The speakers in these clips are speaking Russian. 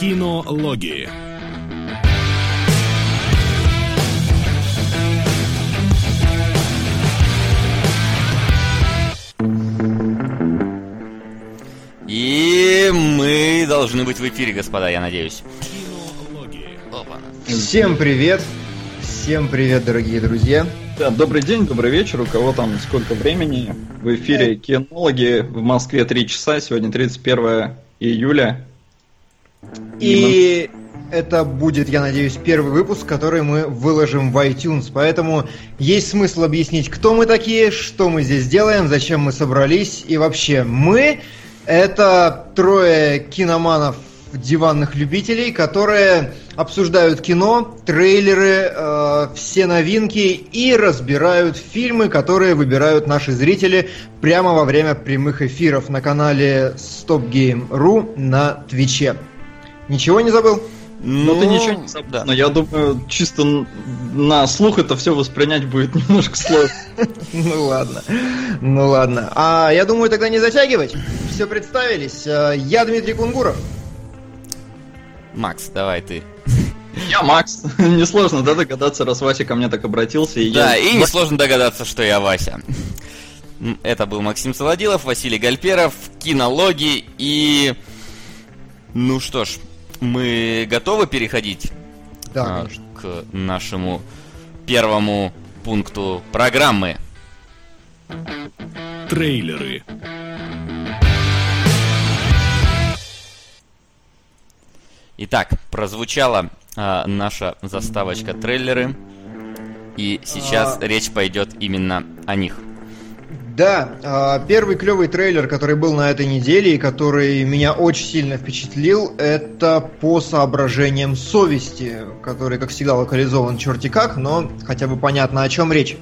Кинологии. И мы должны быть в эфире, господа, я надеюсь. Всем привет! Всем привет, дорогие друзья! Да, добрый день, добрый вечер. У кого там сколько времени? В эфире кинологи в Москве 3 часа. Сегодня 31 июля. И это будет, я надеюсь, первый выпуск, который мы выложим в iTunes. Поэтому есть смысл объяснить, кто мы такие, что мы здесь делаем, зачем мы собрались. И вообще, мы это трое киноманов диванных любителей, которые обсуждают кино, трейлеры, э, все новинки и разбирают фильмы, которые выбирают наши зрители прямо во время прямых эфиров на канале StopGame.ru на Твиче. Ничего не забыл? Ну, ну ты ничего не забыл. Да. Но я думаю, чисто на слух это все воспринять будет немножко сложно. Ну ладно. Ну ладно. А я думаю, тогда не затягивать. Все представились. Э, я Дмитрий Кунгуров. Макс, давай ты. Я Макс. Несложно, да, догадаться, раз Вася ко мне так обратился. И да, я... и несложно догадаться, что я Вася. Это был Максим Солодилов, Василий Гальперов, кинологи и... Ну что ж, мы готовы переходить да, а, к нашему первому пункту программы. Трейлеры. Итак, прозвучала а, наша заставочка трейлеры, и сейчас а... речь пойдет именно о них. Да, а, первый клевый трейлер, который был на этой неделе и который меня очень сильно впечатлил, это по соображениям совести, который, как всегда, локализован черти как, но хотя бы понятно, о чем речь.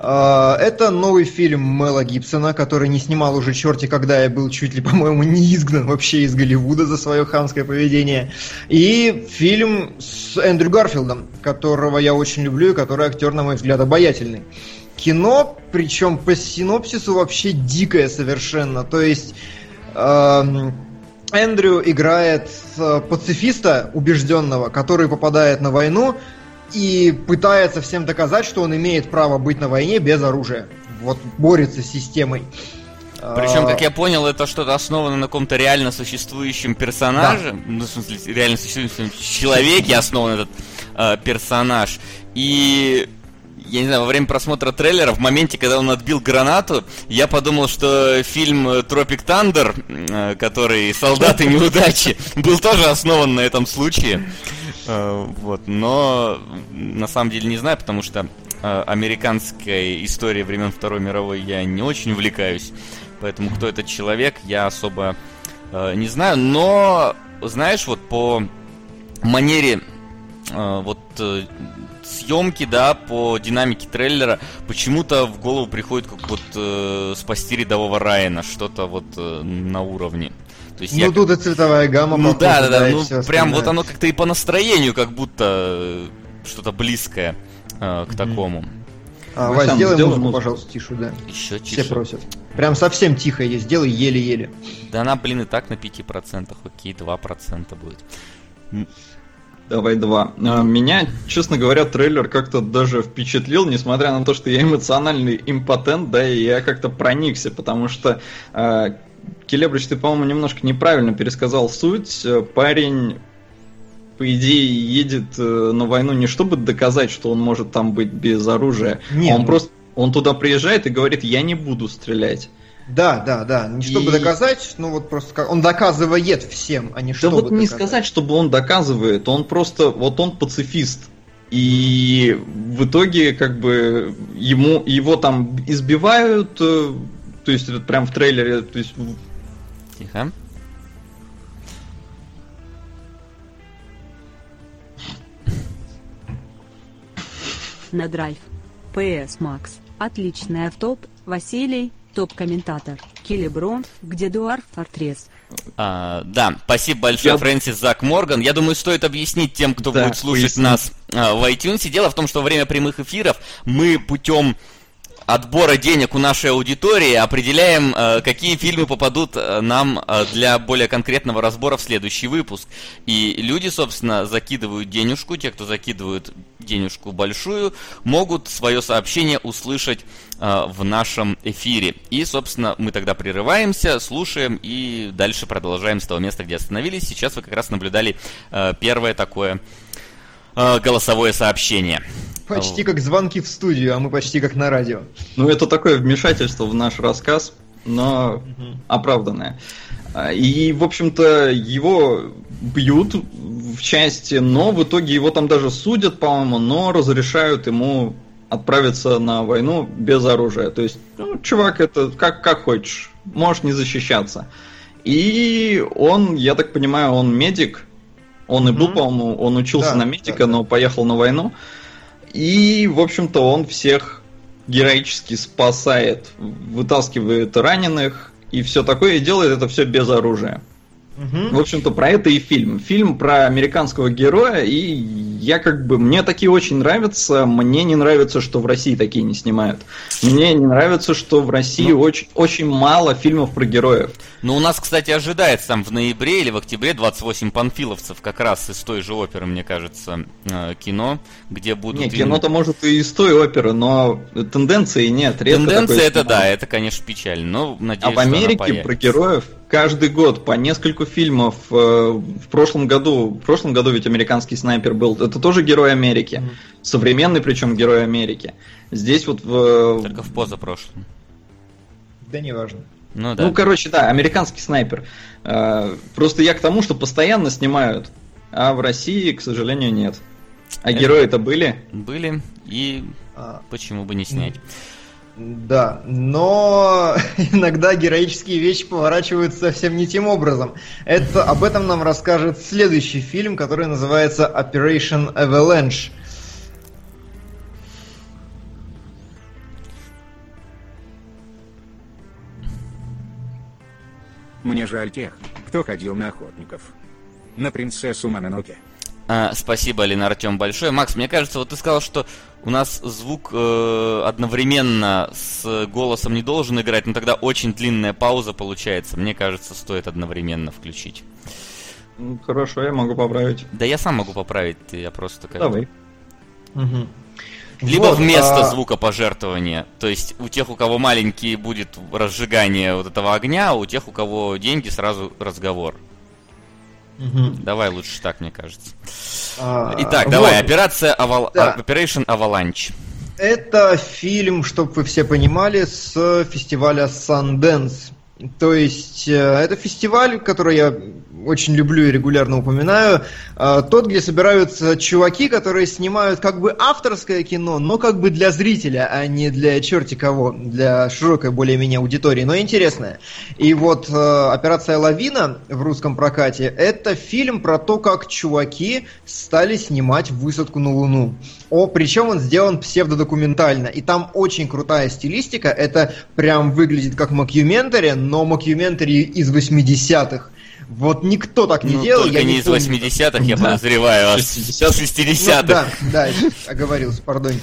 А, это новый фильм Мэла Гибсона, который не снимал уже черти, когда я был чуть ли, по-моему, не изгнан вообще из Голливуда за свое хамское поведение. И фильм с Эндрю Гарфилдом, которого я очень люблю и который актер, на мой взгляд, обаятельный. Кино, причем по синопсису вообще дикое совершенно. То есть... Эм, Эндрю играет э, пацифиста убежденного, который попадает на войну, и пытается всем доказать, что он имеет право быть на войне без оружия. Вот борется с системой. Причем, как я понял, это что-то основано на каком-то реально существующем персонаже. Да. Ну, в смысле, реально существующем человеке основан этот э, персонаж. И я не знаю, во время просмотра трейлера, в моменте, когда он отбил гранату, я подумал, что фильм Тропик Тандер, э, который «Солдаты неудачи», был тоже основан на этом случае. Э, вот, но на самом деле не знаю, потому что э, американской историей времен Второй мировой я не очень увлекаюсь. Поэтому кто этот человек, я особо э, не знаю. Но, знаешь, вот по манере вот съемки, да, по динамике трейлера, почему-то в голову приходит как вот э, спасти рядового Райана, что-то вот э, на уровне. То есть ну я... тут и цветовая гамма. Ну да, да, да, ну прям вот оно как-то и по настроению как будто э, что-то близкое э, к такому. А, Вась, сделай музыку, музыку, пожалуйста, тише, да. Еще тише. Все просят. Прям совсем тихо есть, сделай еле-еле. Да она, блин, и так на 5%, окей, 2% будет. Давай два. А, меня, честно говоря, трейлер как-то даже впечатлил, несмотря на то, что я эмоциональный импотент, да, и я как-то проникся, потому что а, Келебрич, ты, по-моему, немножко неправильно пересказал суть. Парень, по идее, едет э, на войну не чтобы доказать, что он может там быть без оружия. Нет, он ну... просто он туда приезжает и говорит, я не буду стрелять. Да, да, да. Не чтобы и... доказать, ну вот просто как он доказывает всем, а не чтобы. Да вот не сказать, чтобы он доказывает, он просто вот он пацифист. И в итоге, как бы, ему его там избивают, э, то есть это прям в трейлере, то есть... Тихо. На драйв. PS Max. Отличный автоп. Василий. Топ-комментатор. Киллиброн. Где Дуар Фортрес. А, да, спасибо большое, Я... Фрэнсис Зак Морган. Я думаю, стоит объяснить тем, кто да, будет слушать поясни. нас а, в iTunes. Дело в том, что во время прямых эфиров мы путем отбора денег у нашей аудитории определяем, э, какие фильмы попадут э, нам э, для более конкретного разбора в следующий выпуск. И люди, собственно, закидывают денежку, те, кто закидывают денежку большую, могут свое сообщение услышать в нашем эфире. И, собственно, мы тогда прерываемся, слушаем и дальше продолжаем с того места, где остановились. Сейчас вы как раз наблюдали первое такое голосовое сообщение. Почти как звонки в студию, а мы почти как на радио. Ну, это такое вмешательство в наш рассказ, но оправданное. А, и, в общем-то, его бьют в части, но в итоге его там даже судят, по-моему, но разрешают ему отправиться на войну без оружия. То есть, ну, чувак, это как, как хочешь, можешь не защищаться. И он, я так понимаю, он медик. Он и был, mm-hmm. по-моему, он учился да, на медика, да, да. но поехал на войну. И, в общем-то, он всех героически спасает, вытаскивает раненых и все такое, и делает это все без оружия. Угу. В общем-то, про это и фильм. Фильм про американского героя, и я как бы... Мне такие очень нравятся. Мне не нравится, что в России такие не снимают. Мне не нравится, что в России ну, очень, очень мало фильмов про героев. Ну, у нас, кстати, ожидается там в ноябре или в октябре 28 панфиловцев, как раз из той же оперы, мне кажется, э, кино, где будут... Не, кино-то может и из той оперы, но тенденции нет. Тенденции это да, это, конечно, печально, но надеюсь, А в Америке про героев каждый год по нескольку фильмов. Э, в прошлом году, в прошлом году ведь американский снайпер был. Это тоже герой Америки. Mm-hmm. Современный, причем герой Америки. Здесь вот в... Только в позапрошлом. Да не важно. Ну, да. ну, короче, да, американский снайпер. Э, просто я к тому, что постоянно снимают, а в России, к сожалению, нет. А герои-то были? Были, и а... почему бы не снять? Да, но иногда героические вещи поворачиваются совсем не тем образом. Это, об этом нам расскажет следующий фильм, который называется Operation Avalanche. Мне жаль тех, кто ходил на охотников. На принцессу Мононоке. А, спасибо, Алина Артем, большое. Макс, мне кажется, вот ты сказал, что у нас звук э, одновременно с голосом не должен играть, но тогда очень длинная пауза получается. Мне кажется, стоит одновременно включить. Ну, хорошо, я могу поправить. Да я сам могу поправить, я просто как Давай. Угу. Либо вот, вместо а... звука пожертвования. То есть у тех, у кого маленький будет разжигание вот этого огня, а у тех, у кого деньги, сразу разговор. Угу. Давай лучше так, мне кажется. А, Итак, вот. давай, операция Авал... да. Operation Avalanche. Это фильм, чтобы вы все понимали, с фестиваля Sundance. То есть э, это фестиваль, который я очень люблю и регулярно упоминаю. Э, тот, где собираются чуваки, которые снимают как бы авторское кино, но как бы для зрителя, а не для черти кого, для широкой более-менее аудитории, но интересное. И вот э, «Операция Лавина» в русском прокате – это фильм про то, как чуваки стали снимать высадку на Луну. О, причем он сделан псевдодокументально. И там очень крутая стилистика. Это прям выглядит как макюментари, но макюментари из 80-х. Вот никто так не ну, делал. Только я не из 80-х, я подозреваю, а с 60-х. Ну, да, да, оговорился, пардоньте.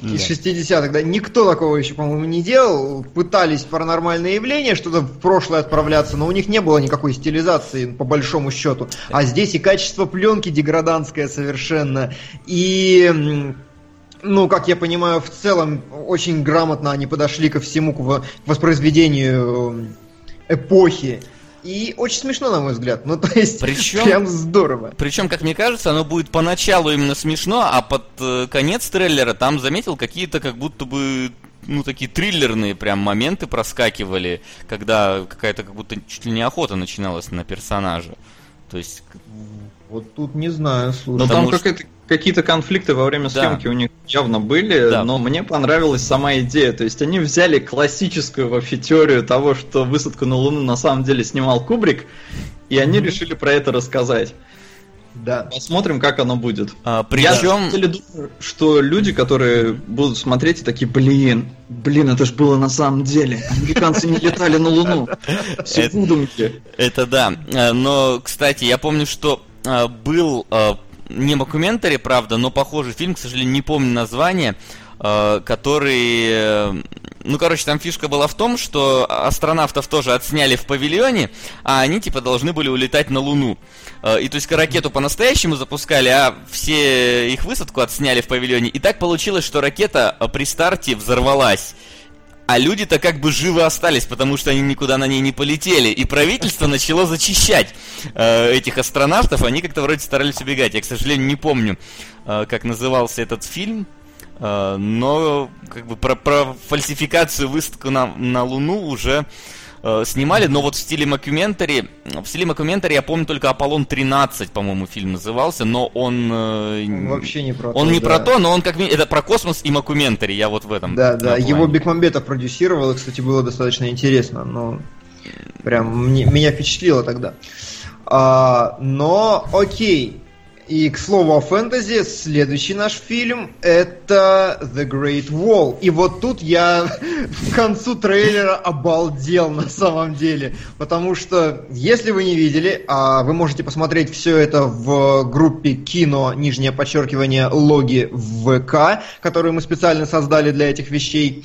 Да. Из 60-х, да, никто такого еще, по-моему, не делал. Пытались паранормальные явления, что-то в прошлое отправляться, но у них не было никакой стилизации, по большому счету. А здесь и качество пленки деграданское совершенно, и ну, как я понимаю, в целом очень грамотно они подошли ко всему, к воспроизведению эпохи. И очень смешно, на мой взгляд. Ну, то есть, причем, прям здорово. Причем, как мне кажется, оно будет поначалу именно смешно, а под э, конец трейлера там заметил какие-то как будто бы ну, такие триллерные прям моменты проскакивали, когда какая-то как будто чуть ли не охота начиналась на персонажа. То есть... Вот тут не знаю, слушай. Но там что... какая-то какие-то конфликты во время съемки да. у них явно были, да. но мне понравилась сама идея. То есть они взяли классическую вообще теорию того, что высадку на Луну на самом деле снимал Кубрик, и они mm-hmm. решили про это рассказать. Да. Посмотрим, как оно будет. А, причем... Я думаю, что люди, которые будут смотреть и такие, блин, блин, это же было на самом деле. Американцы не летали на Луну. Все выдумки. Это да. Э, но, кстати, я помню, что э, был э, не мокументари, правда, но похожий фильм, к сожалению, не помню название, э, который... э, Ну, короче, там фишка была в том, что астронавтов тоже отсняли в павильоне, а они, типа, должны были улетать на Луну. Э, И, то есть, ракету по-настоящему запускали, а все их высадку отсняли в павильоне. И так получилось, что ракета при старте взорвалась. А люди-то как бы живы остались, потому что они никуда на ней не полетели. И правительство начало зачищать э, этих астронавтов. Они как-то вроде старались убегать. Я, к сожалению, не помню, э, как назывался этот фильм. Э, но как бы про, про фальсификацию высадку на, на Луну уже э, снимали. Но вот в стиле мокьюментари... В стиле мокьюментари я помню только Аполлон 13, по-моему, фильм назывался. Но он... э, Он вообще не про Он то, не да. про то, но он как ми- это про космос и мокументари, я вот в этом. Да, да, э, его плане. Бекмамбетов продюсировал, и, кстати, было достаточно интересно, но прям мне- меня впечатлило тогда. А, но, окей. И к слову о фэнтези, следующий наш фильм это The Great Wall. И вот тут я к концу трейлера обалдел на самом деле. Потому что, если вы не видели, а вы можете посмотреть все это в группе кино, нижнее подчеркивание, логи ВК, которую мы специально создали для этих вещей.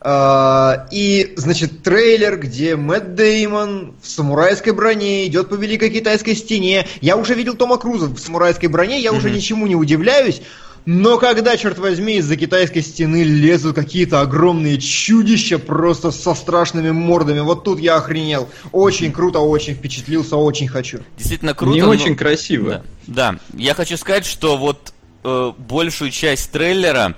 А, И, значит, трейлер, где Мэтт Деймон в самурайской броне идет по Великой Китайской стене. Я уже видел Тома Круза в самурайской броне, я уже ничему не удивляюсь. Но когда, черт возьми, из-за китайской стены лезут какие-то огромные чудища просто со страшными мордами, вот тут я охренел. Очень круто, очень впечатлился, очень хочу. Действительно круто. Не но- очень красиво. Да, да. Я хочу сказать, что вот э, большую часть трейлера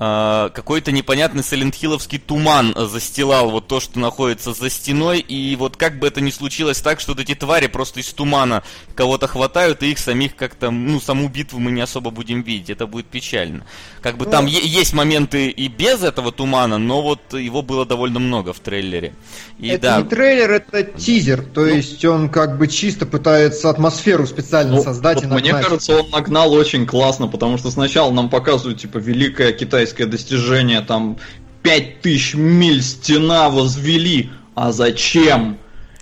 какой-то непонятный сайлентхилловский туман застилал вот то, что находится за стеной, и вот как бы это ни случилось так, что вот эти твари просто из тумана кого-то хватают, и их самих как-то, ну, саму битву мы не особо будем видеть, это будет печально. Как бы там е- есть моменты и без этого тумана, но вот его было довольно много в трейлере. И это да, не трейлер, это тизер, то есть он как бы чисто пытается атмосферу специально Ну, создать вот и мне кажется, он нагнал очень классно, потому что сначала нам показывают, типа, великое китайское достижение, там, 5000 миль стена возвели, а зачем?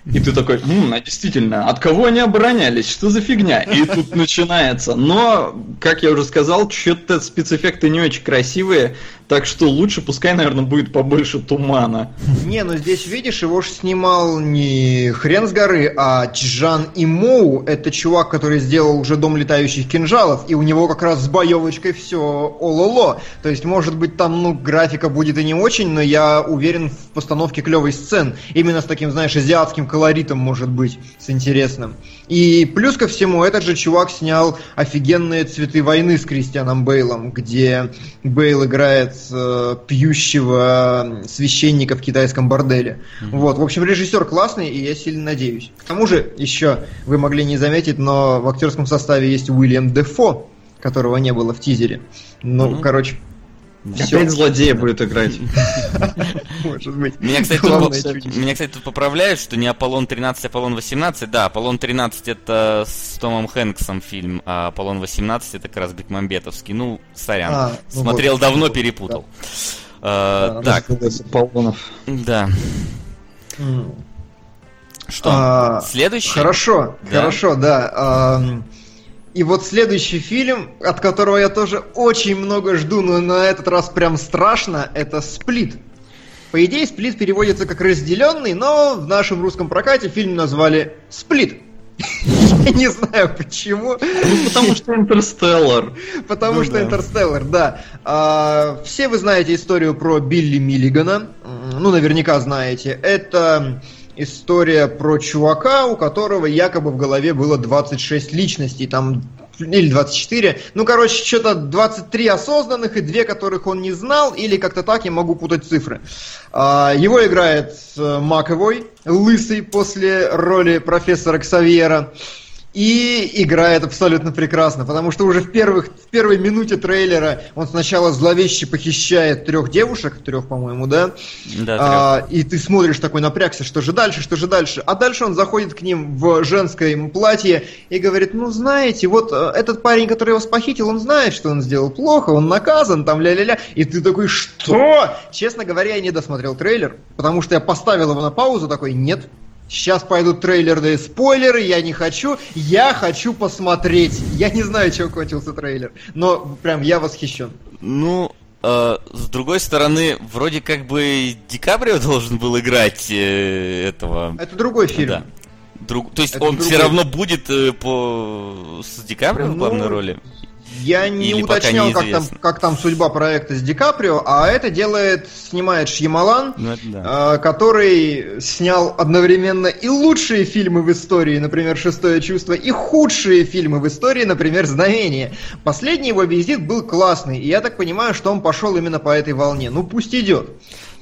И ты такой, «М, а действительно, от кого они оборонялись? Что за фигня? И тут начинается. Но, как я уже сказал, что-то спецэффекты не очень красивые, так что лучше пускай, наверное, будет побольше тумана. Не, ну здесь, видишь, его же снимал не хрен с горы, а Чжан Имоу. Это чувак, который сделал уже Дом летающих кинжалов, и у него как раз с боевочкой все ололо. То есть, может быть, там, ну, графика будет и не очень, но я уверен в постановке клевой сцен. Именно с таким, знаешь, азиатским колоритом, может быть, с интересным. И плюс ко всему, этот же чувак снял офигенные «Цветы войны» с Кристианом Бейлом, где Бейл играет э, пьющего священника в китайском борделе. Вот, в общем, режиссер классный, и я сильно надеюсь. К тому же, еще, вы могли не заметить, но в актерском составе есть Уильям Дефо, которого не было в тизере. Ну, Мгм. короче, всё. Опять злодея будет играть. может быть. Меня, кстати, тут, Главное меня, кстати, тут поправляют, что не Аполлон 13, а Аполлон 18. Да, Аполлон 13 это с Томом Хэнксом фильм, а Аполлон 18 это как раз Бекмамбетовский. Ну, сорян. А, ну Смотрел вот, давно, вот, перепутал. Да, Э, так, Полонов. да. Что? А, Следующий? Хорошо, Да? хорошо, да. И вот следующий фильм, от которого я тоже очень много жду, но на этот раз прям страшно, это «Сплит». По идее, «Сплит» переводится как «разделенный», но в нашем русском прокате фильм назвали «Сплит». Я не знаю почему. Ну, потому что Интерстеллар. Потому Ну что. Интерстеллар, да. А, все вы знаете историю про Билли Миллигана. Ну, наверняка знаете. Это история про чувака, у которого якобы в голове было 26 личностей. Там или 24. Ну, короче, что-то 23 осознанных и две, которых он не знал, или как-то так, я могу путать цифры. А, Его играет э, Маковой, лысый после роли профессора Ксавьера. И играет абсолютно прекрасно, потому что уже в, первых, в первой минуте трейлера он сначала зловеще похищает трех девушек, трех, по-моему, да? Да, А, и ты смотришь такой напрягся, что же дальше, что же дальше. А дальше он заходит к ним в женском платье и говорит, ну знаете, вот э, этот парень, который вас похитил, он знает, что он сделал плохо, он наказан, там ля-ля-ля. И ты такой, что? Честно говоря, я не досмотрел трейлер, потому что я поставил его на паузу, такой, нет, Сейчас пойдут трейлерные спойлеры, я не хочу, я хочу посмотреть. Я не знаю, чем кончился трейлер, но прям я восхищен. Ну, э, с другой стороны, вроде как бы Ди Каприо должен был играть э, этого. Это другой фильм. Да. Друг... То есть Это он другой. все равно будет э, по... с Ди Каприо в Ну, главной роли? Я не Или уточнял, как там, как там судьба проекта с Ди Каприо, а это делает, снимает Шьямалан, Ну, да. э, который снял одновременно и лучшие фильмы в истории, например, «Шестое чувство», и худшие фильмы в истории, например, «Знамение». Последний его визит был классный, и я так понимаю, что он пошел именно по этой волне. Ну, пусть идет.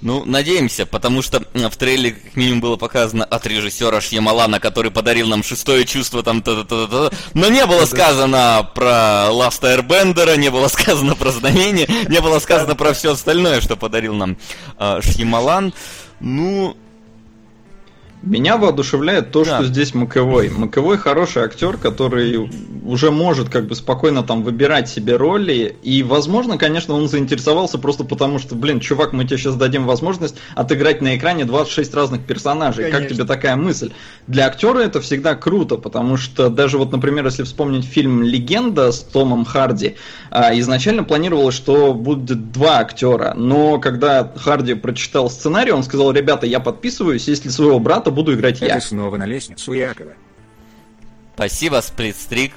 Ну, надеемся, потому что в трейлере как минимум было показано от режиссера Шьямалана, который подарил нам шестое чувство там та та та та но не было сказано про Ласта Эрбендера, не было сказано про знамение, не было сказано про все остальное, что подарил нам э, Шьямалан. Ну, Меня воодушевляет то, Да. что здесь Маковой. Маковой хороший актер, который уже может как бы спокойно там выбирать себе роли. И, возможно, конечно, он заинтересовался просто потому, что, блин, чувак, мы тебе сейчас дадим возможность отыграть на экране 26 разных персонажей. Как Конечно. тебе такая мысль? Для актера это всегда круто, потому что даже вот, например, если вспомнить фильм «Легенда» с Томом Харди, а, изначально планировалось, что будет два актера, но когда Харди прочитал сценарий, он сказал, ребята, я подписываюсь, если своего брата буду играть я. Это снова на лестницу Якова. спасибо, Сплитстрик.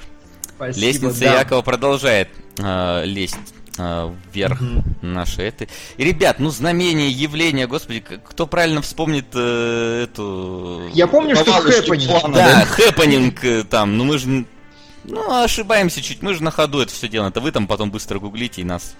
Спасибо, Лестница да. Якова продолжает э, лезть э, вверх нашей этой. И, ребят, ну знамение, явление, господи, кто правильно вспомнит э, эту... Я помню, что хэппенинг. плана, Да, хэппенинг там, ну мы же... Ну, ошибаемся чуть, мы же на ходу это все делаем. Это вы там потом быстро гуглите и нас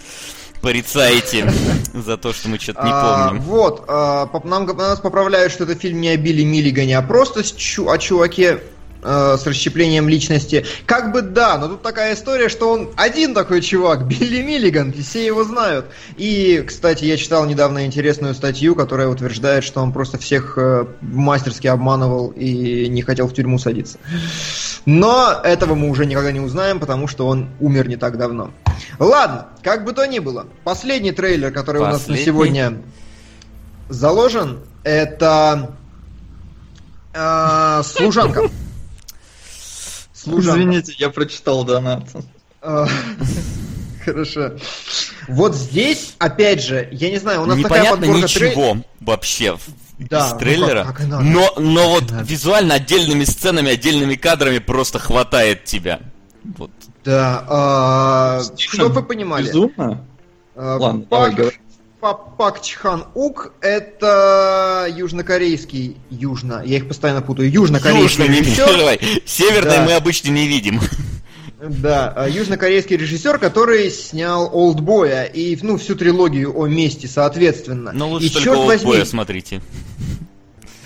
порицаете за то, что мы что-то не А, помним. вот, а, нам нас поправляют, что это фильм не о Билли Миллигане, а просто чу- о чуваке э, с расщеплением личности. Как бы да, но тут такая история, что он один такой чувак, Билли Миллиган, и все его знают. И, кстати, я читал недавно интересную статью, которая утверждает, что он просто всех э, мастерски обманывал и не хотел в тюрьму садиться. Но этого мы уже никогда не узнаем, потому что он умер не так давно. Ладно, как бы то ни было, последний трейлер, который у нас на Последний? сегодня заложен, это э, служанка. Служанка. Извините, я прочитал донат. Э, Хорошо. Вот здесь, опять же, я не знаю, у нас такая Непонятно подборка трей- ничего вообще в- Да, из ну трейлера, как- как надо. но, но вот Как надо. визуально отдельными сценами, отдельными кадрами просто хватает тебя. Вот. Да, а, чтобы вы понимали. Безумно. а, Ладно, давай, Пак, говори. Пак, Пак Чхан Ук это южнокорейский, южно, я их постоянно путаю, южнокорейский Южный не переживай. Северный Да. мы обычно не видим. Да, а, южнокорейский режиссер, который снял Олдбоя и ну всю трилогию о месте, соответственно. Но лучше и только Олдбоя смотрите.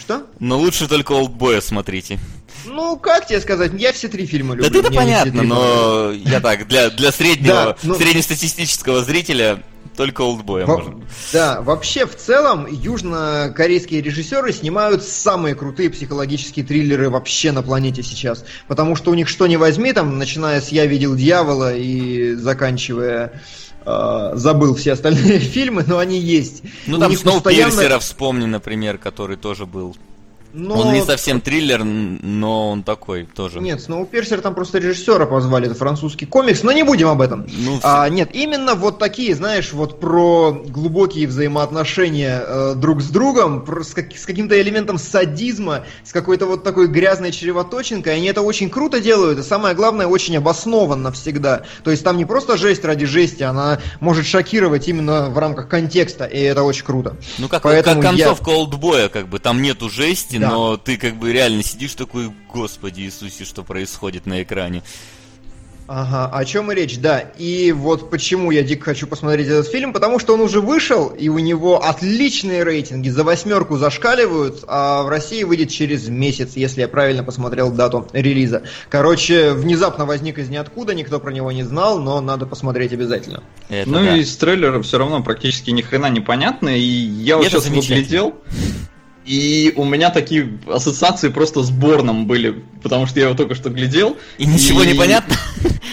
что? Но лучше только Олдбоя смотрите. Ну как тебе сказать, я все три фильма люблю. Да все понятно, но я так, для, для среднего, ну- среднестатистического зрителя только Олдбоя Во- можно. Да, вообще в целом южнокорейские режиссеры снимают самые крутые психологические триллеры вообще на планете сейчас. Потому что у них что ни возьми, там, начиная с «Я видел дьявола» и заканчивая э, забыл все остальные фильмы, но они есть. Ну там Сноупирсера постоянно- вспомни, например, который тоже был. Но- Он не совсем триллер, но он такой тоже. Нет, Сноуперсер там просто режиссера позвали, это французский комикс, но не будем об этом. Ну, А, нет, именно вот такие, знаешь, вот про глубокие взаимоотношения э, друг с другом, про- с, как- с каким-то элементом садизма, с какой-то вот такой грязной чревоточинкой, они это очень круто делают, и самое главное, очень обоснованно всегда. То есть там не просто жесть ради жести, она может шокировать именно в рамках контекста, и это очень круто. Ну как, Поэтому как я- концовка Олдбоя, как бы там нету жести, Да. но ты как бы реально сидишь такой, господи Иисусе, что происходит на экране. Ага, о чем и речь, да. И вот почему я дико хочу посмотреть этот фильм, потому что он уже вышел, и у него отличные рейтинги, за восьмерку зашкаливают, а в России выйдет через месяц, если я правильно посмотрел дату релиза. Короче, внезапно возник из ниоткуда, никто про него не знал, но надо посмотреть обязательно. Это ну да. и из трейлера все равно практически ни хрена не понятно. И я вот Это сейчас его замечательно. глядел. И у меня такие ассоциации просто с Борном были, потому что я его только что глядел. И ничего И- не понятно?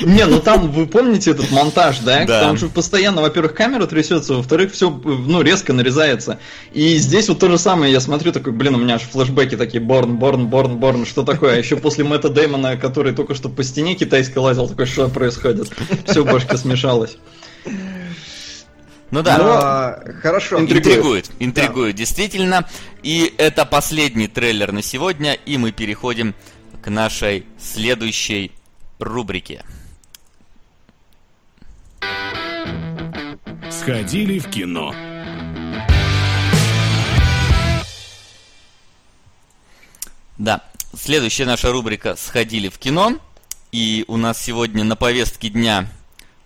Не, ну там вы помните этот монтаж, да? Да. Там же постоянно, во-первых, камера трясется, во-вторых, все ну, резко нарезается. И здесь вот то же самое, я смотрю, такой, блин, у меня аж флешбеки такие, Борн, Борн, Борн, Борн, что такое? А еще после Мэтта Дэймона, который только что по стене китайской лазил, такой, что происходит? Все в башке смешалось. Ну да. Но, хорошо. Интригует, интригует, действительно. И это последний трейлер на сегодня, и мы переходим к нашей следующей рубрике. Сходили в кино. Да, следующая наша рубрика «Сходили в кино». И у нас сегодня на повестке дня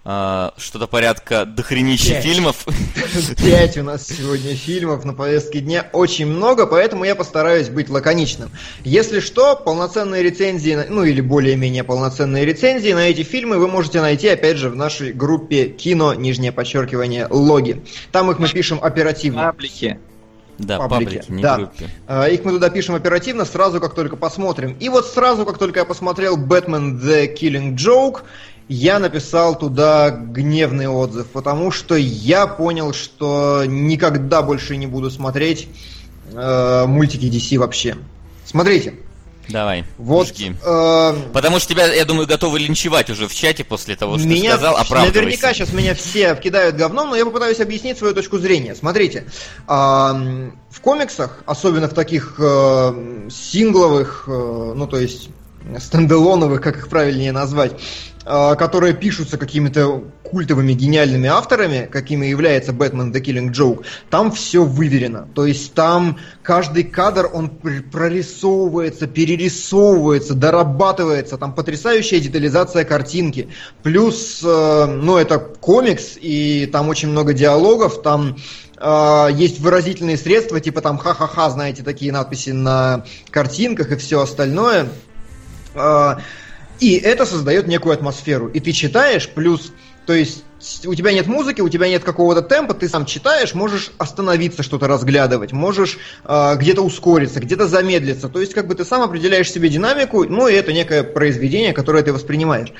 э, что-то порядка дохренища Пять. фильмов. Пять у нас сегодня фильмов на повестке дня. Очень много, поэтому я постараюсь быть лаконичным. Если что, полноценные рецензии, ну или более-менее полноценные рецензии на эти фильмы вы можете найти, опять же, в нашей группе кино, нижнее подчеркивание, логи. Там их мы пишем оперативно. Паблики. Да, Паблики, паблики, не да. группе. А, Их мы туда пишем оперативно, сразу как только посмотрим. И вот сразу, как только я посмотрел Batman The Killing Joke, я написал туда гневный отзыв, потому что я понял, что никогда больше не буду смотреть э, мультики DC вообще. Смотрите, Давай, вот жги. э, Потому что тебя, я думаю, готовы линчевать уже в чате после того, что меня ты сказал. Оправдывайся. наверняка сейчас меня все вкидают говном, но я попытаюсь объяснить свою точку зрения. Смотрите, ам, в комиксах, особенно в таких э, сингловых, э, ну то есть стендалоновых, как их правильнее назвать, э, которые пишутся какими-то культовыми гениальными авторами, какими является Бэтмен The Killing Joke, там все выверено. То есть там каждый кадр, он пр- прорисовывается, перерисовывается, дорабатывается, там потрясающая детализация картинки. Плюс, э, ну это комикс, и там очень много диалогов, там э, есть выразительные средства, типа там ха-ха-ха, знаете, такие надписи на картинках и все остальное. Э, И это создает некую атмосферу. И ты читаешь, плюс, то есть у тебя нет музыки, у тебя нет какого-то темпа, ты сам читаешь, можешь остановиться, что-то разглядывать, можешь э, где-то ускориться, где-то замедлиться. То есть как бы ты сам определяешь себе динамику, ну и это некое произведение, которое ты воспринимаешь.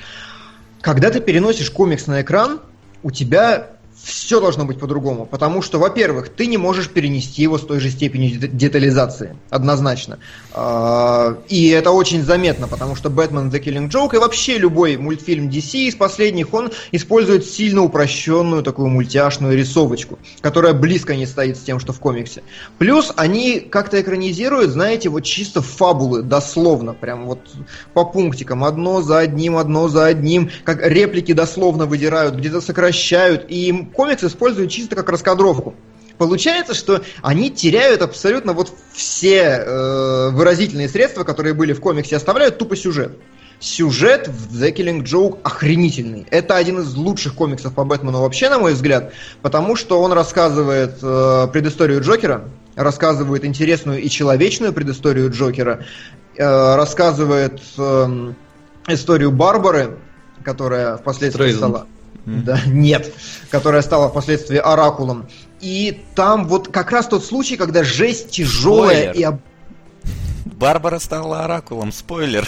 Когда ты переносишь комикс на экран, у тебя все должно быть по-другому. Потому что, во-первых, ты не можешь перенести его с той же степенью де- детализации. Однозначно. А, И это очень заметно, потому что Бэтмен The Killing Joke и вообще любой мультфильм DC из последних, он использует сильно упрощенную такую мультяшную рисовочку, которая близко не стоит с тем, что в комиксе. Плюс они как-то экранизируют, знаете, вот чисто фабулы, дословно, прям вот по пунктикам, одно за одним, одно за одним, как реплики дословно выдирают, где-то сокращают, и им комикс используют чисто как раскадровку. Получается, что они теряют абсолютно вот все э, выразительные средства, которые были в комиксе, оставляют тупо сюжет. Сюжет в The Killing Joke охренительный. Это один из лучших комиксов по Бэтмену вообще, на мой взгляд, потому что он рассказывает э, предысторию Джокера, рассказывает интересную и человечную предысторию Джокера, э, рассказывает э, историю Барбары, которая впоследствии Стрейзенд. стала... Да, нет, которая стала впоследствии оракулом. И там вот как раз тот случай, когда жесть тяжелая Спойлер. и об- Барбара стала оракулом, спойлер.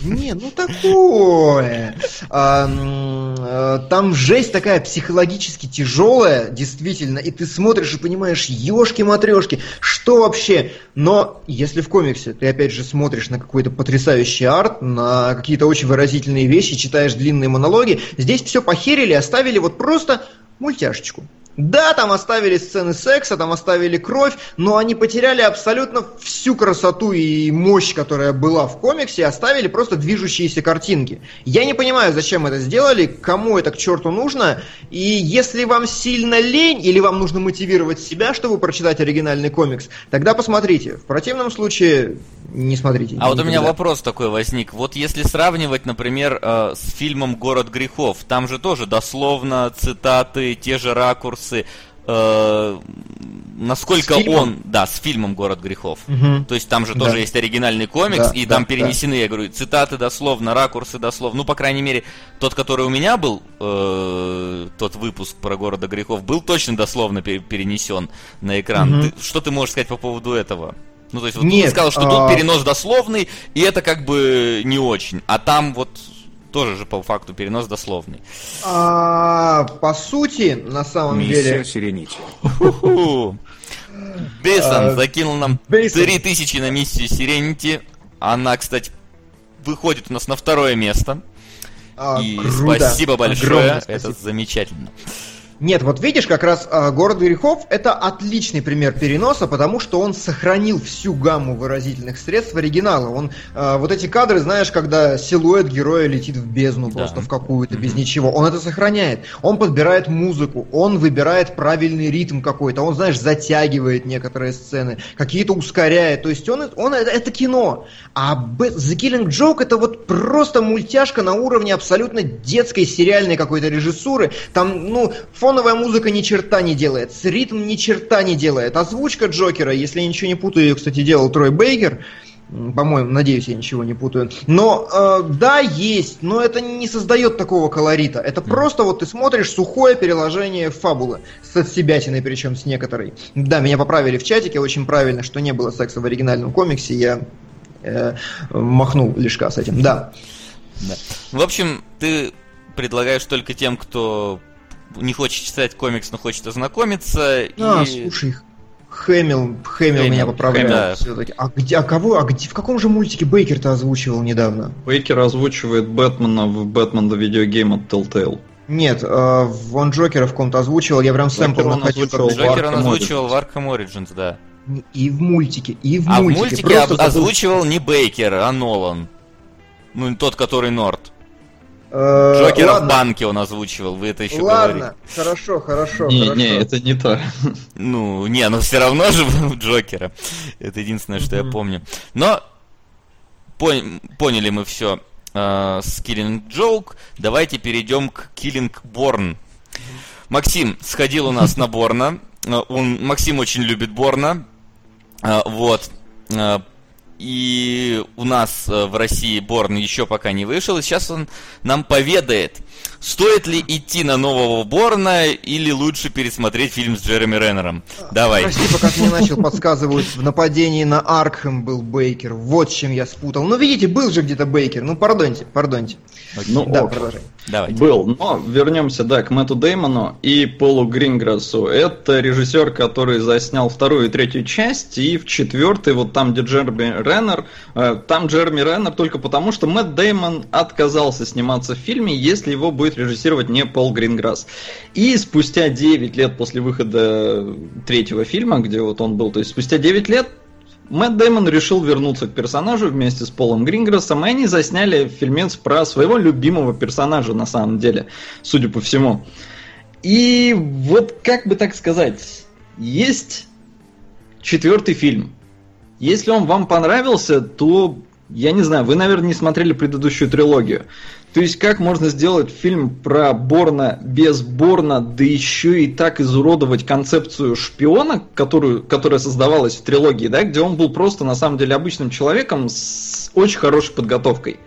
Не, ну такое. А, э, Там жесть такая психологически тяжелая, действительно, и ты смотришь и понимаешь, ешки-матрешки, что вообще? Но если в комиксе ты опять же смотришь на какой-то потрясающий арт, на какие-то очень выразительные вещи, читаешь длинные монологи, здесь все похерили, оставили вот просто мультяшечку. Да, там оставили сцены секса, там оставили кровь, но они потеряли абсолютно всю красоту и мощь, которая была в комиксе, оставили просто движущиеся картинки. Я не понимаю, зачем это сделали, кому это к черту нужно, и если вам сильно лень или вам нужно мотивировать себя, чтобы прочитать оригинальный комикс, тогда посмотрите. В противном случае не смотрите. А вот у меня никогда. вопрос такой возник. Вот если сравнивать, например, э, с фильмом «Город грехов», там же тоже дословно цитаты, те же ракурсы. Э, насколько он, да, с фильмом «Город грехов». Мгм. То есть там же Да. тоже есть оригинальный комикс, Да, и да, там да. перенесены, я говорю, цитаты дословно, ракурсы дословно. Ну, по крайней мере, тот, который у меня был, э, тот выпуск про города грехов, был точно дословно пе- перенесен на экран. Мгм. Ты- что ты можешь сказать по поводу этого? Ну, то есть, вот Нет, ты сказал, что а- тут перенос дословный, и это как бы не очень. А там вот тоже же по факту перенос дословный. А, по сути, на самом Миссия деле, Сирените. Ху-ху. Бейсон А, закинул нам Бейсон. 3000 на миссию Сиренити. Она, кстати, выходит у нас на второе место. а, И круто. спасибо большое, Огромное это спасибо. замечательно. Нет, вот видишь, как раз э, «Город грехов» — это отличный пример переноса, потому что он сохранил всю гамму выразительных средств оригинала. Он, э, вот эти кадры, знаешь, когда силуэт героя летит в бездну Да. просто в какую-то, без ничего, он это сохраняет. Он подбирает музыку, он выбирает правильный ритм какой-то, он, знаешь, затягивает некоторые сцены, какие-то ускоряет. То есть он, он это, это кино. А The Killing Joke это вот просто мультяшка на уровне абсолютно детской сериальной какой-то режиссуры. Там, ну, фоновая музыка ни черта не делает, с ритм ни черта не делает. Озвучка Джокера, если я ничего не путаю, ее, кстати, делал Трой Бейкер. По-моему, надеюсь, я ничего не путаю. Но э, да, есть, но это не создает такого колорита. Это просто вот ты смотришь сухое переложение фабулы. С отсебятиной, причем с некоторой. Да, меня поправили в чатике очень правильно, что не было секса в оригинальном комиксе. Я э, махнул лишка с этим. Да. Да. В общем, ты предлагаешь только тем, кто не хочет читать комикс, но хочет ознакомиться. А, и... слушай, Хэмилл Хэмилл, меня поправляет да. все-таки. А где, а кого, а где, в каком же мультике Бейкер-то озвучивал недавно? Бейкер озвучивает Бэтмена в Бэтмен Video Game от Telltale. Нет, э, он Джокера в ком-то озвучивал, я прям сэмпл он озвучивал Джокер он озвучивал в Arkham Origins, да. И в мультике, и в а мультике. в мультике Просто об- озвучивал не Бейкер, а Нолан. Ну, тот, который Норт. Э, Джокера в ладно, банке он озвучивал, вы это еще Ладно, говорите. хорошо, хорошо, не, хорошо. не, это не то. Ну, не, ну все равно же Джокера. Это единственное, что я помню. Но пон- поняли мы все с Killing Joke. Давайте перейдем к Killing Born. Максим сходил у нас на Борна. Э, Он, Максим очень любит Борна. Э, Вот. И у нас э, в России Борн еще пока не вышел. И сейчас он нам поведает, стоит ли идти на нового Борна или лучше пересмотреть фильм с Джереми Реннером. Давай. Прости, пока ты не начал, подсказывают, в нападении на Аркхэм был Бейкер. Вот с чем я спутал. Ну, видите, был же где-то Бейкер. Ну, пардоньте, пардоньте. Ну, Да, ок. продолжай. Давайте. Был, но вернемся, да, к Мэтту Деймону и Полу Гринграссу. Это режиссер, который заснял вторую и третью часть, и в четвертой, вот там, где Джерми Реннер, э, там Джерми Реннер только потому, что Мэтт Деймон отказался сниматься в фильме, если его будет режиссировать не Пол Гринграсс. И спустя 9 лет после выхода третьего фильма, где вот он был, то есть спустя 9 лет Мэтт Дэймон решил вернуться к персонажу вместе с Полом Гринграссом, и они засняли фильмец про своего любимого персонажа, на самом деле, судя по всему. И вот, как бы так сказать, есть четвертый фильм. Если он вам понравился, то, я не знаю, вы, наверное, не смотрели предыдущую трилогию. То есть, как можно сделать фильм про Борна без Борна, да еще и так изуродовать концепцию шпиона, которую, которая создавалась в трилогии, да, где он был просто, на самом деле, обычным человеком с очень хорошей подготовкой.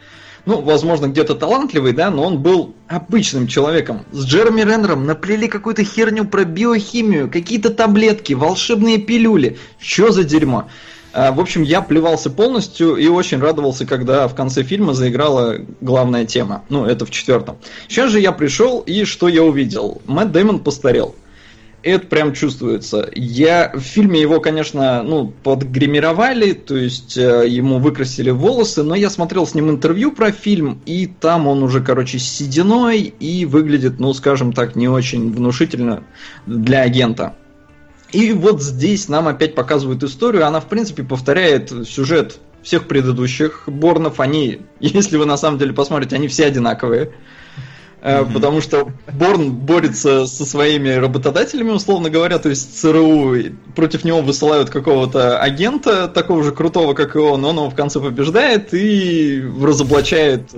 Ну, возможно, где-то талантливый, да, но он был обычным человеком. С Джереми Реннером наплели какую-то херню про биохимию, какие-то таблетки, волшебные пилюли. Что за дерьмо? А, В общем, я плевался полностью и очень радовался, когда в конце фильма заиграла главная тема. Ну, это в четвертом. Сейчас же я пришел, и что я увидел? Мэтт Дэймон постарел. Это прям чувствуется. Я в фильме его, конечно, ну, подгримировали, то есть э, ему выкрасили волосы, но я смотрел с ним интервью про фильм, и там он уже, короче, с сединой и выглядит, ну, скажем так, не очень внушительно для агента. И вот здесь нам опять показывают историю, она, в принципе, повторяет сюжет всех предыдущих Борнов. Они, если вы на самом деле посмотрите, они все одинаковые. Мгм. Потому что Борн борется со своими работодателями, условно говоря, то есть ЦРУ, против него высылают какого-то агента, такого же крутого, как и он, он его в конце побеждает и разоблачает.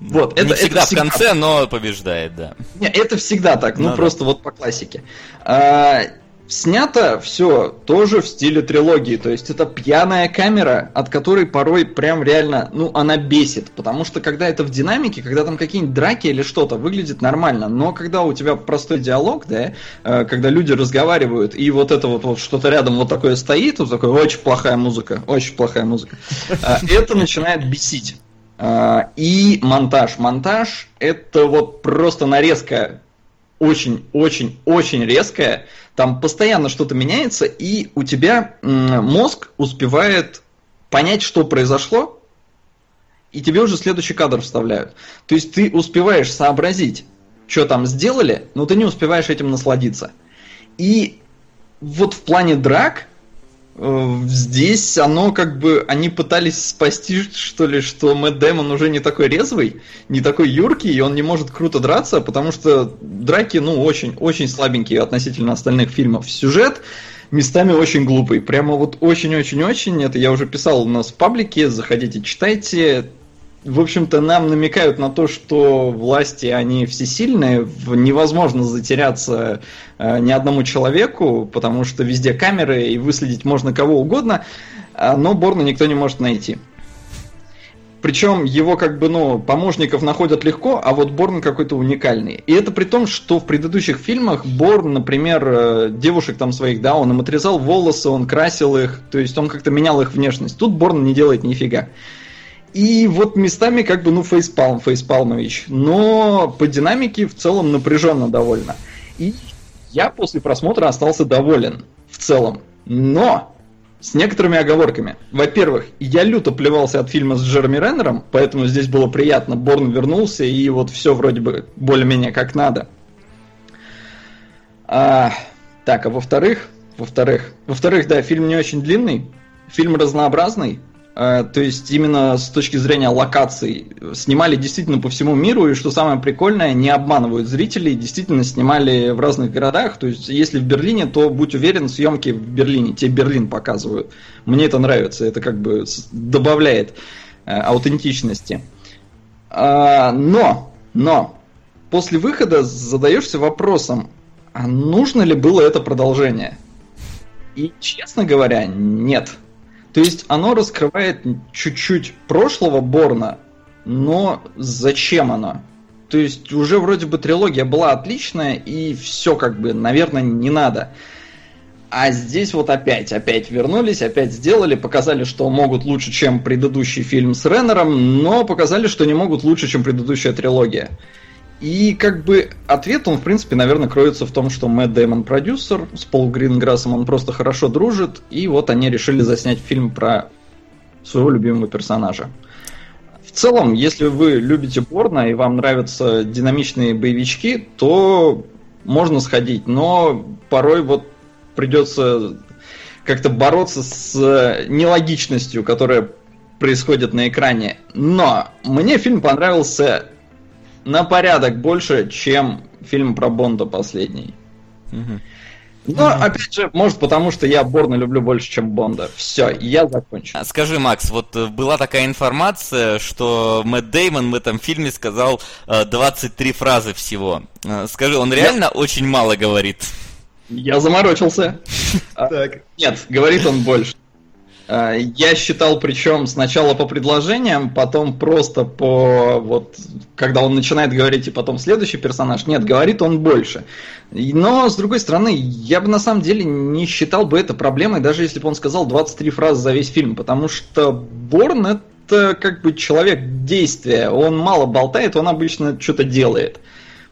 Вот, Не это, это всегда в конце, но побеждает, да. не, это всегда так, ну, Ну да. просто вот по классике. А, снято все тоже в стиле трилогии, то есть это пьяная камера, от которой порой прям реально, ну, она бесит, потому что когда это в динамике, когда там какие-нибудь драки или что-то, выглядит нормально, но когда у тебя простой диалог, да, э, когда люди разговаривают, и вот это вот, вот что-то рядом вот такое стоит, вот такое, очень плохая музыка, очень плохая музыка, а, это начинает бесить. А, И монтаж. Монтаж это вот просто нарезка очень-очень-очень резкая. Там постоянно что-то меняется, и у тебя мозг успевает понять, что произошло, и тебе уже следующий кадр вставляют. То есть ты успеваешь сообразить, что там сделали, но ты не успеваешь этим насладиться. И вот в плане драк здесь оно как бы они пытались спасти что ли, что Мэтт Дэймон уже не такой резвый, не такой юркий, и он не может круто драться, потому что драки, ну, очень, очень слабенькие относительно остальных фильмов. Сюжет местами очень глупый, прямо вот очень-очень-очень, это я уже писал у нас в паблике, заходите, читайте, в общем-то, нам намекают на то, что власти, они всесильные, невозможно затеряться э, ни одному человеку, потому что везде камеры, и выследить можно кого угодно, э, но Борна никто не может найти. Причем его как бы, ну, помощников находят легко, а вот Борн какой-то уникальный. И это при том, что в предыдущих фильмах Борн, например, э, девушек там своих, да, он им отрезал волосы, он красил их, то есть он как-то менял их внешность. Тут Борн не делает нифига. И вот местами как бы, ну, фейспалм, фейспалмович. Но по динамике в целом напряженно довольно. И я после просмотра остался доволен в целом. Но с некоторыми оговорками. Во-первых, я люто плевался от фильма с Джереми Реннером, поэтому здесь было приятно. Борн вернулся, и вот все вроде бы более-менее как надо. А, так, а во-вторых, во-вторых, во-вторых, да, фильм не очень длинный, фильм разнообразный, то есть именно с точки зрения локаций снимали действительно по всему миру, и что самое прикольное, не обманывают зрителей, действительно снимали в разных городах. То есть если в Берлине, то будь уверен, съемки в Берлине, тебе Берлин показывают. Мне это нравится, это как бы добавляет э, аутентичности. Но, но, после выхода задаешься вопросом, а нужно ли было это продолжение? И, честно говоря, нет. То есть оно раскрывает чуть-чуть прошлого Борна, но зачем оно? То есть уже вроде бы трилогия была отличная, и все как бы, наверное, не надо. А здесь вот опять, опять вернулись, опять сделали, показали, что могут лучше, чем предыдущий фильм с Реннером, но показали, что не могут лучше, чем предыдущая трилогия. И как бы ответ, он, в принципе, наверное, кроется в том, что Мэтт Дэймон продюсер, с Пол Гринграссом он просто хорошо дружит, и вот они решили заснять фильм про своего любимого персонажа. В целом, если вы любите Борна и вам нравятся динамичные боевички, то можно сходить, но порой вот придется как-то бороться с нелогичностью, которая происходит на экране. Но мне фильм понравился на порядок больше, чем фильм про Бонда последний. Угу. Но, опять же, может потому, что я Борна люблю больше, чем Бонда. Все, я закончу. А скажи, Макс, вот э, была такая информация, что Мэтт Деймон в этом фильме сказал 23 э, фразы всего. Э, скажи, он реально я... очень мало говорит? Я заморочился. Так. Нет, говорит он больше. А, я считал, причем сначала по предложениям, потом просто по вот, когда он начинает говорить, и потом следующий персонаж. Нет, говорит он больше. Но, с другой стороны, я бы на самом деле не считал бы это проблемой, даже если бы он сказал 23 фразы за весь фильм, потому что Борн это как бы человек действия. Он мало болтает, он обычно что-то делает.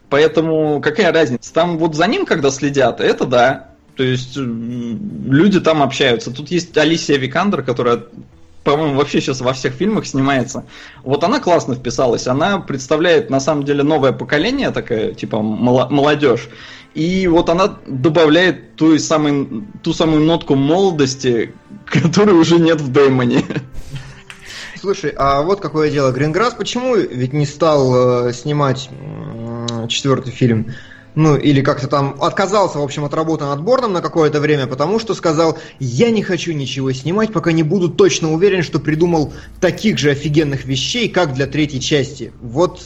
Поэтому какая разница? Там вот за ним, когда следят, это да. То есть люди там общаются. Тут есть Алисия Викандер, которая по-моему, вообще сейчас во всех фильмах снимается. Вот она классно вписалась. Она представляет, на самом деле, новое поколение, такая, типа, молодежь. И вот она добавляет ту, самый, ту самую нотку молодости, которой уже нет в Дэймоне. Слушай, а вот какое дело. Гринграсс почему ведь не стал э, снимать э, четвертый фильм? Ну, или как-то там отказался, в общем, от работы над Борном на какое-то время, потому что сказал, я не хочу ничего снимать, пока не буду точно уверен, что придумал таких же офигенных вещей, как для третьей части. Вот,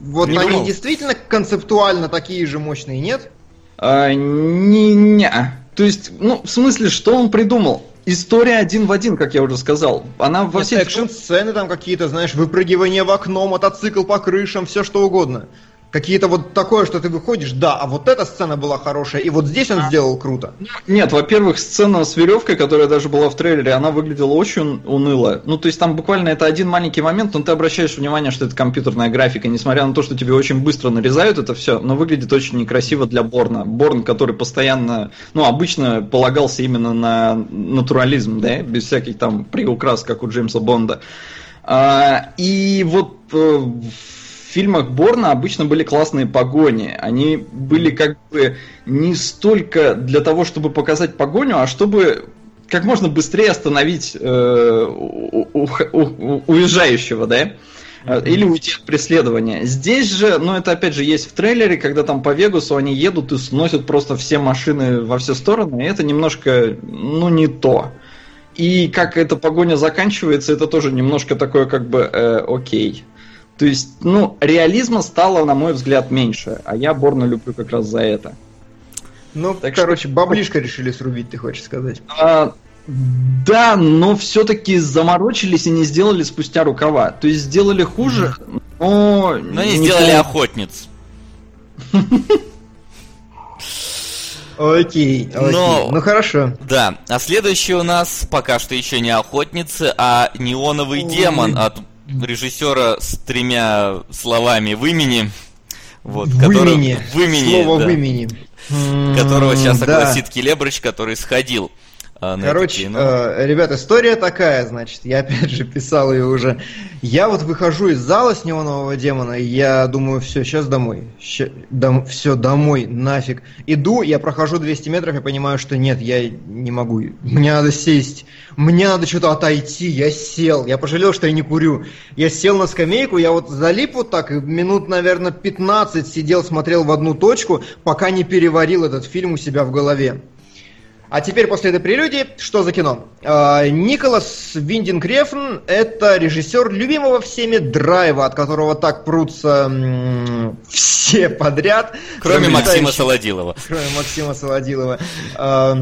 вот они действительно концептуально такие же мощные, нет? А, не, не. То есть, ну, в смысле, что он придумал? История один в один, как я уже сказал. Она во всех... Экшн-сцены там какие-то, знаешь, выпрыгивание в окно, мотоцикл по крышам, все что угодно какие-то вот такое, что ты выходишь, да, а вот эта сцена была хорошая, и вот здесь он а. сделал круто. Нет, во-первых, сцена с веревкой, которая даже была в трейлере, она выглядела очень уныло. Ну, то есть там буквально это один маленький момент, но ты обращаешь внимание, что это компьютерная графика, несмотря на то, что тебе очень быстро нарезают это все, но выглядит очень некрасиво для Борна. Борн, который постоянно, ну, обычно полагался именно на натурализм, да, без всяких там приукрас, как у Джеймса Бонда. А, и вот э, фильмах Борна обычно были классные погони. Они были как бы не столько для того, чтобы показать погоню, а чтобы как можно быстрее остановить э, у, у, у, уезжающего, да? Или уйти от преследования. Здесь же, ну это опять же есть в трейлере, когда там по Вегасу они едут и сносят просто все машины во все стороны, и это немножко, ну не то. И как эта погоня заканчивается, это тоже немножко такое как бы э, окей. То есть, ну, реализма стало, на мой взгляд, меньше, а я Борна люблю как раз за это. Ну, так короче, что... баблишко решили срубить, ты хочешь сказать? А, да, но все-таки заморочились и не сделали спустя рукава. То есть сделали хуже, но... Но не, не сделали то... охотниц. Окей, окей. Но, ну хорошо. Да, а следующий у нас пока что еще не охотницы, а неоновый демон от режиссера с тремя словами в имени. Вот, в который, имени. В имени. Слово да, в имени. Которого сейчас да. огласит Келебрыч, который сходил а, Короче, э, ребят, история такая, значит, я опять же писал ее уже. Я вот выхожу из зала с неонового демона, и я думаю, все, сейчас домой. Ща, дом, все, домой, нафиг. Иду, я прохожу 200 метров, я понимаю, что нет, я не могу. Мне надо сесть, мне надо что-то отойти. Я сел, я пожалел, что я не курю. Я сел на скамейку, я вот залип вот так, и минут, наверное, 15 сидел, смотрел в одну точку, пока не переварил этот фильм у себя в голове. А теперь после этой прелюдии, что за кино? А, Николас Виндинг Рефн – это режиссер любимого всеми драйва, от которого так прутся м- все подряд. Кроме Максима Солодилова. Кроме Максима Солодилова. А,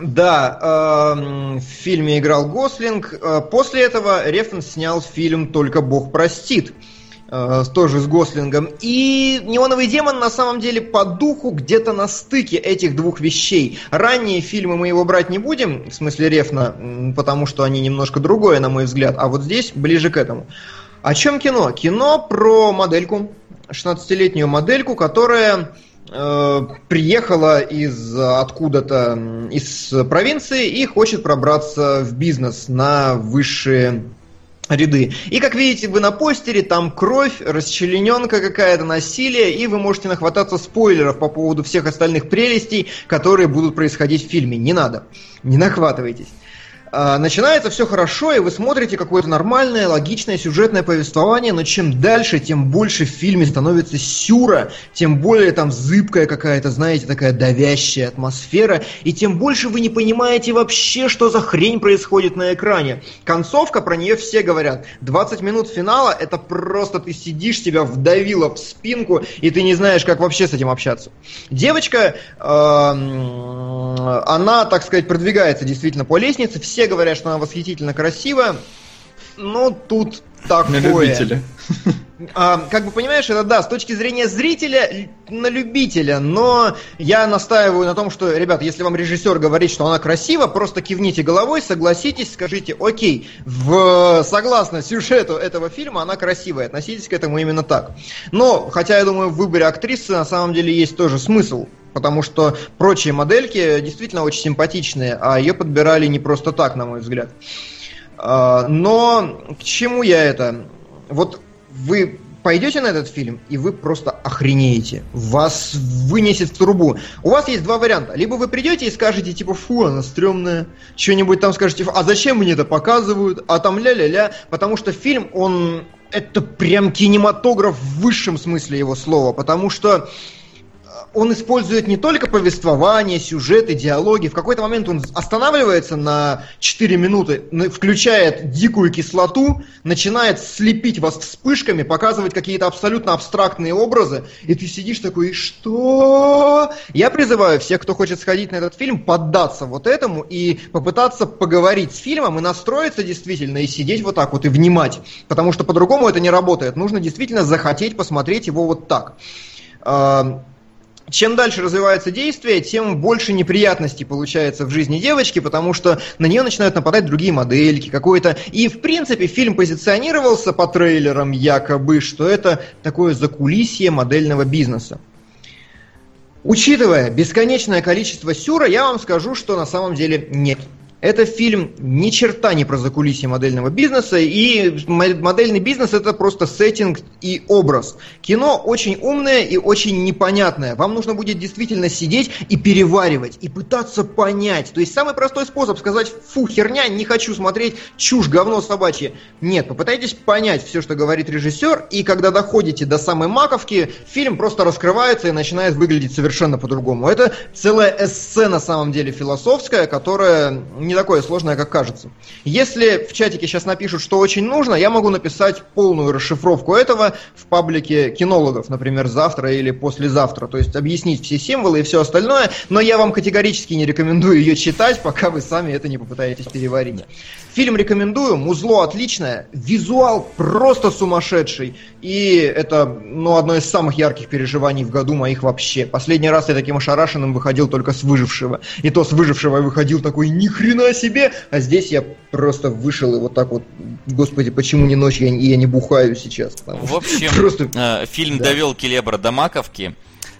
да, э, в фильме играл Гослинг. После этого Рефн снял фильм «Только Бог простит», тоже с Гослингом. И «Неоновый демон» на самом деле по духу где-то на стыке этих двух вещей. Ранние фильмы мы его брать не будем, в смысле Рефна, потому что они немножко другое, на мой взгляд, а вот здесь ближе к этому. О чем кино? Кино про модельку, 16-летнюю модельку, которая э, приехала из откуда-то из провинции и хочет пробраться в бизнес на высшие ряды. И как видите вы на постере, там кровь, расчлененка какая-то, насилие, и вы можете нахвататься спойлеров по поводу всех остальных прелестей, которые будут происходить в фильме. Не надо, не нахватывайтесь. А, начинается все хорошо, и вы смотрите какое-то нормальное, логичное сюжетное повествование, но чем дальше, тем больше в фильме становится сюра, тем более там зыбкая какая-то, знаете, такая давящая атмосфера, и тем больше вы не понимаете вообще, что за хрень происходит на экране. Концовка, про нее все говорят. 20 минут финала, это просто ты сидишь, тебя вдавило в спинку, и ты не знаешь, как вообще с этим общаться. Девочка, э, она, так сказать, продвигается действительно по лестнице, все все говорят, что она восхитительно красивая. Но тут такое. На любителя. А, как бы понимаешь, это да, с точки зрения зрителя, на любителя, но я настаиваю на том, что, ребят, если вам режиссер говорит, что она красива, просто кивните головой, согласитесь, скажите, окей, в, согласно сюжету этого фильма, она красивая, относитесь к этому именно так. Но, хотя я думаю, в выборе актрисы на самом деле есть тоже смысл, потому что прочие модельки действительно очень симпатичные, а ее подбирали не просто так, на мой взгляд. А, но к чему я это? Вот вы пойдете на этот фильм, и вы просто охренеете. Вас вынесет в трубу. У вас есть два варианта. Либо вы придете и скажете, типа, фу, она стрёмная. Что-нибудь там скажете, а зачем мне это показывают? А там ля-ля-ля. Потому что фильм, он... Это прям кинематограф в высшем смысле его слова. Потому что он использует не только повествование, сюжеты, диалоги. В какой-то момент он останавливается на 4 минуты, включает дикую кислоту, начинает слепить вас вспышками, показывать какие-то абсолютно абстрактные образы, и ты сидишь такой, что? Я призываю всех, кто хочет сходить на этот фильм, поддаться вот этому и попытаться поговорить с фильмом и настроиться действительно, и сидеть вот так вот и внимать. Потому что по-другому это не работает. Нужно действительно захотеть посмотреть его вот так чем дальше развивается действие, тем больше неприятностей получается в жизни девочки, потому что на нее начинают нападать другие модельки, какой-то. И в принципе фильм позиционировался по трейлерам якобы, что это такое закулисье модельного бизнеса. Учитывая бесконечное количество сюра, я вам скажу, что на самом деле нет. Это фильм ни черта не про закулисье модельного бизнеса, и модельный бизнес это просто сеттинг и образ. Кино очень умное и очень непонятное. Вам нужно будет действительно сидеть и переваривать, и пытаться понять. То есть самый простой способ сказать «фу, херня, не хочу смотреть, чушь, говно собачье». Нет, попытайтесь понять все, что говорит режиссер, и когда доходите до самой маковки, фильм просто раскрывается и начинает выглядеть совершенно по-другому. Это целая эссе на самом деле философская, которая не такое сложное, как кажется. Если в чатике сейчас напишут, что очень нужно, я могу написать полную расшифровку этого в паблике кинологов, например, завтра или послезавтра. То есть объяснить все символы и все остальное, но я вам категорически не рекомендую ее читать, пока вы сами это не попытаетесь переварить. Фильм рекомендую, музло отличное, визуал просто сумасшедший. И это ну, одно из самых ярких переживаний в году моих вообще. Последний раз я таким ошарашенным выходил только с выжившего. И то с выжившего я выходил такой, ни хрена себе! А здесь я просто вышел и вот так вот, господи, почему не ночь, я, я не бухаю сейчас. В общем, просто... э, фильм да. довел Келебра до маковки.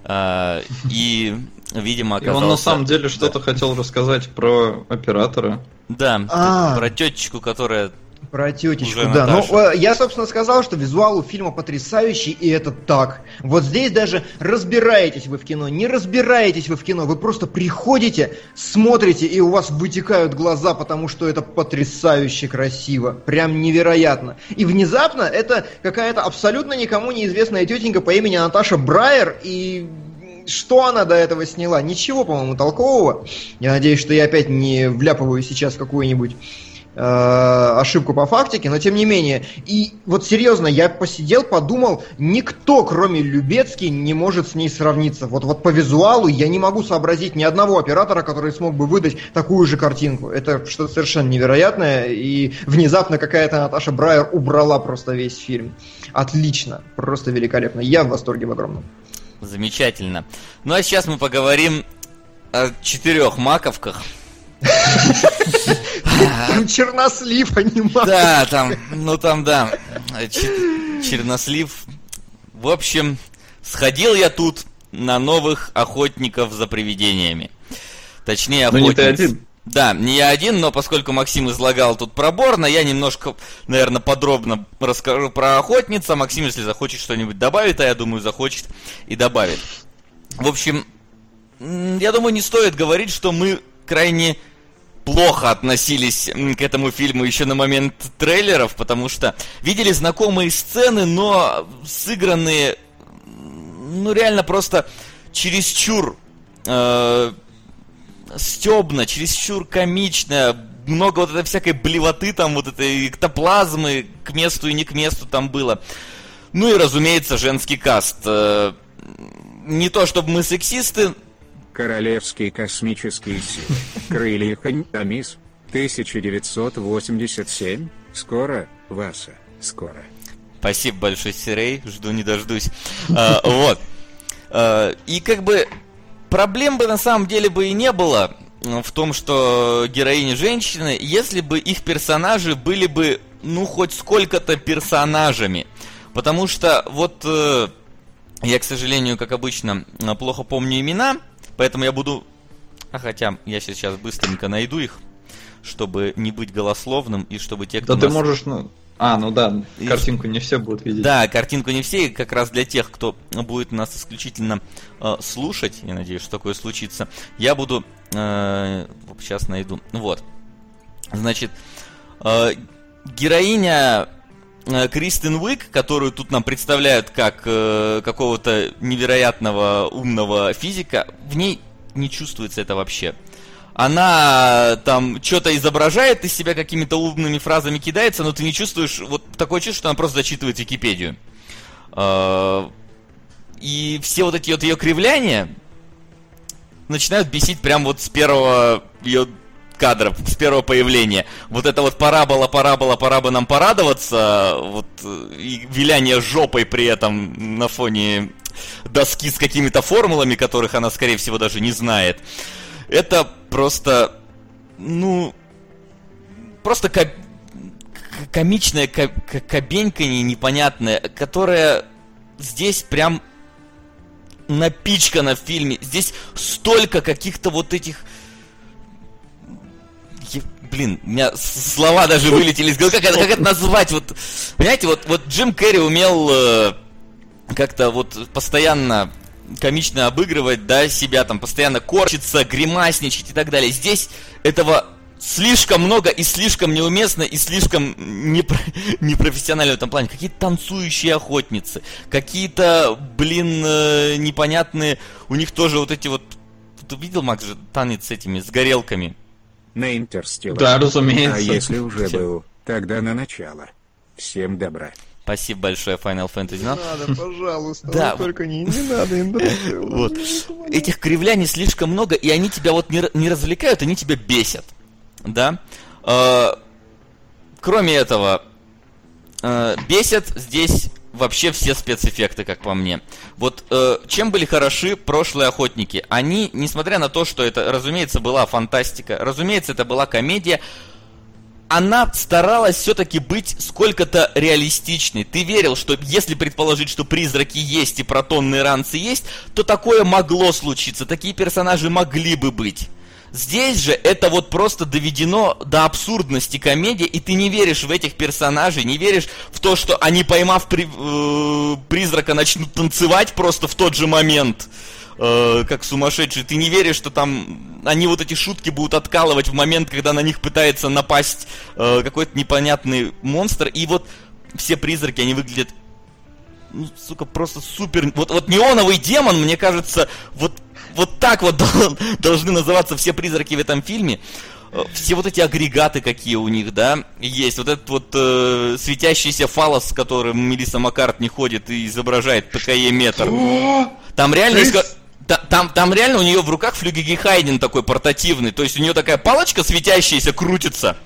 Э, и видимо, оказался... И он на самом деле что-то да. хотел рассказать про оператора. Да, а про тетечку, которая про тетечку, да. Ну, э, я, собственно, сказал, что визуал у фильма потрясающий, и это так. Вот здесь даже разбираетесь вы в кино, не разбираетесь вы в кино, вы просто приходите, смотрите, и у вас вытекают глаза, потому что это потрясающе красиво. Прям невероятно. И внезапно это какая-то абсолютно никому неизвестная тетенька по имени Наташа Брайер, и что она до этого сняла? Ничего, по-моему, толкового. Я надеюсь, что я опять не вляпываю сейчас какую-нибудь ошибку по фактике, но тем не менее. И вот серьезно, я посидел, подумал, никто, кроме Любецки, не может с ней сравниться. Вот, вот по визуалу я не могу сообразить ни одного оператора, который смог бы выдать такую же картинку. Это что-то совершенно невероятное, и внезапно какая-то Наташа Брайер убрала просто весь фильм. Отлично, просто великолепно. Я в восторге в огромном. Замечательно. Ну а сейчас мы поговорим о четырех маковках. Там чернослив, а не мак. Да, там, ну там, да, чернослив. В общем, сходил я тут на новых охотников за привидениями. Точнее, охотниц. Ну не ты один. Да, не я один, но поскольку Максим излагал тут проборно, я немножко, наверное, подробно расскажу про охотница. Максим, если захочет что-нибудь добавить, а я думаю, захочет и добавит. В общем, я думаю, не стоит говорить, что мы крайне плохо относились к этому фильму еще на момент трейлеров, потому что видели знакомые сцены, но сыгранные, ну реально просто чересчур э, стебно, чересчур комично, много вот этой всякой блевоты там, вот этой эктоплазмы к месту и не к месту там было. Ну и, разумеется, женский каст. Э, не то, чтобы мы сексисты. Королевские космические силы. Крылья Хантамис. 1987. Скоро, Васа, скоро. Спасибо большое, Сирей. Жду не дождусь. А, вот. А, и как бы проблем бы на самом деле бы и не было в том, что героини женщины, если бы их персонажи были бы, ну, хоть сколько-то персонажами. Потому что вот э, я, к сожалению, как обычно, плохо помню имена, поэтому я буду... А хотя я сейчас быстренько найду их, чтобы не быть голословным и чтобы те, кто... Да нас... ты можешь, ну, а, ну да, картинку не все будут видеть. Да, картинку не все, и как раз для тех, кто будет нас исключительно э, слушать, я надеюсь, что такое случится, я буду... Э, сейчас найду. Вот. Значит, э, героиня э, Кристин Уик, которую тут нам представляют как э, какого-то невероятного умного физика, в ней не чувствуется это вообще она там что-то изображает из себя какими-то умными фразами кидается, но ты не чувствуешь, вот такое чувство, что она просто зачитывает Википедию. А, и все вот эти вот ее кривляния начинают бесить прям вот с первого ее кадра, с первого появления. Вот это вот парабола, парабола, пора бы нам порадоваться, вот, и виляние жопой при этом на фоне доски с какими-то формулами, которых она, скорее всего, даже не знает. Это просто, ну, просто ко- комичная ко- кобеньканье непонятное, которая здесь прям напичкана в фильме. Здесь столько каких-то вот этих... блин, у меня слова даже вылетели из головы. Как это, как это назвать? Вот, понимаете, вот, вот Джим Керри умел э, как-то вот постоянно комично обыгрывать, да, себя там, постоянно корчиться, гримасничать и так далее. Здесь этого слишком много и слишком неуместно и слишком непро... непрофессионально в этом плане. Какие-то танцующие охотницы, какие-то, блин, э, непонятные, у них тоже вот эти вот... Ты видел, Макс, же танец с этими, с горелками? На Интерстилла. Да, разумеется. А если уже был, тогда на начало. Всем добра. Спасибо большое, Final Fantasy. Не надо, пожалуйста, Да. только не, не надо Интерстеллар. Вот. Этих кривляний слишком много, и они тебя вот не, не развлекают, они тебя бесят. Да? Э, кроме этого, э, бесят здесь вообще все спецэффекты, как по мне. Вот э, чем были хороши прошлые охотники? Они, несмотря на то, что это, разумеется, была фантастика, разумеется, это была комедия, она старалась все-таки быть сколько-то реалистичной. Ты верил, что если предположить, что призраки есть и протонные ранцы есть, то такое могло случиться, такие персонажи могли бы быть. Здесь же это вот просто доведено до абсурдности комедии, и ты не веришь в этих персонажей, не веришь в то, что они, поймав при- э, призрака, начнут танцевать просто в тот же момент, э, как сумасшедшие. Ты не веришь, что там они вот эти шутки будут откалывать в момент, когда на них пытается напасть э, какой-то непонятный монстр. И вот все призраки, они выглядят ну, сука, просто супер... Вот, вот неоновый демон, мне кажется, вот, вот так вот дол- должны называться все призраки в этом фильме. Э, Все вот эти агрегаты, какие у них, да, есть. Вот этот вот э, светящийся фалос, с которым Мелисса Маккарт не ходит и изображает ПКЕ метр. Там реально... Та- Там, там реально у нее в руках флюгегехайден такой портативный. То есть у нее такая палочка светящаяся крутится.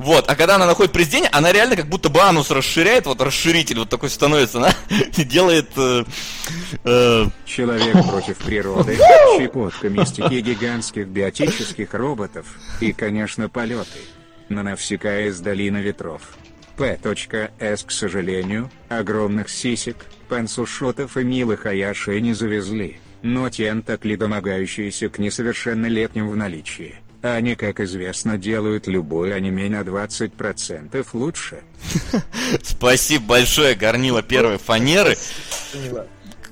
Вот, а когда она находит произведение, она реально как будто бы анус расширяет, вот расширитель вот такой становится, она делает... э, э, Человек против природы, щепотка мистики гигантских биотических роботов и, конечно, полеты. На Навсекая из долины ветров. П.С. К сожалению, огромных сисек, пансушотов и милых Аяши не завезли, но тентакли, домогающиеся к несовершеннолетним в наличии. Они, как известно, делают любое аниме на 20% лучше. Спасибо большое, горнило первой фанеры.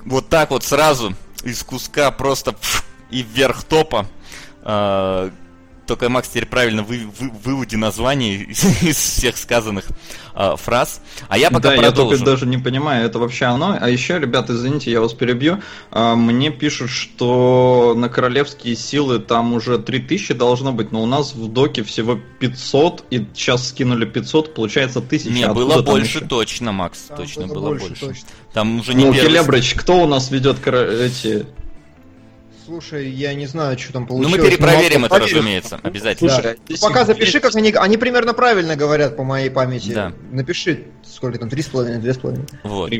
Вот так вот сразу из куска просто и вверх топа. Только, Макс, теперь правильно вы, вы- выводи названий из всех сказанных а, фраз. А я пока да, я продолжу. только даже не понимаю, это вообще оно. А еще, ребята, извините, я вас перебью. А, Мне пишут, что на королевские силы там уже 3000 должно быть, но у нас в доке всего 500, и сейчас скинули 500, получается 1000. Не, Откуда было больше, еще? точно, Макс, Там точно было было больше, больше. точно. Там уже не Ну, первый... Келебрыч, кто у нас ведет кора- эти... Слушай, я не знаю, что там Ну, получилось. мы перепроверим это, разумеется, обязательно. Да. Слушай, здесь Пока запиши, как они, они примерно правильно говорят по моей памяти. Да. Напиши, сколько там, три с половиной, две с половиной. Вот.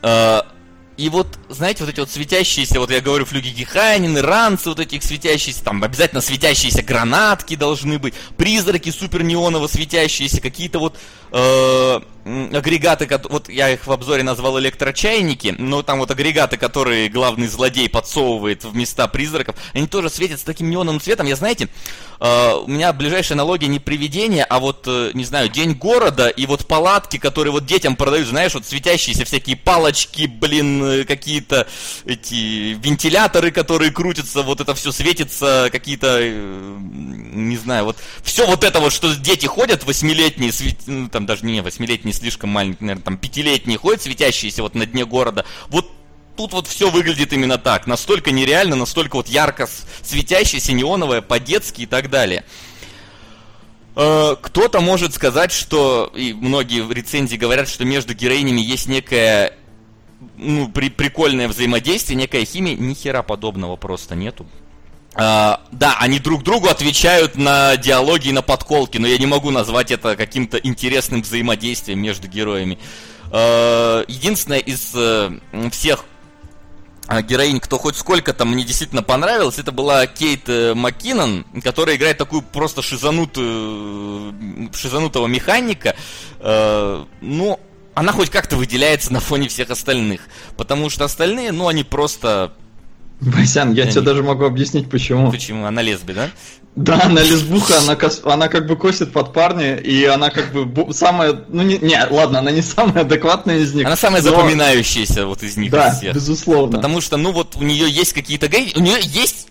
А, И вот, знаете, вот эти вот светящиеся, вот я говорю, флюги Гехайнены, ранцы вот этих светящиеся, там обязательно светящиеся гранатки должны быть, призраки супер неоново светящиеся, какие-то вот э, агрегаты, вот я их в обзоре назвал электрочайники, но там вот агрегаты, которые главный злодей подсовывает в места призраков, они тоже светятся таким неоновым цветом. Я, знаете, э, у меня ближайшая аналогия не привидение, а вот, э, не знаю, день города и вот палатки, которые вот детям продают, знаешь, вот светящиеся всякие палочки, блин, э, какие-то эти вентиляторы, которые крутятся, вот это все светится, какие-то, не знаю, вот все вот это вот, что дети ходят, восьмилетние, ну, там даже не восьмилетние, слишком маленькие, наверное, там пятилетние ходят, светящиеся вот на дне города, вот тут вот все выглядит именно так. Настолько нереально, настолько вот ярко светящееся, неоновое, по-детски и так далее. Э, Кто-то может сказать, что, и многие в рецензии говорят, что между героинями есть некое ну, при, прикольное взаимодействие, некая химия. Ни хера подобного просто нету. А, да, они друг другу отвечают на диалоги и на подколки, но я не могу назвать это каким-то интересным взаимодействием между героями. А, единственное из э, всех а, героинь, кто хоть сколько-то мне действительно понравилось, это была Кейт э, Маккинон, которая играет такую просто шизанутую, шизанутого механика. Ну, она хоть как-то выделяется на фоне всех остальных. Потому что остальные, ну, они просто Васян, я Я тебе не- даже могу объяснить, почему. Почему? Она лесби, да? Да, она лесбуха, она, кос- она как бы косит под парня, и она как бы бу- самая, ну не, не, ладно, она не самая адекватная из них. Она самая но- запоминающаяся вот из них Да, из всех. безусловно. Потому что, ну вот, у нее есть какие-то гей, у нее есть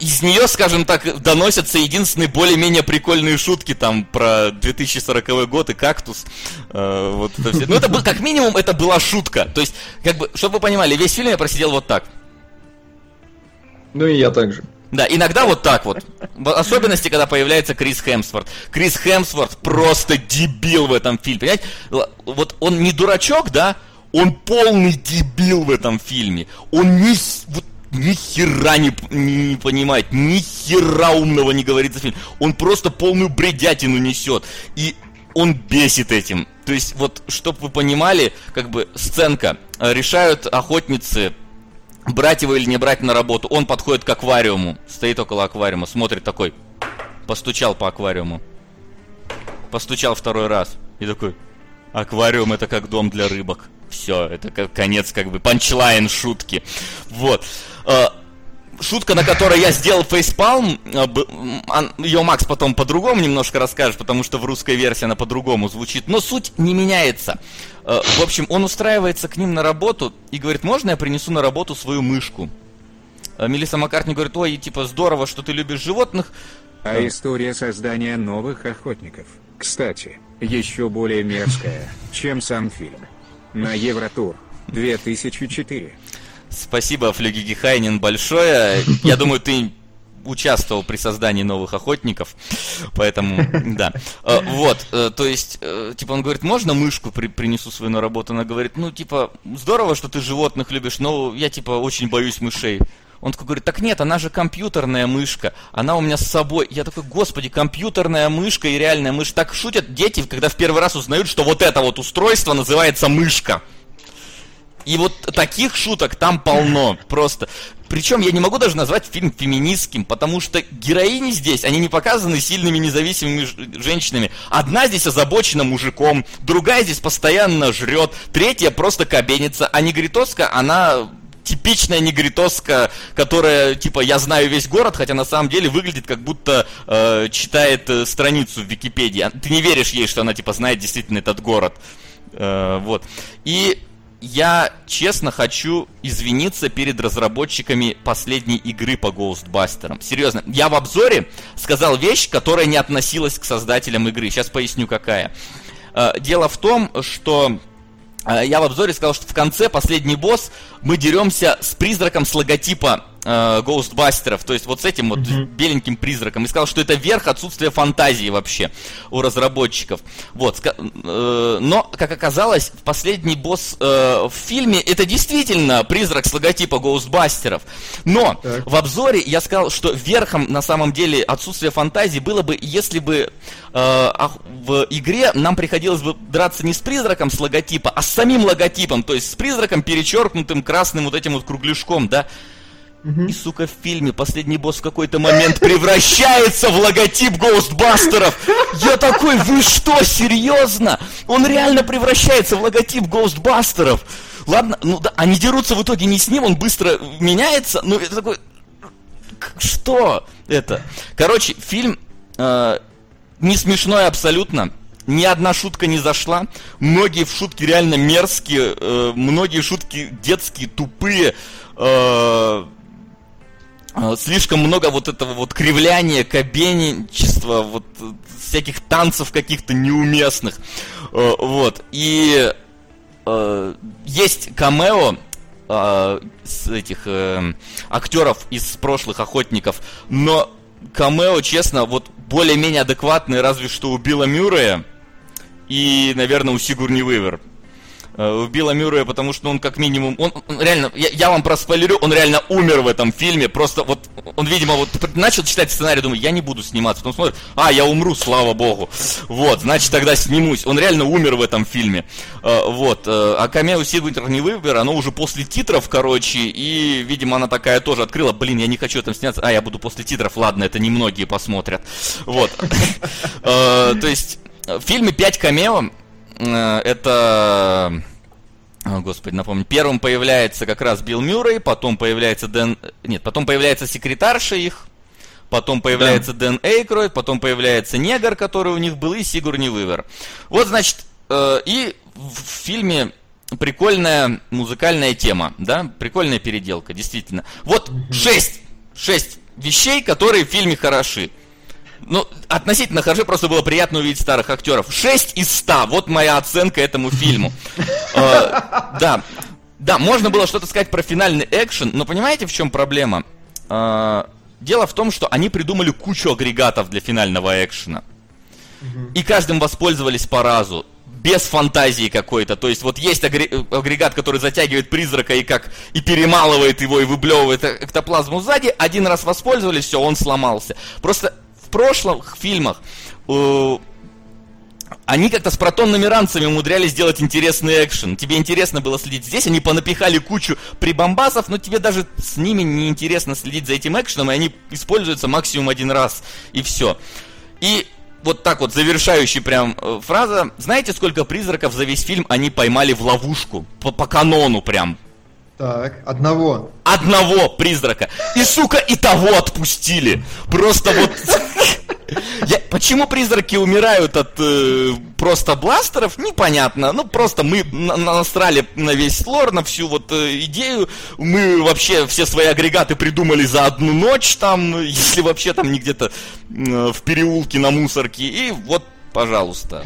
из нее, скажем так, доносятся единственные более-менее прикольные шутки там про 2040 год и кактус. Э, вот это все. Ну, это был, как минимум, это была шутка. То есть, как бы, чтобы вы понимали, весь фильм я просидел вот так. Ну и я также. Да, иногда вот так вот. В особенности, когда появляется Крис Хемсворт. Крис Хемсворт просто дебил в этом фильме. Понимаете? Вот он не дурачок, да? Он полный дебил в этом фильме. Он с- вот, ни хера не, не, не понимает, ни хера умного не говорит за фильм. Он просто полную бредятину несет. И он бесит этим. То есть, вот, чтобы вы понимали, как бы сценка. Решают охотницы брать его или не брать на работу. Он подходит к аквариуму, стоит около аквариума, смотрит такой, постучал по аквариуму. Постучал второй раз и такой, аквариум это как дом для рыбок. Все, это конец как бы панчлайн шутки. Вот. Э, Шутка, на которой я сделал фейспалм, ее Макс потом по-другому немножко расскажет, потому что в русской версии она по-другому звучит, но суть не меняется. Э, В общем, он устраивается к ним на работу и говорит, можно я принесу на работу свою мышку? Э, Мелисса Маккартни говорит, ой, типа, здорово, что ты любишь животных. А история создания новых охотников, кстати, еще более мерзкая, чем сам фильм. На Евротур 2004. Спасибо, Флюги Гехайнин, большое. Я думаю, ты участвовал при создании новых охотников, поэтому, да. Э, Вот, э, то есть, э, типа, он говорит, можно мышку при- принесу свою на работу? Она говорит, ну, типа, здорово, что ты животных любишь, но я, типа, очень боюсь мышей. Он такой говорит, так нет, она же компьютерная мышка, она у меня с собой. Я такой, господи, компьютерная мышка и реальная мышь. Так шутят дети, когда в первый раз узнают, что вот это вот устройство называется мышка. И вот таких шуток там полно, просто. Причем я не могу даже назвать фильм феминистским, потому что героини здесь, они не показаны сильными независимыми женщинами. Одна здесь озабочена мужиком, другая здесь постоянно жрет, третья просто кабенится, а негритоска, она типичная негритоска, которая, типа, я знаю весь город, хотя на самом деле выглядит как будто э, читает э, страницу в Википедии. А Ты не веришь ей, что она, типа, знает действительно этот город. Э, вот. И я честно хочу извиниться перед разработчиками последней игры по Ghostbusters. Серьезно, я в обзоре сказал вещь, которая не относилась к создателям игры. Сейчас поясню, какая. Э, Дело в том, что э, я в обзоре сказал, что в конце последний босс мы деремся с призраком с логотипа э, Ghostbusters, то есть вот с этим вот беленьким призраком, и сказал, что это верх отсутствия фантазии вообще у разработчиков. Вот, э, но, как оказалось, последний босс э, в фильме это действительно призрак с логотипа Ghostbusters. Но Так. в обзоре я сказал, что верхом на самом деле отсутствия фантазии было бы, если бы э, ах- в игре нам приходилось бы драться не с призраком с логотипа, а с самим логотипом, то есть с призраком перечеркнутым красным вот этим вот кругляшком, да. И, сука, в фильме последний босс в какой-то момент превращается в логотип Гоустбастеров. Я такой, вы что, серьезно? Он реально превращается в логотип Гоустбастеров. Ладно, ну да, они дерутся в итоге не с ним, он быстро меняется, но это такой... Что это? Короче, фильм э, не смешной абсолютно. Ни одна шутка не зашла. Многие шутки реально мерзкие. э, многие шутки детские, тупые. э, слишком много вот этого вот кривляния, кабеничества, вот э, всяких танцев каких-то неуместных. Э, вот. И э, есть камео э, с этих э, актеров из прошлых охотников, но камео, честно, вот более-менее адекватные, разве что у Билла Мюррея и, наверное, у Сигурни Уивер. Э, У Билла Мюррея, потому что он как минимум, он, он реально, я, я вам проспойлерю, он реально умер в этом фильме, просто вот, он, видимо, вот начал читать сценарий, думаю, я не буду сниматься, потом смотрит, а, я умру, слава богу, вот, значит, тогда снимусь, он реально умер в этом фильме, Э, вот, э, а камео Сигурни Уивер, оно уже после титров, короче, и, видимо, она такая тоже открыла, блин, я не хочу там сняться, а, я буду после титров, ладно, это немногие посмотрят, вот, то есть, в фильме 5 камео, это О, господи, напомню. Первым появляется как раз Билл Мюррей, потом появляется Дэн... Нет, потом появляется секретарша их, потом появляется да. Дэн Эйкройд, потом появляется негр, который у них был, и Сигурни Вивер. Вот, значит, э, и в фильме прикольная музыкальная тема, да, прикольная переделка, действительно. Вот шесть, шесть вещей, которые в фильме хороши. Ну, относительно хорошо, просто было приятно увидеть старых актеров. 6 из 100, вот моя оценка этому фильму. Э, да, да, можно было что-то сказать про финальный экшен, но понимаете, в чем проблема? Э, дело в том, что они придумали кучу агрегатов для финального экшена. И каждым воспользовались по разу без фантазии какой-то. То есть вот есть агрегат, который затягивает призрака и как и перемалывает его и выблевывает эктоплазму сзади. Один раз воспользовались, все, он сломался. Просто в прошлых фильмах э, они как-то с протонными ранцами умудрялись сделать интересный экшен. Тебе интересно было следить. Здесь они понапихали кучу прибамбасов, но тебе даже с ними не интересно следить за этим экшеном, и они используются максимум один раз, и все. И вот так вот, завершающий прям э, фраза. Знаете, сколько призраков за весь фильм они поймали в ловушку? По, по канону прям. Так, одного. Одного призрака. И, сука, и того отпустили. Просто вот... Я, почему призраки умирают от э, просто бластеров, непонятно. Ну, просто мы на насрали на весь лор, на всю вот э, идею. Мы вообще все свои агрегаты придумали за одну ночь, там, если вообще там не где-то э, в переулке на мусорке. И вот, пожалуйста.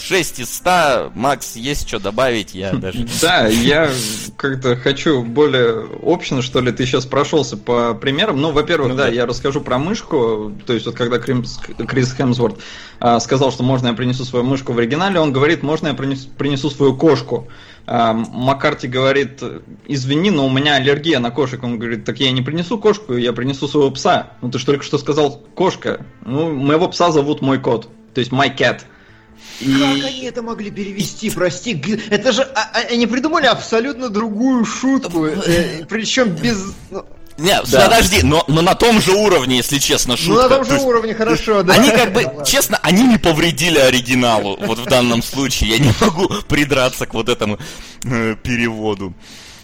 6 из 100. Макс, есть что добавить? Я даже... Да, я как-то хочу более общно, что ли, ты сейчас прошелся по примерам. Ну, во-первых, ну, да, да, я расскажу про мышку. То есть, вот когда Крис, Крис Хемсворт а, сказал, что можно я принесу свою мышку в оригинале, он говорит, можно я принесу, принесу свою кошку. А, Маккарти говорит, извини, но у меня аллергия на кошек. Он говорит, так я не принесу кошку, я принесу своего пса. Ну, ты же только что сказал кошка. Ну, моего пса зовут мой кот. То есть, my cat. И... Как они это могли перевести, прости? Это же а, а, они придумали абсолютно другую шутку, э, причем без... Ну, не, да. подожди, но, но на том же уровне, если честно, шутка. Ну, на том же есть, уровне, хорошо, да. Они как бы, честно, они не повредили оригиналу, вот в данном случае. Я не могу придраться к вот этому э, переводу.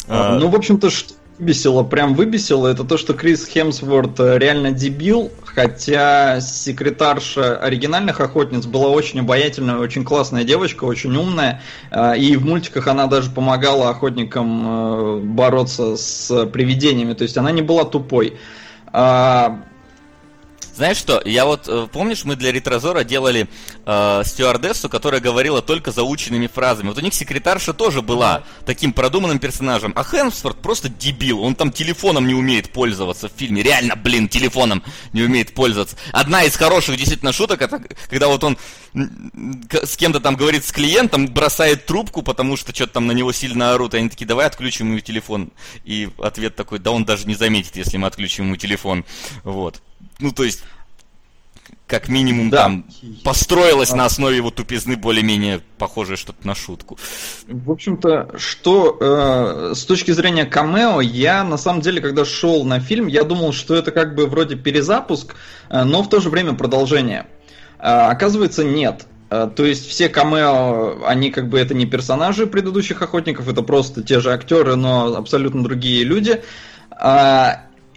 А, ну, в общем-то, что выбесило, прям выбесило, это то, что Крис Хемсворт э, реально дебил, хотя секретарша оригинальных охотниц была очень обаятельная, очень классная девочка, очень умная, э, и в мультиках она даже помогала охотникам э, бороться с привидениями, то есть она не была тупой. Знаешь что, я вот, э, помнишь, мы для Ретрозора делали э, стюардессу, которая говорила только заученными фразами. Вот у них секретарша тоже была таким продуманным персонажем. А Хэмсфорд просто дебил. Он там телефоном не умеет пользоваться в фильме. Реально, блин, телефоном не умеет пользоваться. Одна из хороших действительно шуток, это когда вот он с кем-то там говорит с клиентом, бросает трубку, потому что что-то там на него сильно орут. И они такие, давай отключим ему телефон. И ответ такой, да он даже не заметит, если мы отключим ему телефон. Вот ну, то есть, как минимум, да. там построилось а. на основе его тупизны более-менее похожее что-то на шутку. В общем-то, что э, с точки зрения камео, я на самом деле, когда шел на фильм, я думал, что это как бы вроде перезапуск, э, но в то же время продолжение. Э, оказывается, нет. Э, то есть все камео, они как бы это не персонажи предыдущих охотников, это просто те же актеры, но абсолютно другие люди.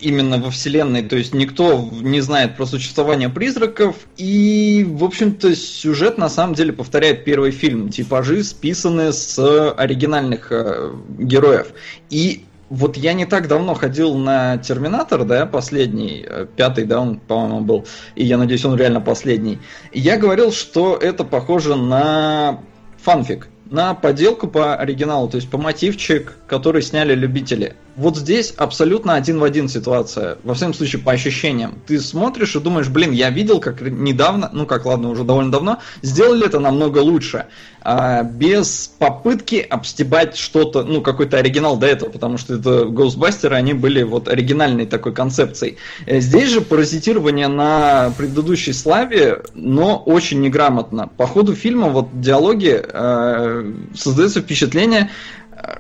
Именно во вселенной, то есть никто не знает про существование призраков, и, в общем-то, сюжет на самом деле повторяет первый фильм, типажи списаны с оригинальных э, героев. И вот я не так давно ходил на Терминатор, да, последний, э, пятый, да, он, по-моему, был, и я надеюсь, он реально последний. И я говорил, что это похоже на фанфик, на подделку по оригиналу, то есть по мотивчик, который сняли любители. Вот здесь абсолютно один в один ситуация, во всяком случае по ощущениям. Ты смотришь и думаешь, блин, я видел, как недавно, ну как ладно, уже довольно давно, сделали это намного лучше, а, без попытки обстебать что-то, ну какой-то оригинал до этого, потому что это Ghostbusters, они были вот оригинальной такой концепцией. Э, здесь же паразитирование на предыдущей славе, но очень неграмотно. По ходу фильма вот диалоги э, создается впечатление,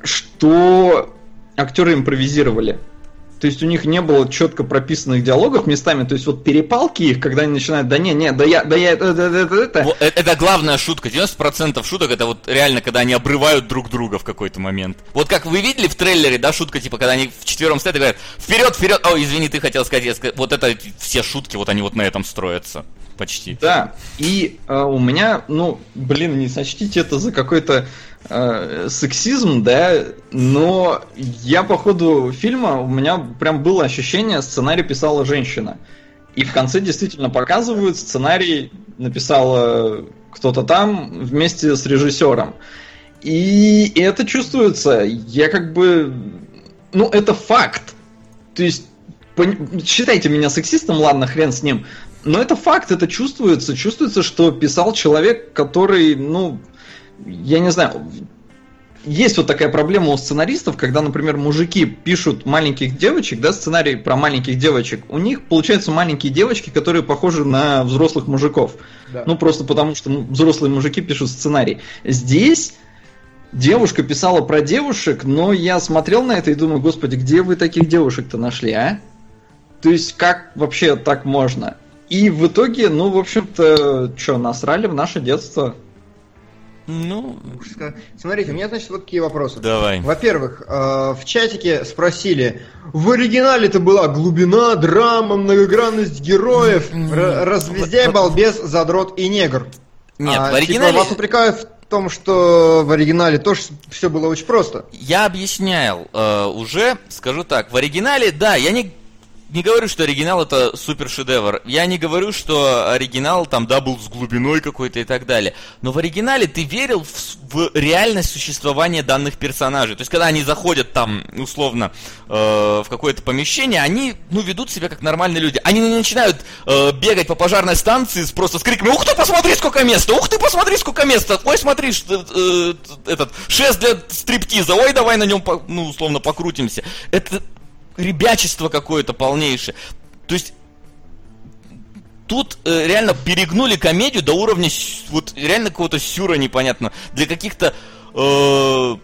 что актеры импровизировали. То есть у них не было четко прописанных диалогов местами, то есть вот перепалки их, когда они начинают, да не, не, да я, да я, это, это, это, это. Вот, э, это главная шутка. 90% шуток это вот реально, когда они обрывают друг друга в какой-то момент. Вот как вы видели в трейлере, да, шутка, типа, когда они в четвером стоят и говорят, вперед, вперед, о, извини, ты хотел сказать, я сказал, вот это все шутки, вот они вот на этом строятся. Почти. Да, и э, у меня, ну, блин, не сочтите это за какой-то э, сексизм, да, но я по ходу фильма, у меня прям было ощущение, сценарий писала женщина. И в конце действительно показывают, сценарий написала кто-то там вместе с режиссером. И это чувствуется. Я как бы... Ну, это факт. То есть, пон... считайте меня сексистом, ладно, хрен с ним. Но это факт, это чувствуется. Чувствуется, что писал человек, который, ну, я не знаю, есть вот такая проблема у сценаристов, когда, например, мужики пишут маленьких девочек, да, сценарий про маленьких девочек, у них получаются маленькие девочки, которые похожи на взрослых мужиков. Да. Ну, просто потому что ну, взрослые мужики пишут сценарий. Здесь девушка писала про девушек, но я смотрел на это и думаю, господи, где вы таких девушек-то нашли, а? То есть, как вообще так можно? И в итоге, ну, в общем-то, что, насрали в наше детство. Ну, смотрите, у меня, значит, вот такие вопросы. Давай. Во-первых, э, в чатике спросили, в оригинале это была глубина, драма, многогранность героев, развездяй, балбес, задрот и негр. Нет, а, в типа, оригинале... Типа, вас упрекают в том, что в оригинале тоже все было очень просто. Я объяснял э, уже, скажу так, в оригинале, да, я не не говорю, что оригинал это супер шедевр. Я не говорю, что оригинал там, да, был с глубиной какой-то и так далее. Но в оригинале ты верил в, в реальность существования данных персонажей. То есть, когда они заходят там, условно, э, в какое-то помещение, они, ну, ведут себя как нормальные люди. Они не начинают э, бегать по пожарной станции с, просто с криками «Ух ты, посмотри, сколько места! Ух ты, посмотри, сколько места! Ой, смотри, э, этот, шест для стриптиза! Ой, давай на нем, ну, условно, покрутимся!» Это ребячество какое-то полнейшее. То есть тут э, реально перегнули комедию до уровня вот реально какого-то сюра непонятно для каких-то э,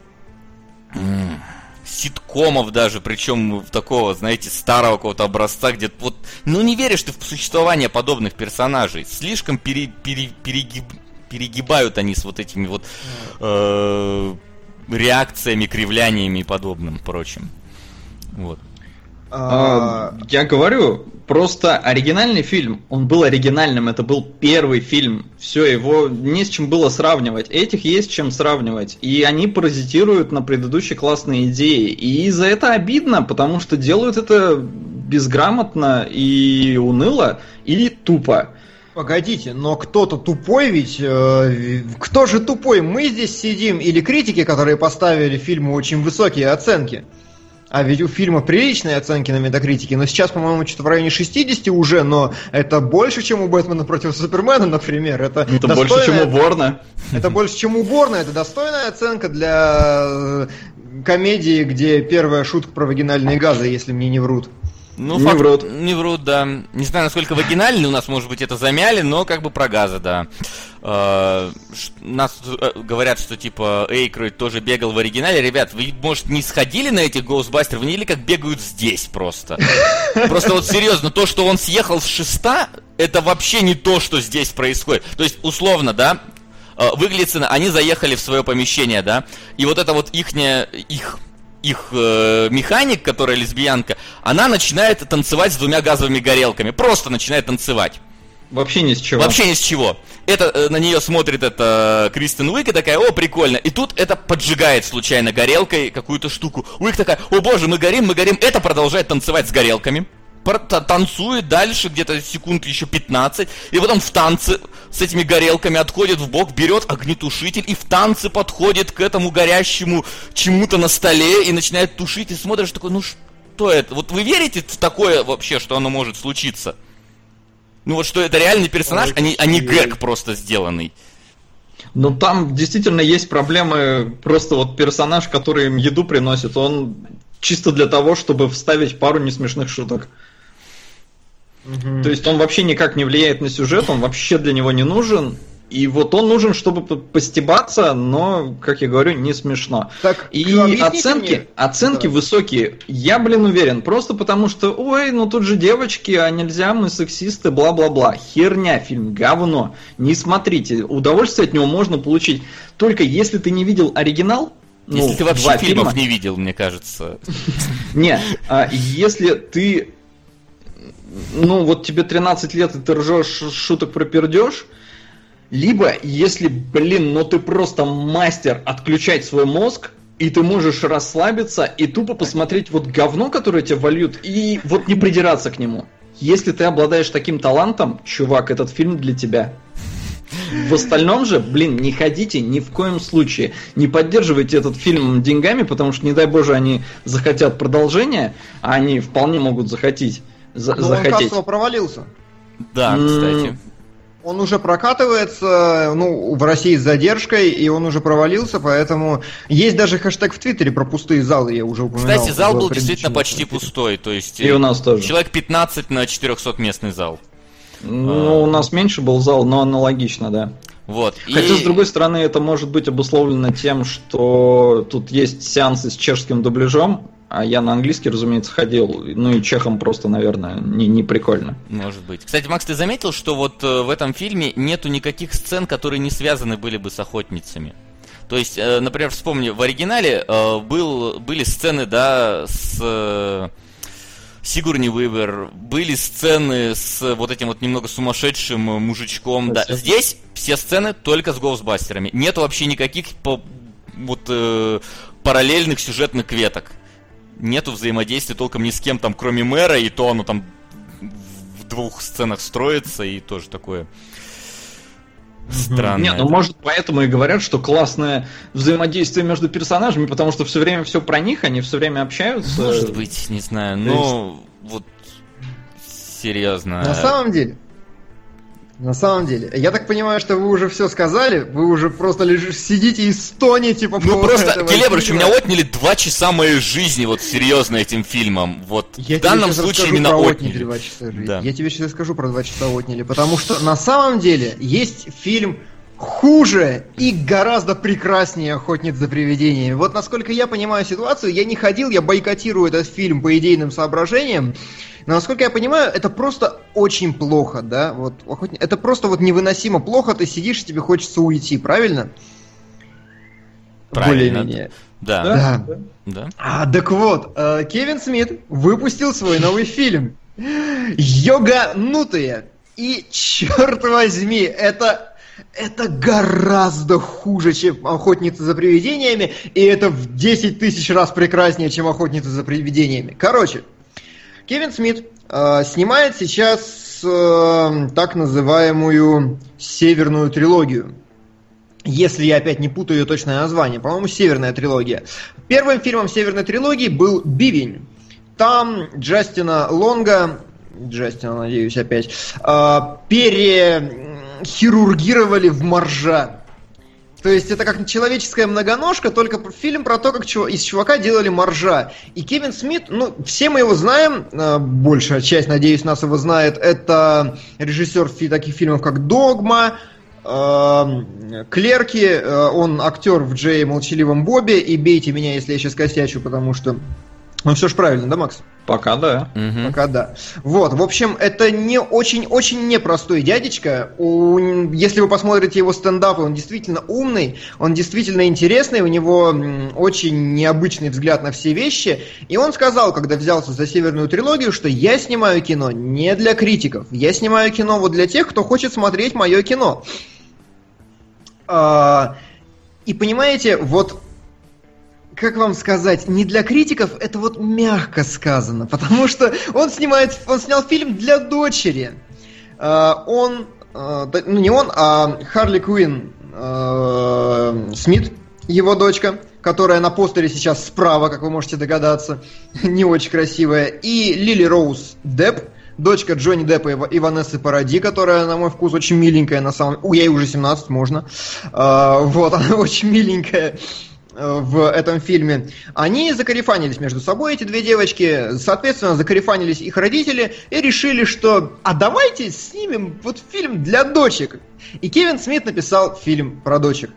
ситкомов даже, причем такого, знаете, старого какого-то образца, где вот, ну не веришь ты в существование подобных персонажей, слишком пере, пере, перегиб, перегибают они с вот этими вот э, реакциями, кривляниями и подобным прочим. Вот. А, я говорю, просто оригинальный фильм, он был оригинальным, это был первый фильм, все, его не с чем было сравнивать, этих есть чем сравнивать, и они паразитируют на предыдущей классной идее, и за это обидно, потому что делают это безграмотно и уныло, и тупо. Погодите, но кто-то тупой ведь... Э, кто же тупой? Мы здесь сидим или критики, которые поставили фильму очень высокие оценки? А ведь у фильма приличные оценки на метакритике, но сейчас, по-моему, что-то в районе 60 уже, но это больше, чем у Бэтмена против Супермена, например. Это, это достойная... больше, чем у Борна. Это больше, чем у Борна. Это достойная оценка для э, комедии, где первая шутка про вагинальные газы, если мне не врут. Ну, не факт, врут. Не врут, да. Не знаю, насколько вагинальный у нас, может быть, это замяли, но как бы про газы, да. Uh, нас uh, говорят, что типа Эйкройд тоже бегал в оригинале. Ребят, вы, может, не сходили на этих Гоусбастеров, вы не видели, как бегают здесь просто. Просто вот серьезно, то, что он съехал с шеста, это вообще не то, что здесь происходит. То есть, условно, да, uh, выглядит, они заехали в свое помещение, да, и вот это вот ихняя, их их э, механик, которая лесбиянка, она начинает танцевать с двумя газовыми горелками. Просто начинает танцевать. Вообще ни с чего. Вообще ни с чего. Это э, на нее смотрит это Кристен Уик и такая, о, прикольно. И тут это поджигает случайно горелкой какую-то штуку. Уик такая, о боже, мы горим, мы горим. Это продолжает танцевать с горелками танцует дальше где-то секунд еще 15, и потом в танце с этими горелками отходит в бок, берет огнетушитель и в танце подходит к этому горящему чему-то на столе и начинает тушить, и смотришь такой, ну что это? Вот вы верите в такое вообще, что оно может случиться? Ну вот что это реальный персонаж, а не, а не гэг просто сделанный. Ну там действительно есть проблемы, просто вот персонаж, который им еду приносит, он чисто для того, чтобы вставить пару несмешных шуток. Угу. То есть он вообще никак не влияет на сюжет, он вообще для него не нужен. И вот он нужен, чтобы постебаться, но, как я говорю, не смешно. Так, И объясните оценки, мне- оценки Да. высокие. Я, блин, уверен. Просто потому что, ой, ну тут же девочки, а нельзя, мы сексисты, бла-бла-бла. Херня, фильм, говно. Не смотрите. Удовольствие от него можно получить только если ты не видел оригинал. ну, Если ты вообще фильмов фильма. не видел, мне кажется. Не, а если ты, ну вот тебе 13 лет и ты ржешь шуток про пердеж, либо если, блин, ну ты просто мастер отключать свой мозг, и ты можешь расслабиться и тупо посмотреть вот говно, которое тебе вольют, и вот не придираться к нему. Если ты обладаешь таким талантом, чувак, этот фильм для тебя. В остальном же, блин, не ходите ни в коем случае. Не поддерживайте этот фильм деньгами, потому что, не дай боже, они захотят продолжения, а они вполне могут захотеть. За- Но он захотеть. кассово провалился. Да, М, кстати. Он уже прокатывается, ну, в России с задержкой, и он уже провалился, поэтому есть даже хэштег в Твиттере про пустые залы, я уже упоминал. Кстати, зал был действительно почти пустой. То есть И у нас тоже. человек 15 на 400 местный зал. Ну, у нас меньше был зал, но аналогично, да. Вот. и- Хотя, с другой стороны, это может быть обусловлено тем, что тут есть сеансы с чешским дубляжом, а я на английский, разумеется, ходил. Ну и чехам просто, наверное, не, не прикольно. Может быть. Кстати, Макс, ты заметил, что вот э, в этом фильме нету никаких сцен, которые не связаны были бы с охотницами? То есть, э, например, вспомни, в оригинале э, был, были сцены, да, с Сигурни Уивер, были сцены с вот этим вот немного сумасшедшим мужичком, да. Здесь все сцены только с Гоустбастерами. Нет вообще никаких по- вот э, параллельных сюжетных веток. Нету взаимодействия толком ни с кем там, кроме мэра, и то оно там в двух сценах строится, и тоже такое странное. Не, ну может поэтому и говорят, что классное взаимодействие между персонажами, потому что все время все про них, они все время общаются. Может быть, не знаю, но вот серьезно. На самом деле, на самом деле, я так понимаю, что вы уже все сказали, вы уже просто лежишь, сидите и стонете по Ну просто, Келебрыч, у меня отняли два часа моей жизни, вот серьезно, этим фильмом. Вот Я в данном случае именно про отняли. отняли два часа жизни. Да. Я тебе сейчас скажу про два часа отняли, потому что на самом деле есть фильм хуже и гораздо прекраснее «Охотниц за привидениями». Вот насколько я понимаю ситуацию, я не ходил, я бойкотирую этот фильм по идейным соображениям, но насколько я понимаю, это просто очень плохо, да? Вот, «Охотни- это просто вот невыносимо плохо, ты сидишь и тебе хочется уйти, правильно? Правильно. Более-менее. Да, Да. да. А, так вот, э, Кевин Смит выпустил свой новый фильм. Йоганутые. И, черт возьми, это... Это гораздо хуже, чем «Охотницы за привидениями», и это в 10 тысяч раз прекраснее, чем «Охотницы за привидениями». Короче, Кевин Смит э, снимает сейчас э, так называемую «Северную трилогию». Если я опять не путаю ее точное название, по-моему, Северная трилогия. Первым фильмом Северной трилогии был Бивень. Там Джастина Лонга, Джастина, надеюсь, опять, э, перехирургировали в моржа. То есть это как человеческая многоножка, только фильм про то, как из чувака делали моржа. И Кевин Смит, ну, все мы его знаем, э, большая часть, надеюсь, нас его знает, это режиссер таких фильмов, как «Догма», э, «Клерки», э, он актер в Джей Молчаливом Бобе, и бейте меня, если я сейчас косячу, потому что... Ну, все же правильно, да, Макс? Пока да. Мгм. Пока да. Вот, в общем, это не очень-очень непростой дядечка. У- если вы посмотрите его стендапы, он действительно умный, он действительно интересный, у него очень необычный взгляд на все вещи. И он сказал, когда взялся за северную трилогию, что я снимаю кино не для критиков, я снимаю кино вот для тех, кто хочет смотреть мое кино. А, и понимаете, вот как вам сказать, не для критиков, это вот мягко сказано, потому что он снимает, он снял фильм для дочери. А, Он, а, ну не он, а Харли Куин а, Смит, его дочка, которая на постере сейчас справа, как вы можете догадаться, не очень красивая, и Лили Роуз Депп, дочка Джонни Деппа и Ва- и Ванессы Паради, которая, на мой вкус, очень миленькая на самом... У, ей уже 17, можно. Вот, она очень миленькая. В этом фильме, они закарифанились между собой, эти две девочки, соответственно, закарифанились их родители и решили, что «а давайте снимем вот фильм для дочек». И Кевин Смит написал фильм про дочек.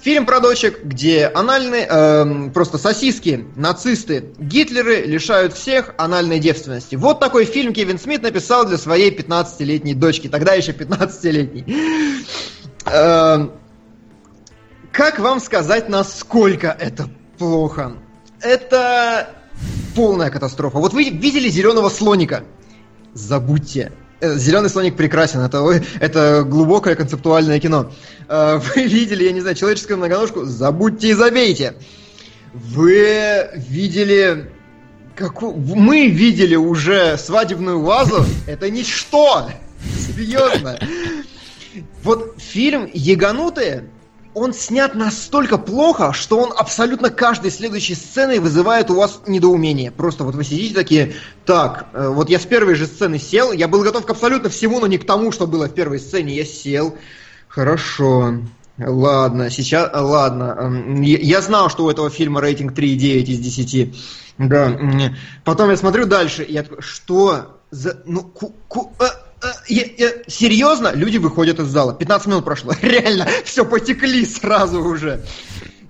Фильм про дочек, где анальные, э, просто сосиски, нацисты, Гитлеры лишают всех анальной девственности. Вот такой фильм Кевин Смит написал для своей 15-летней дочки, тогда еще 15-летней. Как вам сказать, насколько это плохо? Это полная катастрофа. Вот вы видели зеленого слоника? Забудьте. Э, Зеленый слоник прекрасен, это, это глубокое концептуальное кино. Э, вы видели, я не знаю, человеческую многоножку? Забудьте и забейте. Вы видели... Как... Мы видели уже свадебную вазу. Это ничто. Серьезно. Вот фильм «Яганутые» он снят настолько плохо, что он абсолютно каждой следующей сценой вызывает у вас недоумение. Просто вот вы сидите такие, так, э, вот я с первой же сцены сел, я был готов к абсолютно всему, но не к тому, что было в первой сцене. Я сел, хорошо, ладно, сейчас, ладно. Эм, я знал, что у этого фильма рейтинг 3,9 из 10. Да. Потом я смотрю дальше, и я что за... Ну, ку, ку, а, Э, я, я, серьезно, люди выходят из зала. 15 минут прошло. Реально, все потекли сразу уже.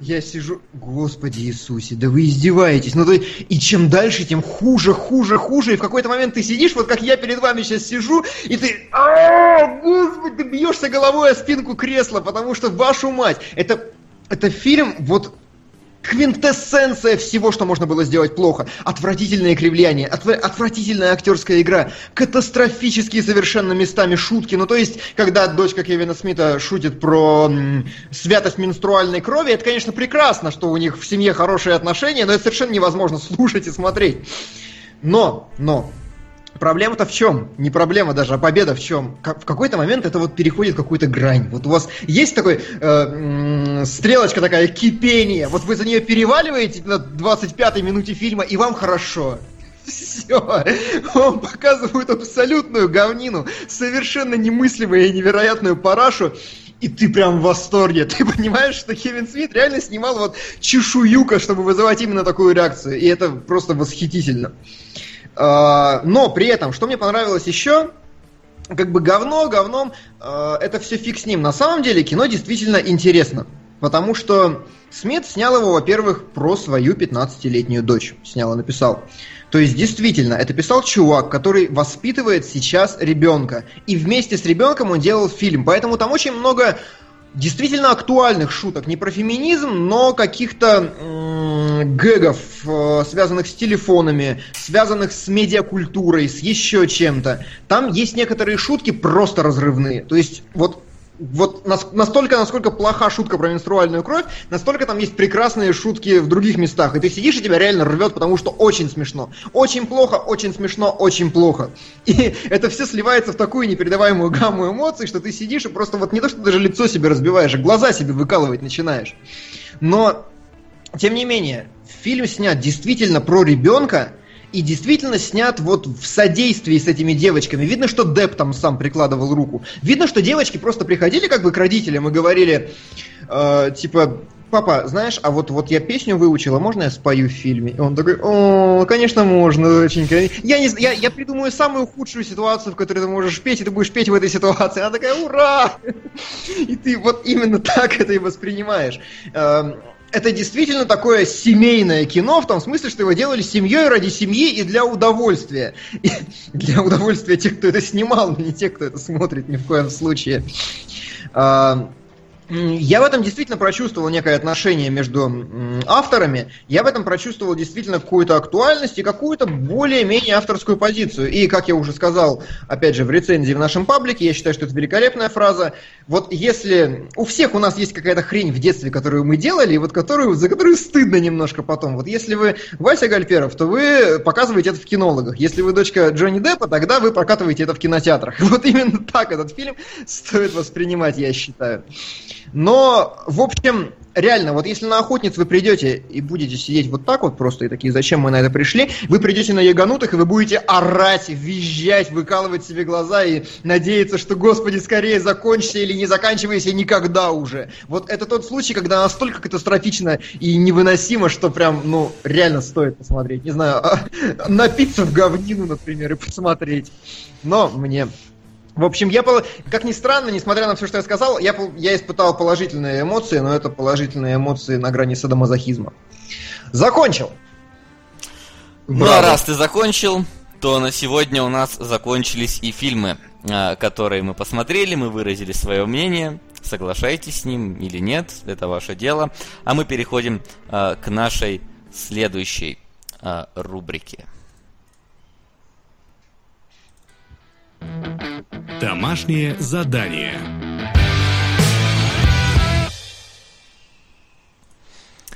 Я сижу, Господи Иисусе, да вы издеваетесь. Ну, то, и чем дальше, тем хуже, хуже, хуже. И в какой-то момент ты сидишь, вот как я перед вами сейчас сижу, и ты, а, Господи, ты бьешься головой о спинку кресла, потому что, вашу мать, это, это фильм, вот квинтэссенция всего, что можно было сделать плохо. Отвратительное кривляние, отв... отвратительная актерская игра, катастрофические совершенно местами шутки. Ну, то есть, когда дочка Кевина Смита шутит про м, святость менструальной крови, это, конечно, прекрасно, что у них в семье хорошие отношения, но это совершенно невозможно слушать и смотреть. Но, но, Проблема-то в чем? Не проблема даже, а победа в чем? в какой-то момент это вот переходит какую-то грань. Вот у вас есть такой э, стрелочка такая кипение. Вот вы за нее переваливаете на 25-й минуте фильма, и вам хорошо. Все. Вам показывают абсолютную говнину, совершенно немыслимую и невероятную парашу. И ты прям в восторге. Ты понимаешь, что Кевин Смит реально снимал вот чешуюка, чтобы вызывать именно такую реакцию. И это просто восхитительно. А, но при этом, что мне понравилось еще, как бы говно говном, а, это все фиг с ним. На самом деле кино действительно интересно. Потому что Смит снял его, во-первых, про свою 15-летнюю дочь. Снял и написал. То есть, действительно, это писал чувак, который воспитывает сейчас ребенка. И вместе с ребенком он делал фильм. Поэтому там очень много действительно актуальных шуток. Не про феминизм, но каких-то гэгов, э, связанных с телефонами, связанных с медиакультурой, с еще чем-то. Там есть некоторые шутки просто разрывные. То есть, вот вот настолько, насколько плоха шутка про менструальную кровь, настолько там есть прекрасные шутки в других местах. И ты сидишь, и тебя реально рвет, потому что очень смешно. Очень плохо, очень смешно, очень плохо. И это все сливается в такую непередаваемую гамму эмоций, что ты сидишь и просто вот не то, что даже лицо себе разбиваешь, а глаза себе выкалывать начинаешь. Но, тем не менее, фильм снят действительно про ребенка, и действительно снят вот в содействии с этими девочками. Видно, что Деп там сам прикладывал руку. Видно, что девочки просто приходили как бы к родителям и говорили, э, типа, папа, знаешь, а вот, вот я песню выучила, можно я спою в фильме? И он такой, о, конечно, можно, доченька. Я, не, я, я придумаю самую худшую ситуацию, в которой ты можешь петь, и ты будешь петь в этой ситуации. Она такая, ура! И ты вот именно так это и воспринимаешь. Это действительно такое семейное кино, в том смысле, что его делали семьей ради семьи и для удовольствия. И для удовольствия тех, кто это снимал, но не тех, кто это смотрит ни в коем случае. А, я в этом действительно прочувствовал некое отношение между авторами, я в этом прочувствовал действительно какую-то актуальность и какую-то более-менее авторскую позицию. И, как я уже сказал, опять же, в рецензии в нашем паблике, я считаю, что это великолепная фраза. Вот если у всех у нас есть какая-то хрень в детстве, которую мы делали, и вот которую, за которую стыдно немножко потом. Вот если вы Вася Гальперов, то вы показываете это в кинологах. Если вы дочка Джонни Деппа, тогда вы прокатываете это в кинотеатрах. Вот именно так этот фильм стоит воспринимать, я считаю. Но, в общем, реально, вот если на охотниц вы придете и будете сидеть вот так вот просто и такие, зачем мы на это пришли, вы придете на яганутых и вы будете орать, визжать, выкалывать себе глаза и надеяться, что, господи, скорее закончится или не заканчивайся никогда уже. Вот это тот случай, когда настолько катастрофично и невыносимо, что прям, ну, реально стоит посмотреть. Не знаю, напиться в говнину, например, и посмотреть. Но мне в общем, я, как ни странно, несмотря на все, что я сказал, я, я испытал положительные эмоции, но это положительные эмоции на грани садомазохизма. Закончил. Ну, а раз ты закончил, то на сегодня у нас закончились и фильмы, а, которые мы посмотрели, мы выразили свое мнение. Соглашайтесь с ним или нет, это ваше дело. А мы переходим а, к нашей следующей а, рубрике. Домашнее задание.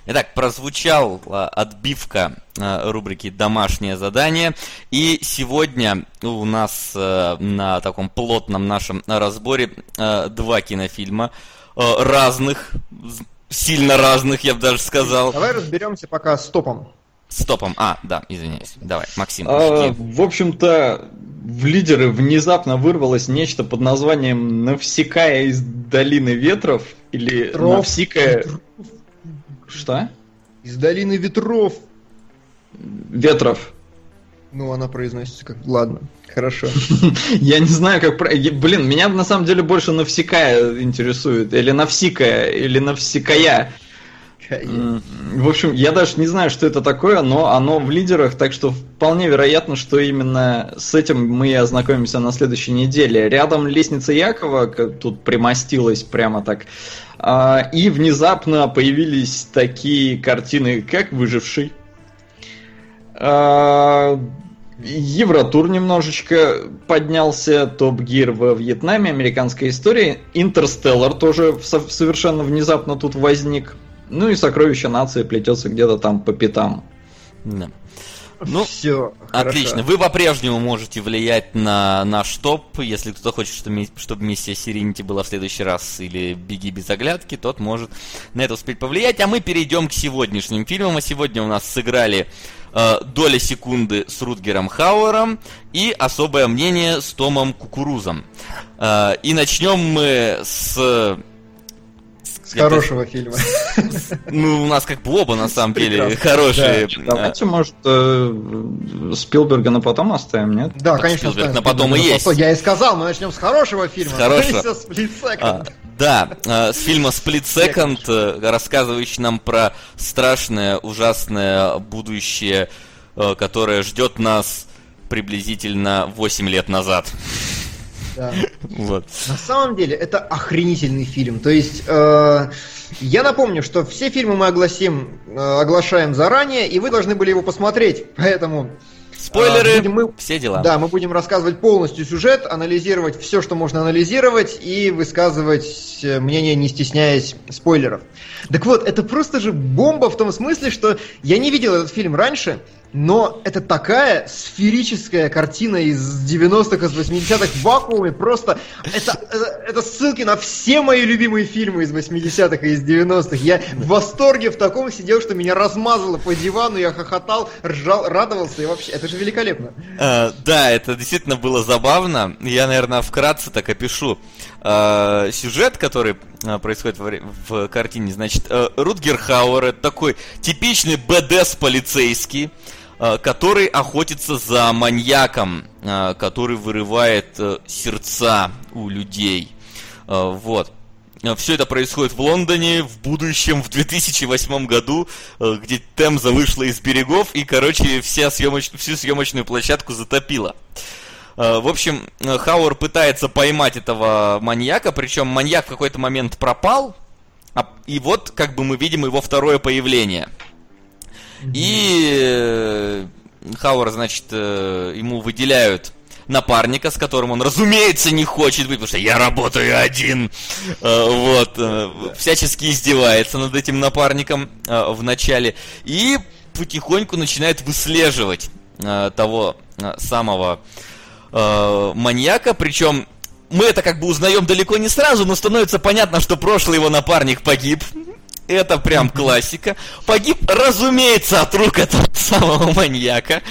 Итак, прозвучал а, отбивка а, рубрики «Домашнее задание». И сегодня у нас а, на таком плотном нашем разборе а, два кинофильма разных, сильно разных, я бы даже сказал. Давай разберемся пока с топом. Стопом. А, да, извиняюсь. Давай, Максим. А, в общем-то, в лидеры внезапно вырвалось нечто под названием «Навсекая из долины ветров» или Ветров. «Навсекая...» Что? Из долины ветров. Ветров. Ну, она произносится как... Ладно, хорошо. Я не знаю, как... Блин, меня на самом деле больше «Навсекая» интересует. Или «Навсикая», или «Навсекая». М, В общем, я даже не знаю, что это такое, но оно в лидерах, так что вполне вероятно, что именно с этим мы ознакомимся на следующей неделе. Рядом лестница Якова тут примостилась прямо так. А, И внезапно появились такие картины, как «Выживший». А, Евротур немножечко поднялся, Топ Гир во Вьетнаме, американская история, Интерстеллар тоже со- совершенно внезапно тут возник. Ну и сокровище нации плетется где-то там по пятам. Да. Ну, все. Отлично. Вы по-прежнему можете влиять на наш топ. Если кто-то хочет, чтобы чтобы миссия Сиренити была в следующий раз или Беги без оглядки, тот может на это успеть повлиять. А мы перейдем к сегодняшним фильмам. А сегодня у нас сыграли э, «Доля секунды» с Рутгером Хауэром и «Особое мнение» с Томом Кукурузом. Э, и начнем мы с... С хорошего фильма. Ну, у нас как бы оба, на самом деле, хорошие. Давайте, может, э, Спилберга на потом оставим, нет? Да, конечно. Спилберг на потом и есть. Я и сказал, мы начнем с хорошего фильма. С хорошего. А, да, э, с фильма Split Second, э, рассказывающий нам про страшное, ужасное будущее, э, которое ждет нас приблизительно 8 лет назад. Да. Вот. На самом деле, это охренительный фильм. То есть, э, я напомню, что все фильмы мы огласим, э, оглашаем заранее, и вы должны были его посмотреть. Поэтому Спойлеры, А, будем мы- все дела. Да, мы будем рассказывать полностью сюжет, анализировать все, что можно анализировать, и высказывать э, мнение, не стесняясь спойлеров. Так вот, это просто же бомба в том смысле, что я не видел этот фильм раньше, но это такая сферическая картина из 90-х, из 80-х в вакууме, просто это, это, это ссылки на все мои любимые фильмы из 80-х и из 90-х. Я в восторге в таком сидел, что меня размазало по дивану, я хохотал, ржал, радовался, и вообще, это же великолепно. Э, да, это действительно было забавно. Я, наверное, вкратце так опишу э, сюжет, который э, происходит во в картине. Значит, Рутгер Хауэр это такой типичный БДС полицейский, который охотится за маньяком, э, который вырывает э, сердца у людей. Э, вот. Все это происходит в Лондоне в будущем, в 2008 году, э, где Темза вышла из берегов и, короче, вся съемоч... всю съемочную площадку затопила. Э, В общем, э, Хауэр пытается поймать этого маньяка, причем маньяк в какой-то момент пропал, а- и вот как бы мы видим его второе появление. И э, Хауэр, значит, э, ему выделяют напарника, с которым он, разумеется, не хочет быть, потому что я работаю один. Э, Вот. Всячески издевается над этим напарником в начале. И потихоньку начинает выслеживать того самого маньяка, причем мы это как бы узнаем далеко не сразу, но становится понятно, что прошлый его напарник погиб. Это прям классика. Погиб, разумеется, от рук этого самого маньяка.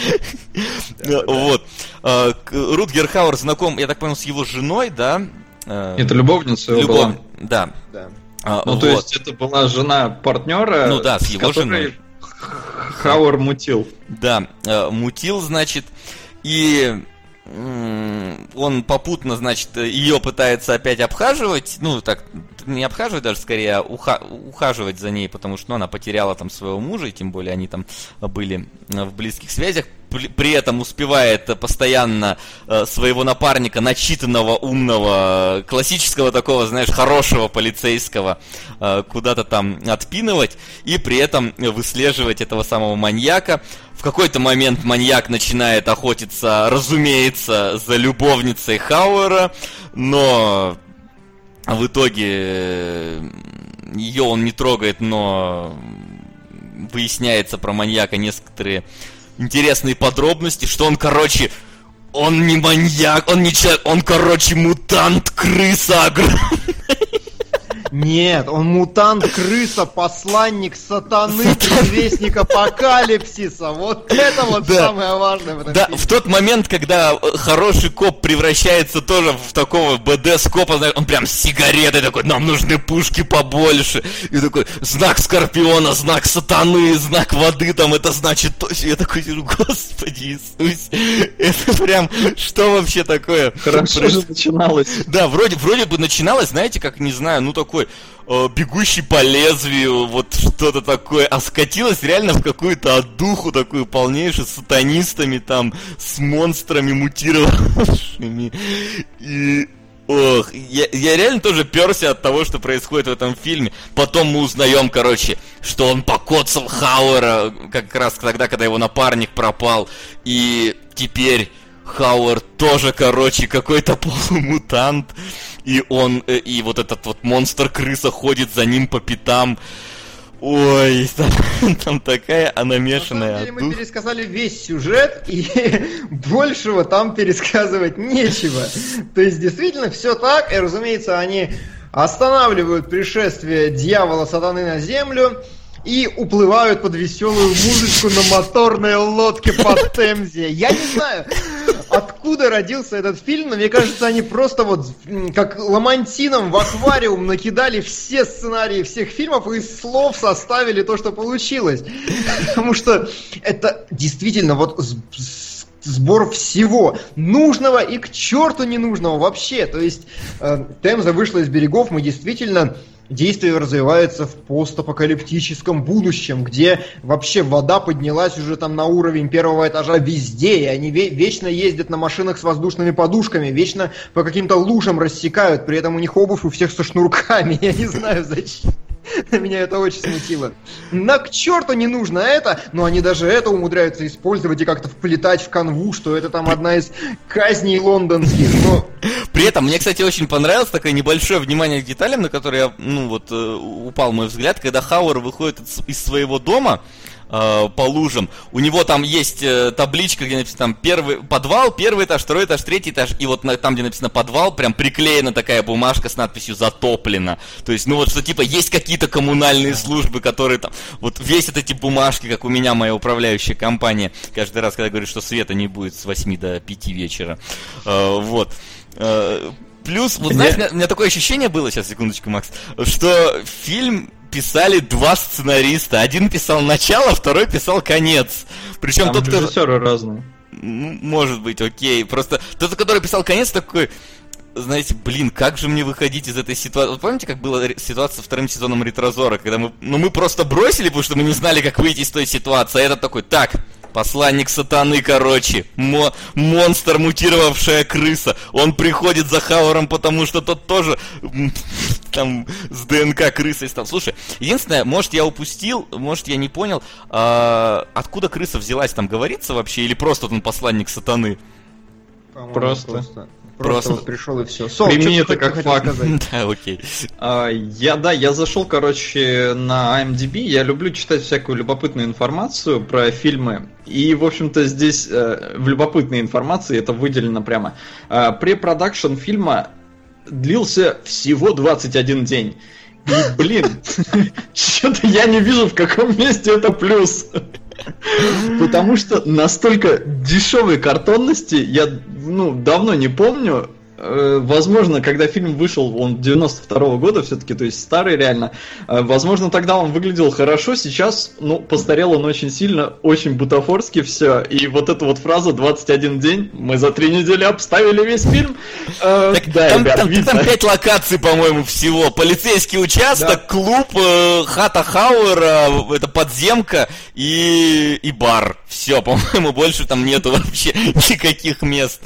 Вот. А, Рутгер Хауэр знаком, я так понял, с его женой, да? А, это любовница его была. Да. А, ну, то есть это была жена партнера, ну, да, с его женой. Хауэр мутил. Да, мутил, значит, и он попутно, значит, ее пытается опять обхаживать, ну, так, не обхаживать даже, скорее, а уха ухаживать за ней, потому что ну, она потеряла там своего мужа, и тем более они там были в близких связях при этом успевает постоянно э, своего напарника, начитанного, умного, классического такого, знаешь, хорошего полицейского, э, куда-то там отпинывать, и при этом выслеживать этого самого маньяка. В какой-то момент маньяк начинает охотиться, разумеется, за любовницей Хауэра, но в итоге ее он не трогает, но выясняется про маньяка некоторые интересные подробности, что он, короче, он не маньяк, он не человек, он, короче, мутант-крыса огромная. Нет, он мутант, крыса, посланник сатаны, предвестник апокалипсиса. Вот это вот да. самое важное в этом Да, фильме. в тот момент, когда э, хороший коп превращается тоже в такого БД-скопа, он прям с сигаретой такой, нам нужны пушки побольше. И такой, знак Скорпиона, знак сатаны, знак воды, там это значит то. Я такой, господи Иисус, это прям, что вообще такое? Хорошо же начиналось. Да, вроде, вроде бы начиналось, знаете, как, не знаю, ну такой такой э, бегущий по лезвию, вот что-то такое, а скатилась реально в какую-то отдуху такую полнейшую, с сатанистами там, с монстрами мутировавшими. И Ох, я, я реально тоже перся от того, что происходит в этом фильме. Потом мы узнаем, короче, что он покоцал Хауэра как раз тогда, когда его напарник пропал. И теперь Хауэр тоже, короче, какой-то полумутант и он, э, и вот этот вот монстр-крыса ходит за ним по пятам. Ой, там, там такая она мешанная. На самом деле мы пересказали весь сюжет, и большего там пересказывать нечего. То есть, действительно, все так, и, разумеется, они останавливают пришествие дьявола сатаны на землю, и уплывают под веселую музычку на моторной лодке по Темзе. Я не знаю, откуда родился этот фильм, но мне кажется, они просто вот как ламантином в аквариум накидали все сценарии всех фильмов и из слов составили то, что получилось. Потому что это действительно вот сбор всего нужного и к черту ненужного вообще. То есть э, Темза вышла из берегов, мы действительно действие развивается в постапокалиптическом будущем, где вообще вода поднялась уже там на уровень первого этажа везде, и они вечно ездят на машинах с воздушными подушками, вечно по каким-то лужам рассекают, при этом у них обувь у всех со шнурками, я не знаю зачем. Меня это очень смутило. На к черту не нужно это, но они даже это умудряются использовать и как-то вплетать в канву, что это там одна из казней лондонских. Но... При этом мне, кстати, очень понравилось такое небольшое внимание к деталям, на которые я, ну вот, э, упал мой взгляд, когда Хауэр выходит из своего дома, э, по лужам. У него там есть э, табличка, где написано там первый подвал, первый этаж, второй этаж, третий этаж, и вот на, там, где написано подвал, прям приклеена такая бумажка с надписью «Затоплено». То есть, ну вот что типа есть какие-то коммунальные службы, которые там, вот весят эти бумажки, как у меня моя управляющая компания, каждый раз, когда говорит, что света не будет с 8 до 5 вечера. Э, вот. Э, плюс, вот знаешь, у меня, у меня такое ощущение было, сейчас, секундочку, Макс, что фильм писали два сценариста. Один писал начало, второй писал конец. Причем Там тот, кто... режиссеры разные. Может быть, окей. Просто тот, который писал конец, такой знаете, блин, как же мне выходить из этой ситуации? Вы помните, как была ситуация со вторым сезоном Ретрозора, когда мы, ну, мы просто бросили, потому что мы не знали, как выйти из той ситуации, а этот такой, так, Посланник сатаны, короче. Мо монстр, мутировавшая крыса. Он приходит за Хауэром, потому что тот тоже там с ДНК крысой стал. Слушай, единственное, может я упустил, может я не понял, а, откуда крыса взялась, там говорится вообще, или просто он посланник сатаны? Просто. просто. Просто, вот пришел и все. Сол, Прими это как факт. да, окей. А, я, да, я зашел, короче, на IMDb. Я люблю читать всякую любопытную информацию про фильмы. И, в общем-то, здесь э, в любопытной информации это выделено прямо. Э, препродакшн фильма длился всего 21 день. И, блин, что-то я не вижу, в каком месте это плюс. Потому что настолько дешевой картонности я ну, давно не помню. Э, возможно, когда фильм вышел, он 92-го года все-таки, то есть старый реально. Э, возможно, тогда он выглядел хорошо, сейчас, ну, постарел он очень сильно, очень бутафорски все. И вот эта вот фраза «21 день», мы за три недели обставили весь фильм. Э, так, да, там, ребят, там, видно. там пять локаций, по-моему, всего. Полицейский участок, да. клуб, э, хата Хауэра, это подземка и, и бар. Все, по-моему, больше там нету вообще никаких мест,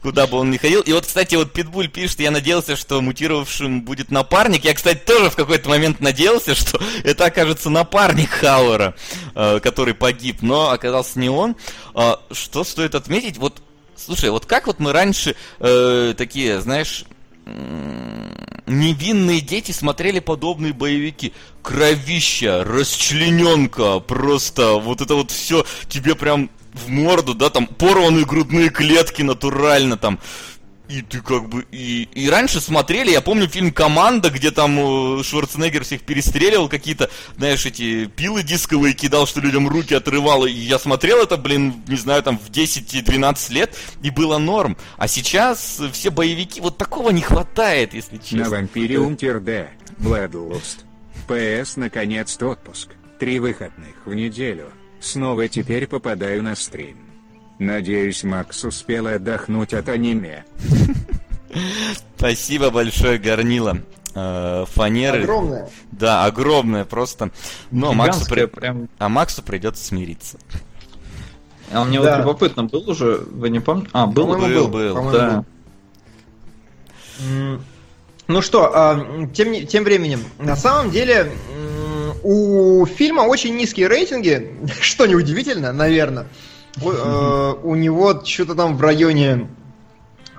куда бы он ни ходил. И вот, кстати, вот Питбуль пишет, я надеялся, что мутировавшим будет напарник. Я, кстати, тоже в какой-то момент надеялся, что это окажется напарник Хауэра, э, который погиб, но оказался не он. Э, что стоит отметить? Вот, слушай, вот как вот мы раньше э, такие, знаешь невинные дети смотрели подобные боевики. Кровища, расчлененка, просто вот это вот все тебе прям в морду, да, там порванные грудные клетки натурально там. И ты как бы... И, и раньше смотрели, я помню фильм «Команда», где там э, Шварценеггер всех перестреливал, какие-то, знаешь, эти пилы дисковые кидал, что людям руки отрывал. И я смотрел это, блин, не знаю, там в 10-12 лет, и было норм. А сейчас все боевики, вот такого не хватает, если честно. На Вампириум Тирде, Bloodlust. ПС, наконец-то отпуск. Три выходных в неделю. Снова теперь попадаю на стрим. Надеюсь, Макс успел отдохнуть от аниме. Спасибо большое, Горнила. Э, фанеры. Огромная. Да, огромная просто. Но Максу при... прям... А Максу придется смириться. А мне да. вот любопытно, был уже, вы не помните? А, был, был, был, был, да. Был. Ну что, а, тем, тем временем, на самом деле, у фильма очень низкие рейтинги, что неудивительно, наверное. Э, у него что-то там в районе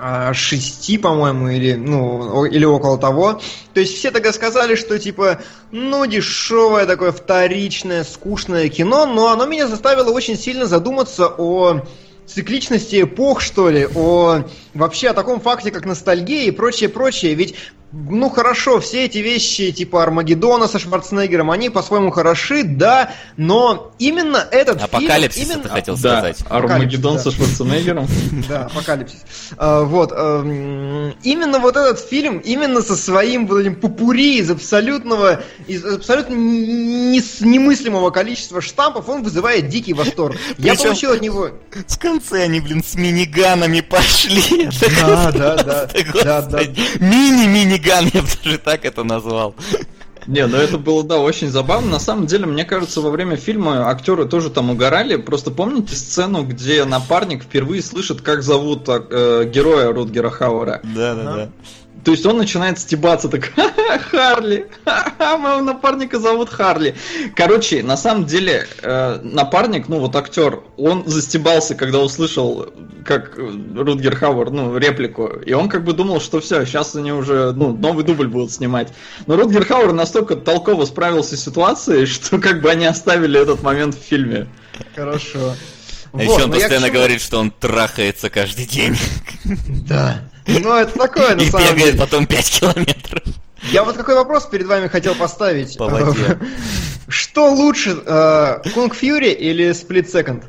а, шести, по-моему, или, ну, или около того. То есть все тогда сказали, что типа, ну, дешевое такое вторичное, скучное кино, но оно меня заставило очень сильно задуматься о цикличности эпох, что ли, о вообще о таком факте, как ностальгия и прочее, прочее. Ведь ну хорошо, все эти вещи типа Армагеддона со Шварценеггером, они по-своему хороши, да, но именно этот Апокалипсис, фильм... Именно... ты хотел сказать. Да, Армагеддон да. со Шварценеггером. Да, Апокалипсис. А, вот, эм, именно вот этот фильм, именно со своим вот этим пупури из абсолютного, из абсолютно немыслимого количества штампов, он вызывает дикий восторг. Я получил от него... В конце они, блин, с миниганами пошли. Да, да, да. Мини-мини хулиган, я бы даже так это назвал. Не, ну это было, да, очень забавно. На самом деле, мне кажется, во время фильма актеры тоже там угорали. Просто помните сцену, где напарник впервые слышит, как зовут э, героя Рутгера Хауэра? Да, да, да. То есть он начинает стебаться так, Харли, моего напарника зовут Харли. Короче, на самом деле, э, напарник, ну вот актер, он застебался, когда услышал, как Рутгер Хауэр, ну, реплику, и он как бы думал, что все, сейчас они уже, ну, новый дубль будут снимать. Но Рутгер Хауэр настолько толково справился с ситуацией, что как бы они оставили этот момент в фильме. Хорошо. А вот, еще он постоянно говорит, что он трахается каждый день. Да. Ну, это такое, на И самом бегает потом 5 километров. Я вот какой вопрос перед вами хотел поставить. По воде. Что лучше, Кунг Фьюри или Split Second?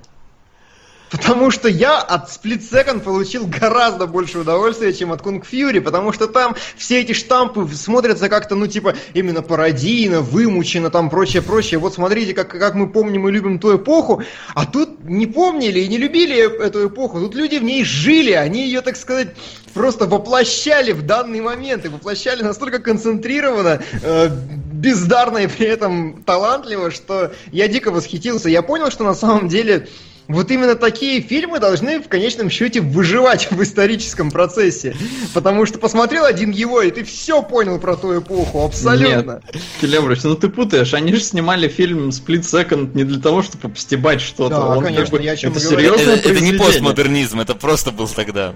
Потому что я от Split Second получил гораздо больше удовольствия, чем от Kung Fury, потому что там все эти штампы смотрятся как-то, ну, типа, именно пародийно, вымучено, там, прочее-прочее. Вот смотрите, как, как мы помним и любим ту эпоху, а тут не помнили и не любили эту эпоху. Тут люди в ней жили, они ее, так сказать, просто воплощали в данный момент и воплощали настолько концентрированно, э, бездарно и при этом талантливо, что я дико восхитился. Я понял, что на самом деле вот именно такие фильмы должны в конечном счете выживать в историческом процессе. Потому что посмотрел один его, и ты все понял про ту эпоху, абсолютно. Нет, Келебрыч, ну ты путаешь. Они же снимали фильм Split Second не для того, чтобы постебать что-то. Да, Он конечно, как бы, я чем это серьезное это, это не постмодернизм, это просто был тогда.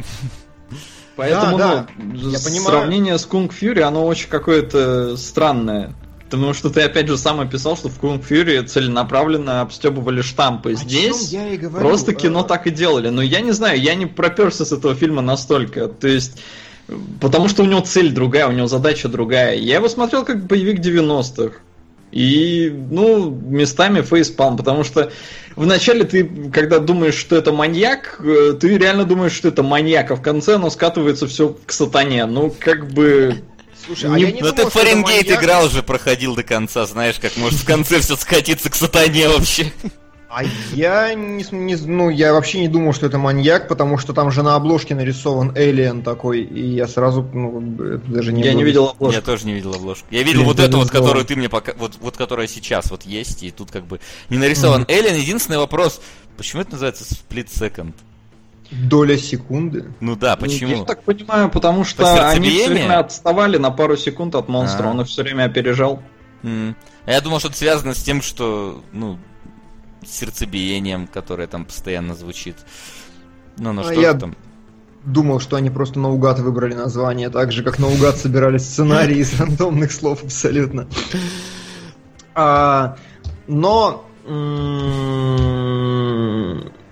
Поэтому, да, ну, да, я понимаю. сравнение с Кунг Фьюри, оно очень какое-то странное. Потому что ты опять же сам описал, что в Kung Fury целенаправленно обстебывали штампы. Здесь я говорю, просто кино а... так и делали. Но я не знаю, я не проперся с этого фильма настолько. То есть Потому что у него цель другая, у него задача другая. Я его смотрел как боевик 90-х. И, ну, местами фейспалм, потому что вначале ты, когда думаешь, что это маньяк, э, ты реально думаешь, что это маньяк, а в конце оно скатывается все к сатане. Ну, как бы... Слушай, а Не- я не ну думал, ты Фаренгейт маньяк. играл уже, проходил до конца, знаешь, как может в конце все скатиться к сатане вообще. А я не, не ну, я вообще не думал, что это маньяк, потому что там же на обложке нарисован Элиен такой, и я сразу, ну, даже не Я не было. видел Я обложку. тоже не видел обложку. Я видел Блин, вот эту не вот, знал. которую ты мне пока... Вот, вот которая сейчас вот есть, и тут как бы не нарисован Эллен. Единственный вопрос, почему это называется Split Second? Доля секунды. Ну да, Я почему? так понимаю, потому что По они все время отставали на пару секунд от монстра, А. он их все время опережал. А я думал, что это связано с тем, что, ну, с сердцебиением, которое там постоянно звучит. Ну, ну А что я- там. Думал, что они просто наугад выбрали название, так же, как наугад собирали сценарии из рандомных слов абсолютно. А, но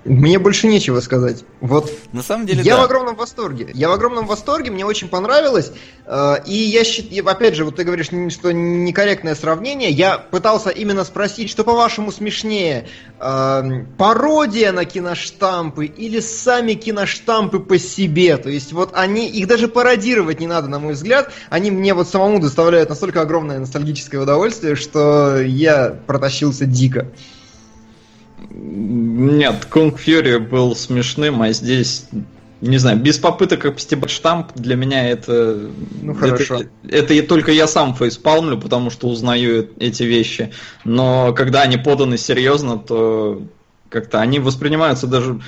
мне больше нечего сказать. Вот На самом деле, я да. в огромном восторге. Я в огромном восторге, мне очень понравилось. Э, И я считаю, опять же, вот ты говоришь, что некорректное сравнение. Я пытался именно спросить, что по-вашему смешнее? Эм, Пародия на киноштампы или сами киноштампы по себе? То есть вот они, их даже пародировать не надо, на мой взгляд. Они мне вот самому доставляют настолько огромное ностальгическое удовольствие, что я протащился дико. Нет, Кунг Фьюри был смешным, а здесь, не знаю, без попыток обстебать штамп для меня это... Ну, это- хорошо. Это, и только я сам фейспалмлю, потому что узнаю эти вещи. Но когда они поданы серьезно, то как-то они воспринимаются даже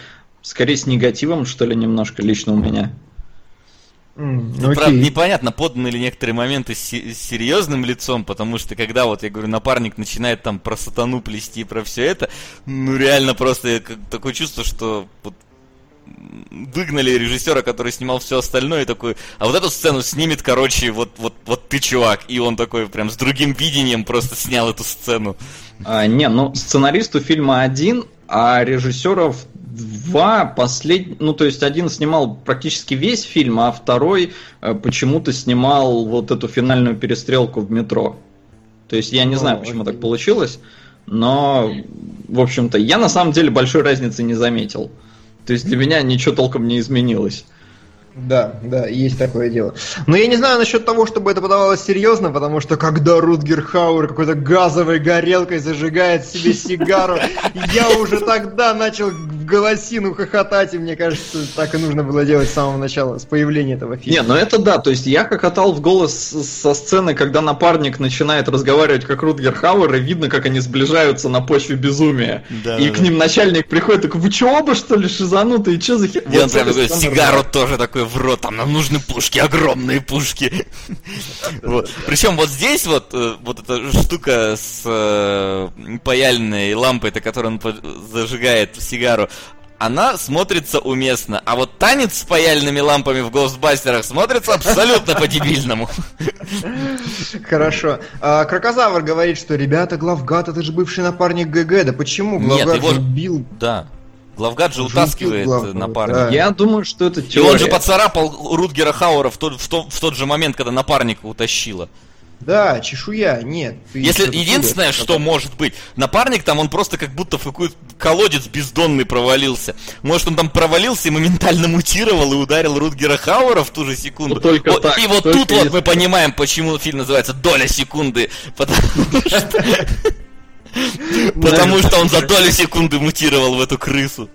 скорее с негативом, что ли, немножко лично у меня. М, Ну, окей. правда, непонятно, поданы ли некоторые моменты с се- с серьезным лицом, потому что когда вот, я говорю, напарник начинает там про сатану плести и про все это, ну реально просто такое чувство, что вот выгнали режиссера, который снимал все остальное, и такой, а вот эту сцену снимет, короче, вот, вот, вот ты чувак, и он такой прям с другим видением просто снял эту сцену. А, не, ну сценаристу фильма один, а режиссеров два послед... Ну, то есть один снимал практически весь фильм, а второй э, почему-то снимал вот эту финальную перестрелку в метро. То есть я не знаю, почему окей. так получилось, но, в общем-то, я на самом деле большой разницы не заметил. То есть для меня ничего толком не изменилось. Да, да, есть такое дело. Но я не знаю насчет того, чтобы это подавалось серьезно, потому что когда Рутгер Хауэр какой-то газовой горелкой зажигает себе сигару, я уже тогда начал голосину хохотать, и мне кажется, так и нужно было делать с самого начала, с появления этого Не, фильма. ну это да, то есть я хохотал в голос со сцены, когда напарник начинает разговаривать как Рутгер Хауэр, и видно, как они сближаются на почве безумия. Да, и да, к да. ним начальник приходит, такой, вы чё оба что ли шизанутые, чё за хер... И он Вот прям такой, сигару тоже такой в рот, там нам нужны пушки, огромные пушки. Вот. Причем вот здесь вот, э, вот эта штука с э, паяльной лампой, это которую он зажигает сигару, она смотрится уместно. А вот танец с паяльными лампами в Гостбастерах смотрится абсолютно по-дебильному. Хорошо. А, Крокозавр говорит, что ребята, Главгад, это же бывший напарник ГГ. Да почему? Нет, Главгад его же бил. Да. Главгад же утаскивает напарника. да. Я думаю, что это И теория. он же поцарапал Рутгера Хауэра в тот, в, тот, в тот же момент, когда напарника утащила. Да, чешуя, нет. Если единственное, что может быть, напарник там, он просто как будто в какой-то колодец бездонный провалился. Может, он там провалился и моментально мутировал и ударил Рутгера Хауэра в ту же секунду. Вот только Вот- так, и вот только тут вот если мы понимаем, почему фильм называется «Доля секунды». Потому что... Потому что он за долю секунды мутировал в эту крысу.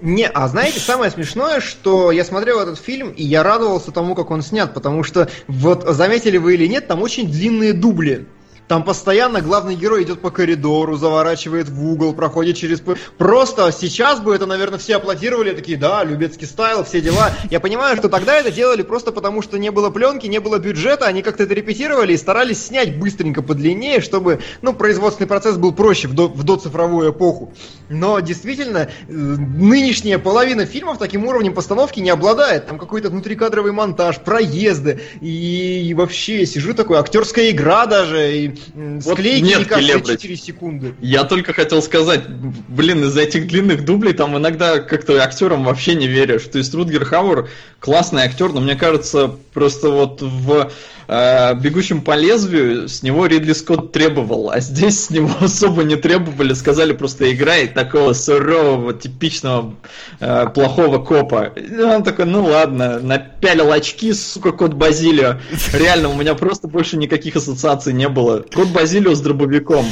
Не, а знаете, самое смешное, что я смотрел этот фильм, и я радовался тому, как он снят, потому что, вот заметили вы или нет, там очень длинные дубли. Там постоянно главный герой идет по коридору, заворачивает в угол, проходит через... Просто сейчас бы это, наверное, все аплодировали, такие, да, Любецкий стайл, все дела. Я понимаю, что тогда это делали просто потому, что не было пленки, не было бюджета, они как-то это репетировали и старались снять быстренько подлиннее, чтобы, ну, производственный процесс был проще в, до- в доцифровую эпоху. Но действительно, э, нынешняя половина фильмов таким уровнем постановки не обладает. Там какой-то внутрикадровый монтаж, проезды и, и вообще сижу такой, актерская игра даже. И Вот склейки нет, не каждые Келебрич. 4 секунды. Я только хотел сказать, блин, из-за этих длинных дублей там иногда как-то актерам вообще не веришь. То есть Рутгер Хауэр классный актер, но мне кажется, просто вот в э, «Бегущем по лезвию» с него Ридли Скотт требовал, а здесь с него особо не требовали, сказали просто играй такого сурового, типичного э, плохого копа. И он такой, ну ладно, напялил очки, сука, кот Базилио. Реально, у меня просто больше никаких ассоциаций не было. Кот Базилио с дробовиком.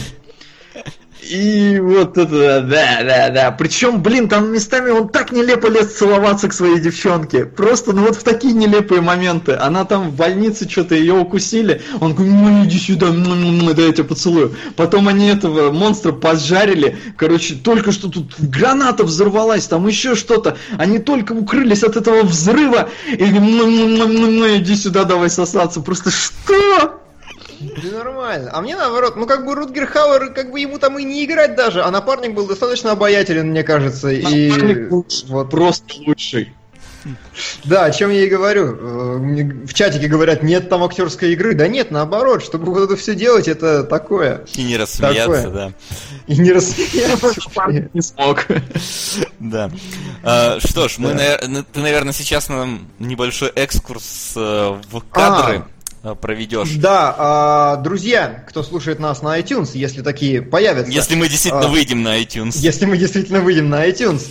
И вот это, да, да, да. Причем, блин, там местами он так нелепо лез целоваться к своей девчонке. Просто, ну вот в такие нелепые моменты. Она там в больнице что-то ее укусили. Он говорит, ну иди сюда, да я тебя поцелую. Потом они этого монстра поджарили. Короче, только что тут граната взорвалась, там еще что-то. Они только укрылись от этого взрыва. И иди сюда, давай сосаться. Просто что? Да нормально. А мне наоборот, ну как бы Рутгер Хауэр, как бы ему там и не играть даже, а напарник был достаточно обаятелен, мне кажется. И Напарник лучший, вот Просто лучший. Да, о чем я и говорю. Мне В чатике говорят, нет там актерской игры. Да нет, наоборот, чтобы вот это все делать, это такое. И не рассмеяться, Такое. да. И не рассмеяться. Не смог. Да. А, что ж, мы, ты, наверное, сейчас нам небольшой экскурс э, в кадры э, проведешь. Да, а, друзья, кто слушает нас на iTunes, если такие появятся. Если мы действительно А, выйдем на iTunes. Если мы действительно выйдем на iTunes.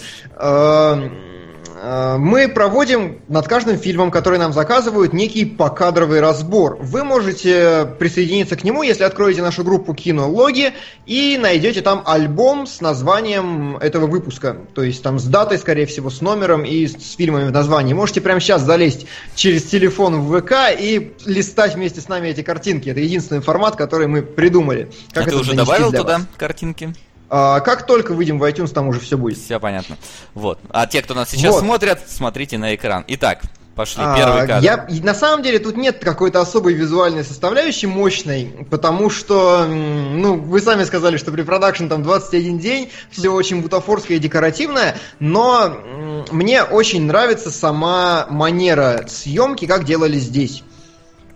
Э, Мы проводим над каждым фильмом, который нам заказывают, некий покадровый разбор. Вы можете присоединиться к нему, если откроете нашу группу Кинологи и найдете там альбом с названием этого выпуска. То есть там с датой, скорее всего, с номером и с фильмами в названии. Можете прямо сейчас залезть через телефон в ВК и листать вместе с нами эти картинки. Это единственный формат, который мы придумали. а ты это уже донести добавил туда вас. картинки? А, как только выйдем в iTunes, там уже все будет. Все понятно. Вот. А те, кто нас сейчас Вот. смотрят, смотрите на экран. Итак, пошли. А, Первый кадр. Я, на самом деле тут нет какой-то особой визуальной составляющей мощной, потому что, ну, вы сами сказали, что при продакшн там 21 день, все очень бутафорское и декоративное, но мне очень нравится сама манера съемки, как делали здесь.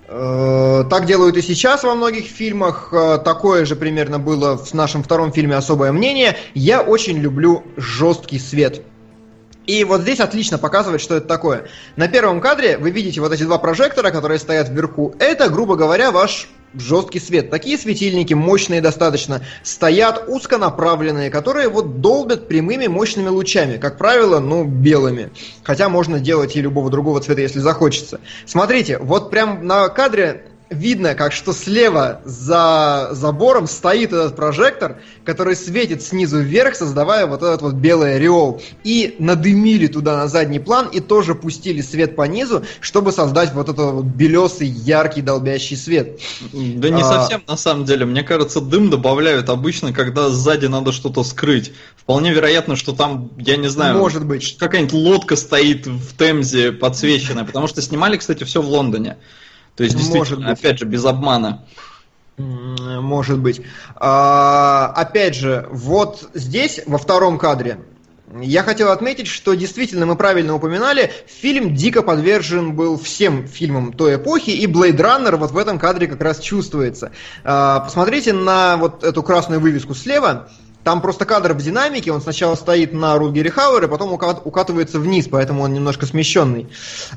Э, Так делают и сейчас во многих фильмах. Э, Такое же примерно было в нашем втором фильме «Особое мнение». Я очень люблю жесткий свет. И вот здесь отлично показывает, что это такое. На первом кадре вы видите вот эти два прожектора, которые стоят вверху. Это, грубо говоря, ваш жесткий свет. Такие светильники, мощные достаточно, стоят узконаправленные, которые вот долбят прямыми мощными лучами. Как правило, ну, белыми. Хотя можно делать и любого другого цвета, если захочется. Смотрите, вот прям на кадре видно, как что слева за забором стоит этот прожектор, который светит снизу вверх, создавая вот этот вот белый ореол. И надымили туда на задний план и тоже пустили свет по низу, чтобы создать вот этот вот белесый, яркий, долбящий свет. Да не А. совсем на самом деле. Мне кажется, дым добавляют обычно, когда сзади надо что-то скрыть. Вполне вероятно, что там, я не знаю, Может быть. какая-нибудь лодка стоит в Темзе подсвеченная. Потому что снимали, кстати, все в Лондоне. То есть, Может действительно, быть. опять же, без обмана. Может быть. А, опять же, вот здесь, во втором кадре, я хотел отметить, что действительно мы правильно упоминали, фильм дико подвержен был всем фильмам той эпохи, и Blade Runner вот в этом кадре как раз чувствуется. А, посмотрите на вот эту красную вывеску слева. Там просто кадр в динамике, он сначала стоит на Рутгере Хауэре, потом ука- укатывается вниз, поэтому он немножко смещенный.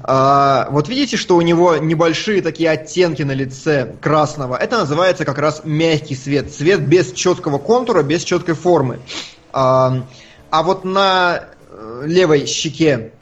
А, вот видите, что у него небольшие такие оттенки на лице красного. Это называется как раз мягкий свет. Свет без четкого контура, без четкой формы. А, а вот на э, левой щеке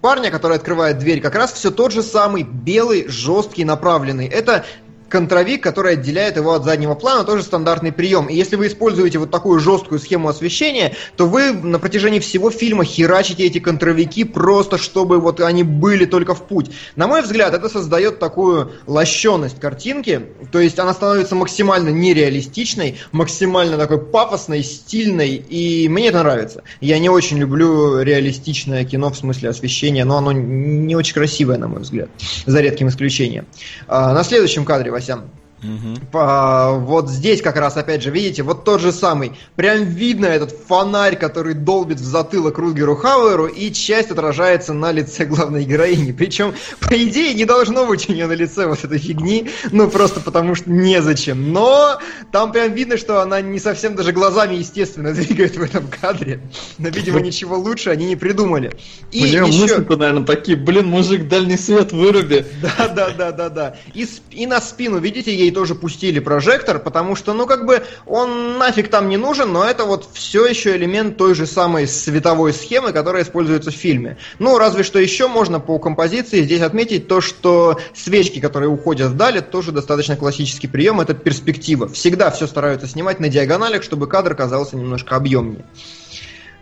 парня, который открывает дверь, как раз все тот же самый белый, жесткий, направленный. Это контровик, который отделяет его от заднего плана, тоже стандартный прием. И если вы используете вот такую жесткую схему освещения, то вы на протяжении всего фильма херачите эти контровики просто, чтобы вот они были только в путь. На мой взгляд, это создает такую лощеность картинки, то есть она становится максимально нереалистичной, максимально такой пафосной, стильной, и мне это нравится. Я не очень люблю реалистичное кино в смысле освещения, но оно не очень красивое, на мой взгляд, за редким исключением. А, на следующем кадре, Sebastián. Васян. По- вот здесь как раз, опять же, видите, вот тот же самый. Прям видно этот фонарь, который долбит в затылок Рутгеру Хауэру, и часть отражается на лице главной героини. Причем, по идее, не должно быть у нее на лице вот этой фигни, ну просто потому что незачем. Но там прям видно, что она не совсем даже глазами, естественно, двигает в этом кадре. Но, видимо, ничего лучше они не придумали. И У нее еще... мысли-то, наверное, такие, блин, мужик, дальний свет выруби. Да, да, да, да, да. И, с- и на спину, видите, ей тоже пустили прожектор, потому что, ну, как бы, он нафиг там не нужен, но это вот все еще элемент той же самой световой схемы, которая используется в фильме. Ну, разве что еще можно по композиции здесь отметить то, что свечки, которые уходят вдаль, это тоже достаточно классический прием, это перспектива. Всегда все стараются снимать на диагоналях, чтобы кадр казался немножко объемнее.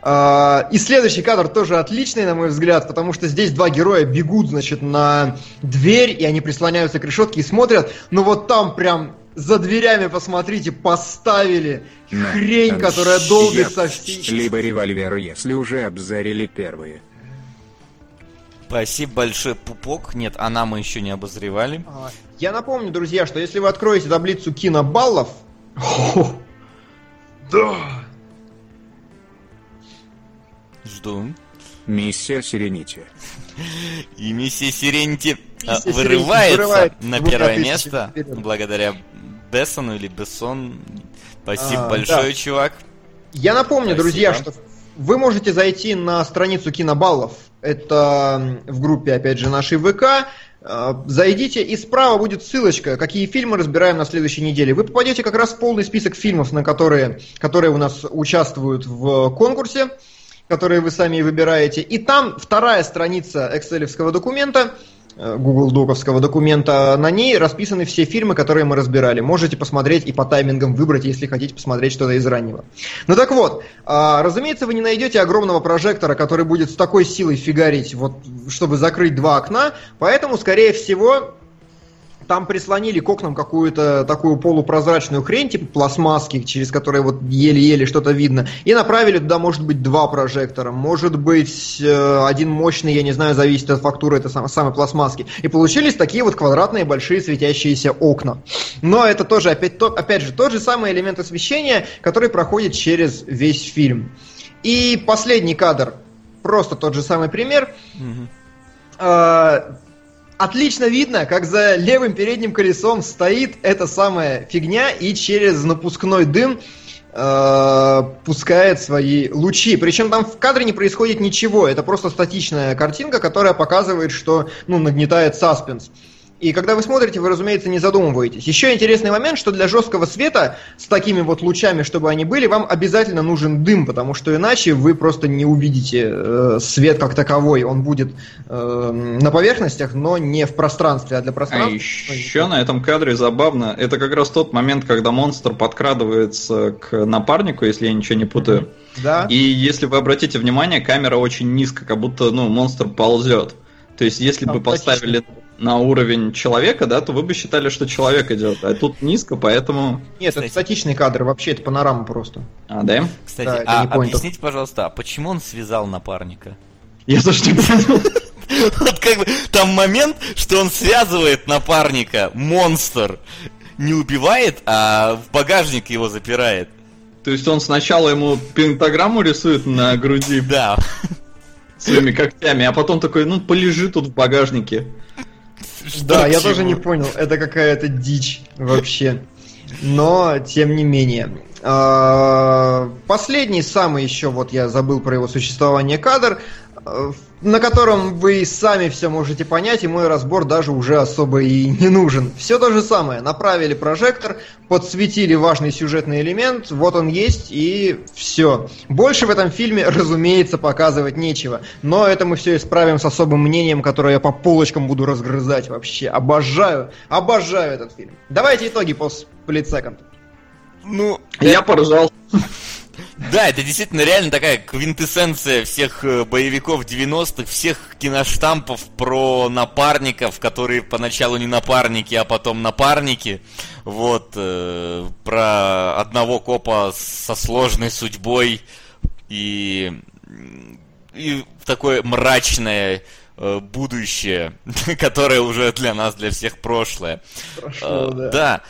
А, И следующий кадр тоже отличный, на мой взгляд, потому что здесь два героя бегут, значит, на дверь, и они прислоняются к решетке и смотрят, но вот там прям за дверями, посмотрите, поставили На хрень, которая долбит щеп, со всей... Либо револьвер, если уже обзарили первые. Спасибо большое, Пупок. Нет, она мы еще не обозревали. А, Я напомню, друзья, что если вы откроете таблицу кинобаллов, Жду. Миссия Сиренити. И миссия Сиренити а, Миссия вырывается вырывает на первое место вперед. благодаря Бессону или Бессон. Спасибо А, большое, да. чувак. Я напомню, Спасибо. друзья, что вы можете зайти на страницу кинобаллов. Это в группе, опять же, нашей ВК. Э, Зайдите, и справа будет ссылочка, какие фильмы разбираем на следующей неделе. Вы попадете как раз в полный список фильмов, на которые, которые у нас участвуют в конкурсе, которые вы сами выбираете. И там вторая страница экселевского документа, э, Google Доковского документа, на ней расписаны все фильмы, которые мы разбирали. Можете посмотреть и по таймингам выбрать, если хотите посмотреть что-то из раннего. Ну так вот, а, разумеется, вы не найдете огромного прожектора, который будет с такой силой фигарить, вот, чтобы закрыть два окна, поэтому, скорее всего, там прислонили к окнам какую-то такую полупрозрачную хрень, типа пластмасски, через которые вот еле-еле что-то видно, и направили туда, может быть, два прожектора, может быть, э, один мощный, я не знаю, зависит от фактуры этой сам- самой пластмасски. И получились такие вот квадратные большие светящиеся окна. Но это тоже, опять, то, опять же, тот же самый элемент освещения, который проходит через весь фильм. И последний кадр, просто тот же самый пример. Э, Отлично видно, как за левым передним колесом стоит эта самая фигня и через напускной дым э, пускает свои лучи. Причем там в кадре не происходит ничего, это просто статичная картинка, которая показывает, что ну, нагнетает саспенс. И когда вы смотрите, вы, разумеется, не задумываетесь. Еще интересный момент, что для жесткого света с такими вот лучами, чтобы они были, вам обязательно нужен дым, потому что иначе вы просто не увидите э, свет как таковой. Он будет э, на поверхностях, но не в пространстве, а для А пространства. еще на этом кадре забавно, это как раз тот момент, когда монстр подкрадывается к напарнику, если я ничего не путаю. Да. И если вы обратите внимание, камера очень низко, как будто ну, монстр ползет. То есть, если бы поставили на уровень человека, да, то вы бы считали, что человек идет. А тут низко, поэтому. Нет, Кстати. это статичный кадр, вообще это панорама просто. А, да? Кстати, Да, а объясните, пожалуйста, а почему он связал напарника? Я тоже не понял. Вот как бы там момент, что он связывает напарника, монстр, не убивает, а в багажник его запирает. То есть он сначала ему пентаграмму рисует на груди Да. своими когтями, а потом такой, ну полежи тут в багажнике. Да, я тоже не понял, это какая-то дичь вообще. Но, тем не менее. А, Последний, самый еще, вот я забыл про его существование кадр, на котором вы сами все можете понять, и мой разбор даже уже особо и не нужен. Все то же самое. Направили прожектор, подсветили важный сюжетный элемент, вот он есть, и все. Больше в этом фильме, разумеется, показывать нечего. Но это мы все исправим с особым мнением, которое я по полочкам буду разгрызать вообще. Обожаю, обожаю этот фильм. Давайте итоги по Second. Ну, Я поржал. да, это действительно реально такая квинтэссенция всех э, боевиков 90-х, всех киноштампов про напарников, которые поначалу не напарники, а потом напарники. Вот, э, про одного копа со сложной судьбой и, и такое мрачное э, будущее, которое уже для нас, для всех прошлое. Прошло, Э, да. Да.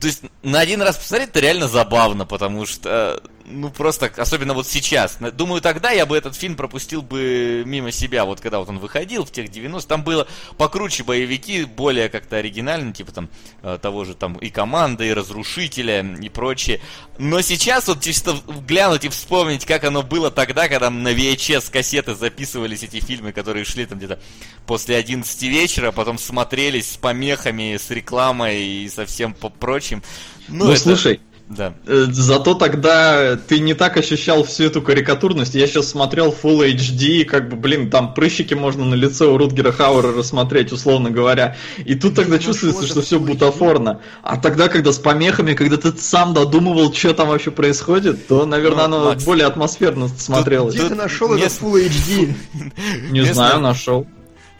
то есть на один раз посмотреть это реально забавно, потому что, ну просто, особенно вот сейчас. Думаю, тогда я бы этот фильм пропустил бы мимо себя, вот когда вот он выходил в тех 90 там было покруче боевики, более как-то оригинально, типа там э, того же там и команды, и разрушителя, и прочее. Но сейчас вот чисто глянуть и вспомнить, как оно было тогда, когда на VHS кассеты записывались эти фильмы, которые шли там где-то после 11 вечера, а потом смотрелись с помехами, с рекламой и со всем прочим прочим. Ну, ну это... слушай, да. Э, зато тогда ты не так ощущал всю эту карикатурность. Я сейчас смотрел Full HD, как бы, блин, там прыщики можно на лице у Рутгера Хауэра рассмотреть, условно говоря. И тут тогда ну, чувствуется, что все бутафорно. А тогда, когда с помехами, когда ты сам додумывал, что там вообще происходит, то, наверное, ну, оно Макс, более атмосферно смотрелось. Где ты нашел этот Full HD? Не знаю, нашел.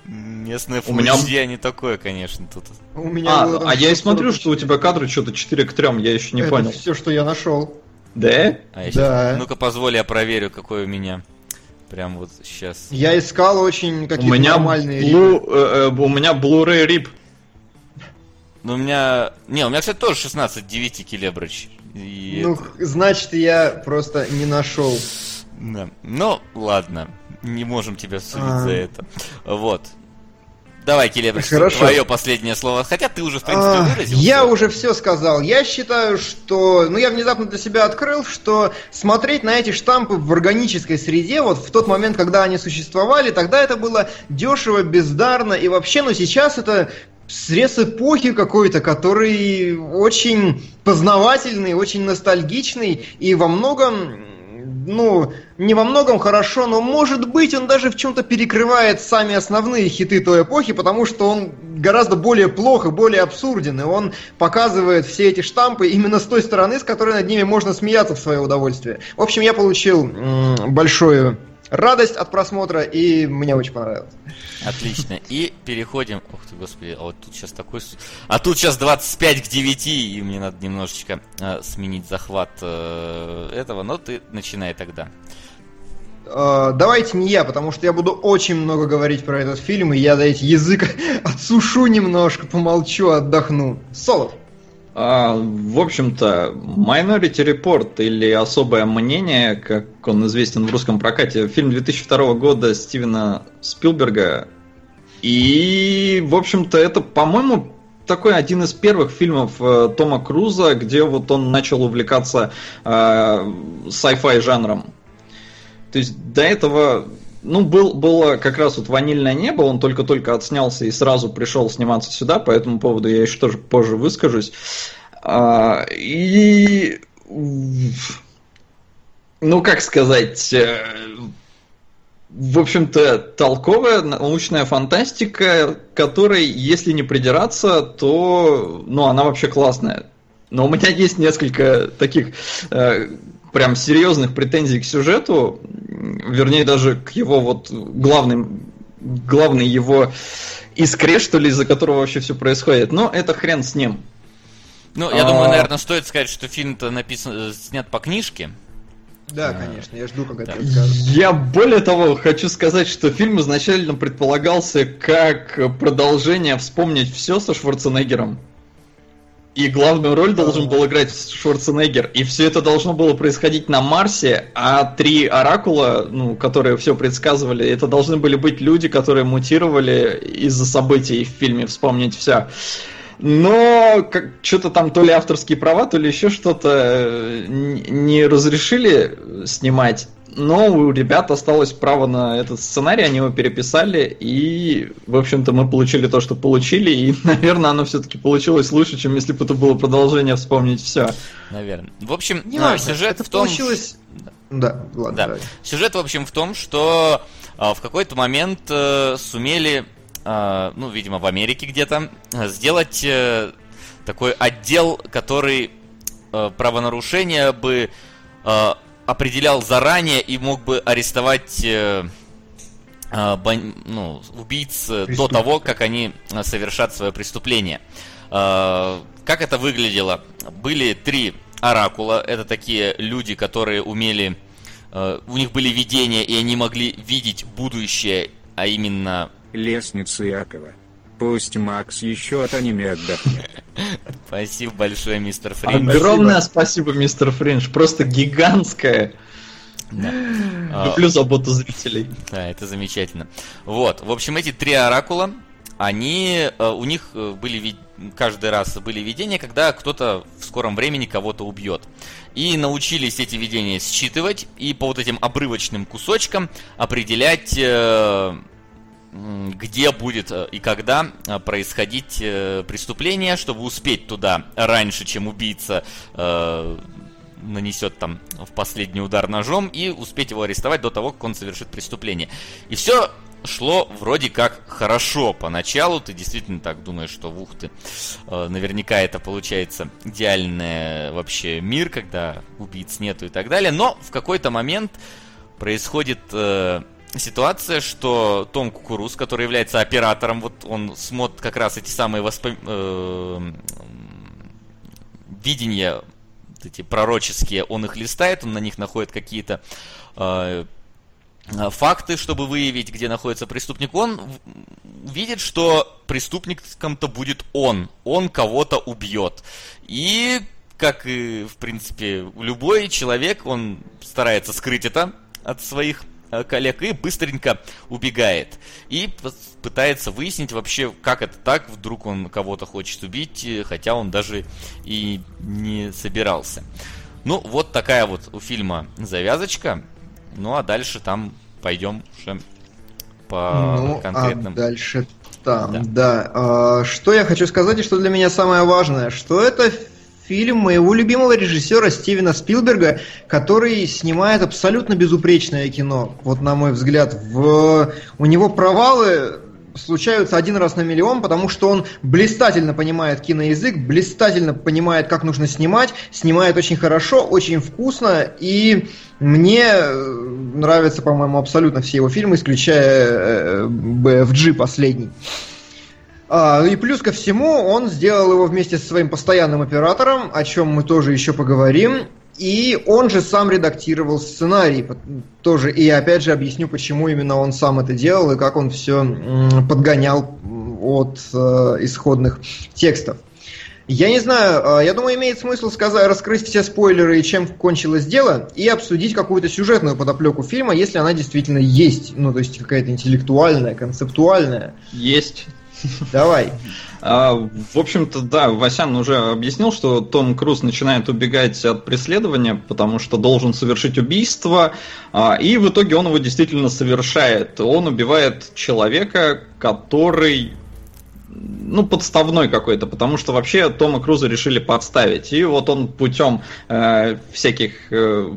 Местное у меня... HD не такое, конечно, тут. У меня а, а я и смотрю, что у тебя кадры что-то 4 к 3, я еще не Это понял. все, что я нашел. Да? А я да. Сейчас... Ну-ка, позволь, я проверю, какой у меня. Прям вот сейчас. Я искал очень какие-то у меня нормальные Blue, э, э, У меня Blu-ray RIP. Ну, у меня... Не, у меня, кстати, тоже 16 9 килебрыч. И ну, это... значит, я просто не нашел. Да. Ну, ладно. Не можем тебя судить а... за это. Вот. Давай, Келебрич, твое последнее слово. Хотя ты уже, в принципе, а, выразил. Я уже все сказал. Я считаю, что... Ну, я внезапно для себя открыл, что смотреть на эти штампы в органической среде, вот в тот момент, когда они существовали, тогда это было дешево, бездарно, и вообще, ну, сейчас это срез эпохи какой-то, который очень познавательный, очень ностальгичный, и во многом ну, не во многом хорошо, но может быть он даже в чем-то перекрывает сами основные хиты той эпохи, потому что он гораздо более плохо, более абсурден, и он показывает все эти штампы именно с той стороны, с которой над ними можно смеяться в свое удовольствие. В общем, я получил м- большую радость от просмотра, и мне очень понравилось. Отлично. И переходим... Ух ты, господи, а вот тут сейчас такой... А тут сейчас 25 к 9, и мне надо немножечко э, сменить захват э, этого, но ты начинай тогда. Uh, давайте не я, потому что я буду очень много говорить про этот фильм, и я дайте язык отсушу немножко, помолчу, отдохну. Солод. А, в общем-то, Minority Report или Особое мнение, как он известен в русском прокате, фильм 2002 года Стивена Спилберга. И, в общем-то, это, по-моему, такой один из первых фильмов э, Тома Круза, где вот он начал увлекаться э, sci-fi жанром. То есть до этого ну, был, было как раз вот «Ванильное небо», он только-только отснялся и сразу пришел сниматься сюда, по этому поводу я еще тоже позже выскажусь. А, и... Ну, как сказать... Э, в общем-то, толковая научная фантастика, которой, если не придираться, то, ну, она вообще классная. Но у меня есть несколько таких э, прям серьезных претензий к сюжету, вернее даже к его вот главным, главной его искре, что ли, из-за которого вообще все происходит. Но это хрен с ним. Ну, я а... думаю, наверное, стоит сказать, что фильм-то написан, снят по книжке. Да, конечно, я жду, когда да. это Я более того хочу сказать, что фильм изначально предполагался как продолжение «Вспомнить все» со Шварценеггером. И главную роль должен был играть Шварценеггер. И все это должно было происходить на Марсе, а три оракула, ну, которые все предсказывали, это должны были быть люди, которые мутировали из-за событий в фильме «Вспомнить все». Но как, что-то там то ли авторские права, то ли еще что-то э, не разрешили снимать но у ребят осталось право на этот сценарий, они его переписали, и, в общем-то, мы получили то, что получили, и, наверное, оно все-таки получилось лучше, чем если бы это было продолжение вспомнить все. Наверное. В общем, Не а, сюжет это в том... Получилось... Да, ладно. Да. Давай. Сюжет, в общем, в том, что а, в какой-то момент а, сумели, а, ну, видимо, в Америке где-то, сделать а, такой отдел, который а, правонарушения бы а, определял заранее и мог бы арестовать э, э, бан, ну, убийц до того, как они э, совершат свое преступление. Э, как это выглядело? Были три оракула. Это такие люди, которые умели... Э, у них были видения, и они могли видеть будущее, а именно... Лестница Якова. Пусть Макс еще от аниме отдохнет. Спасибо большое, мистер Фриндж. Огромное спасибо, мистер Фриндж. Просто гигантское. Да. Люблю заботу зрителей. Да, это замечательно. Вот, в общем, эти три оракула, они, э, у них э, были каждый раз были видения, когда кто-то в скором времени кого-то убьет. И научились эти видения считывать и по вот этим обрывочным кусочкам определять, э, где будет э, и когда э, происходить э, преступление, чтобы успеть туда раньше, чем убийца нанесет там в последний удар ножом и успеть его арестовать до того, как он совершит преступление. И все шло вроде как хорошо поначалу. Ты действительно так думаешь, что ух ты, наверняка это получается идеальный вообще мир, когда убийц нету и так далее. Но в какой-то момент происходит ситуация, что Том Кукуруз, который является оператором, вот он смотрит как раз эти самые воспом... э, видения эти пророческие, он их листает, он на них находит какие-то э, факты, чтобы выявить, где находится преступник. Он видит, что преступником-то будет он. Он кого-то убьет. И, как и, в принципе, любой человек, он старается скрыть это от своих коллег и быстренько убегает. И пытается выяснить вообще, как это так, вдруг он кого-то хочет убить, э, хотя он даже и не собирался. Ну, вот такая вот у фильма завязочка. Ну, а дальше там пойдем уже по ну, конкретным. а дальше там, Да. да. А, что я хочу сказать, и что для меня самое важное, что это фильм моего любимого режиссера Стивена Спилберга, который снимает абсолютно безупречное кино. Вот на мой взгляд, в... у него провалы случаются один раз на миллион, потому что он блистательно понимает киноязык, блистательно понимает, как нужно снимать, снимает очень хорошо, очень вкусно, и мне э, нравятся, по-моему, абсолютно все его фильмы, исключая э, BFG последний. А, и плюс ко всему, он сделал его вместе со своим постоянным оператором, о чем мы тоже еще поговорим. И он же сам редактировал сценарий тоже. И я опять же объясню, почему именно он сам это делал и как он все подгонял от э, исходных текстов. Я не знаю, э, я думаю, имеет смысл сказать, раскрыть все спойлеры и чем кончилось дело, и обсудить какую-то сюжетную подоплеку фильма, если она действительно есть. Ну, то есть какая-то интеллектуальная, концептуальная. Есть. Давай. А, в общем-то, да, Васян уже объяснил, что Том Круз начинает убегать от преследования, потому что должен совершить убийство, а, и в итоге он его действительно совершает. Он убивает человека, который ну, подставной какой-то, потому что вообще Тома Круза решили подставить. И вот он путем э, всяких э,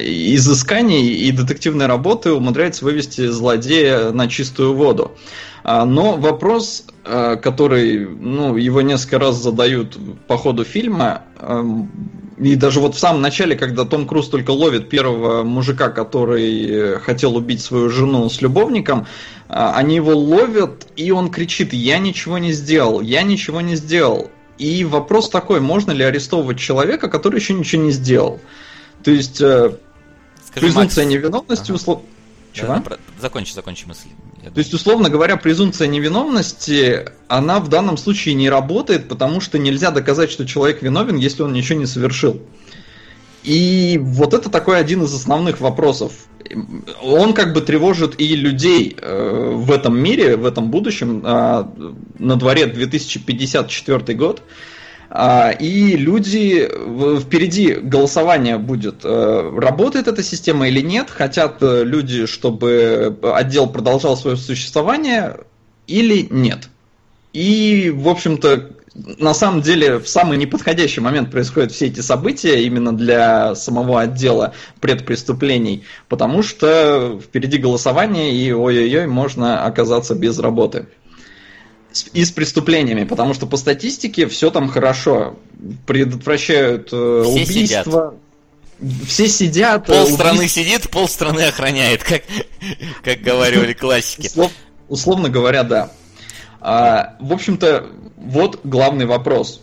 изысканий и детективной работы умудряется вывести злодея на чистую воду. А, Но вопрос, э, который, ну, его несколько раз задают по ходу фильма, эм, и даже вот в самом начале, когда Том Круз только ловит первого мужика, который э, хотел убить свою жену с любовником, а, они его ловят, и он кричит, я ничего не сделал, я ничего не сделал. И вопрос такой, можно ли арестовывать человека, который еще ничего не сделал? То есть, э, Скажи, презумпция Макс, невиновности, Ага. условно... да, про- Закончи, закончи мысль. То есть, условно говоря, презумпция невиновности, она в данном случае не работает, потому что нельзя доказать, что человек виновен, если он ничего не совершил. И вот это такой один из основных вопросов. Он как бы тревожит и людей э, в этом мире, в этом будущем. А, на дворе 2054 год. А, И люди, впереди голосование будет, э, работает эта система или нет, хотят э, люди, чтобы отдел продолжал свое существование или нет. И, в общем-то, на самом деле, в самый неподходящий момент происходят все эти события именно для самого отдела предпреступлений, потому что впереди голосование, и ой-ой-ой, можно оказаться без работы и с преступлениями, потому что по статистике все там хорошо. Предотвращают э, Все убийства. Все сидят. э, Пол страны убийств- сидит, пол страны охраняет, как, как говорили классики. Услов- условно говоря, да. А, в общем-то, вот главный вопрос.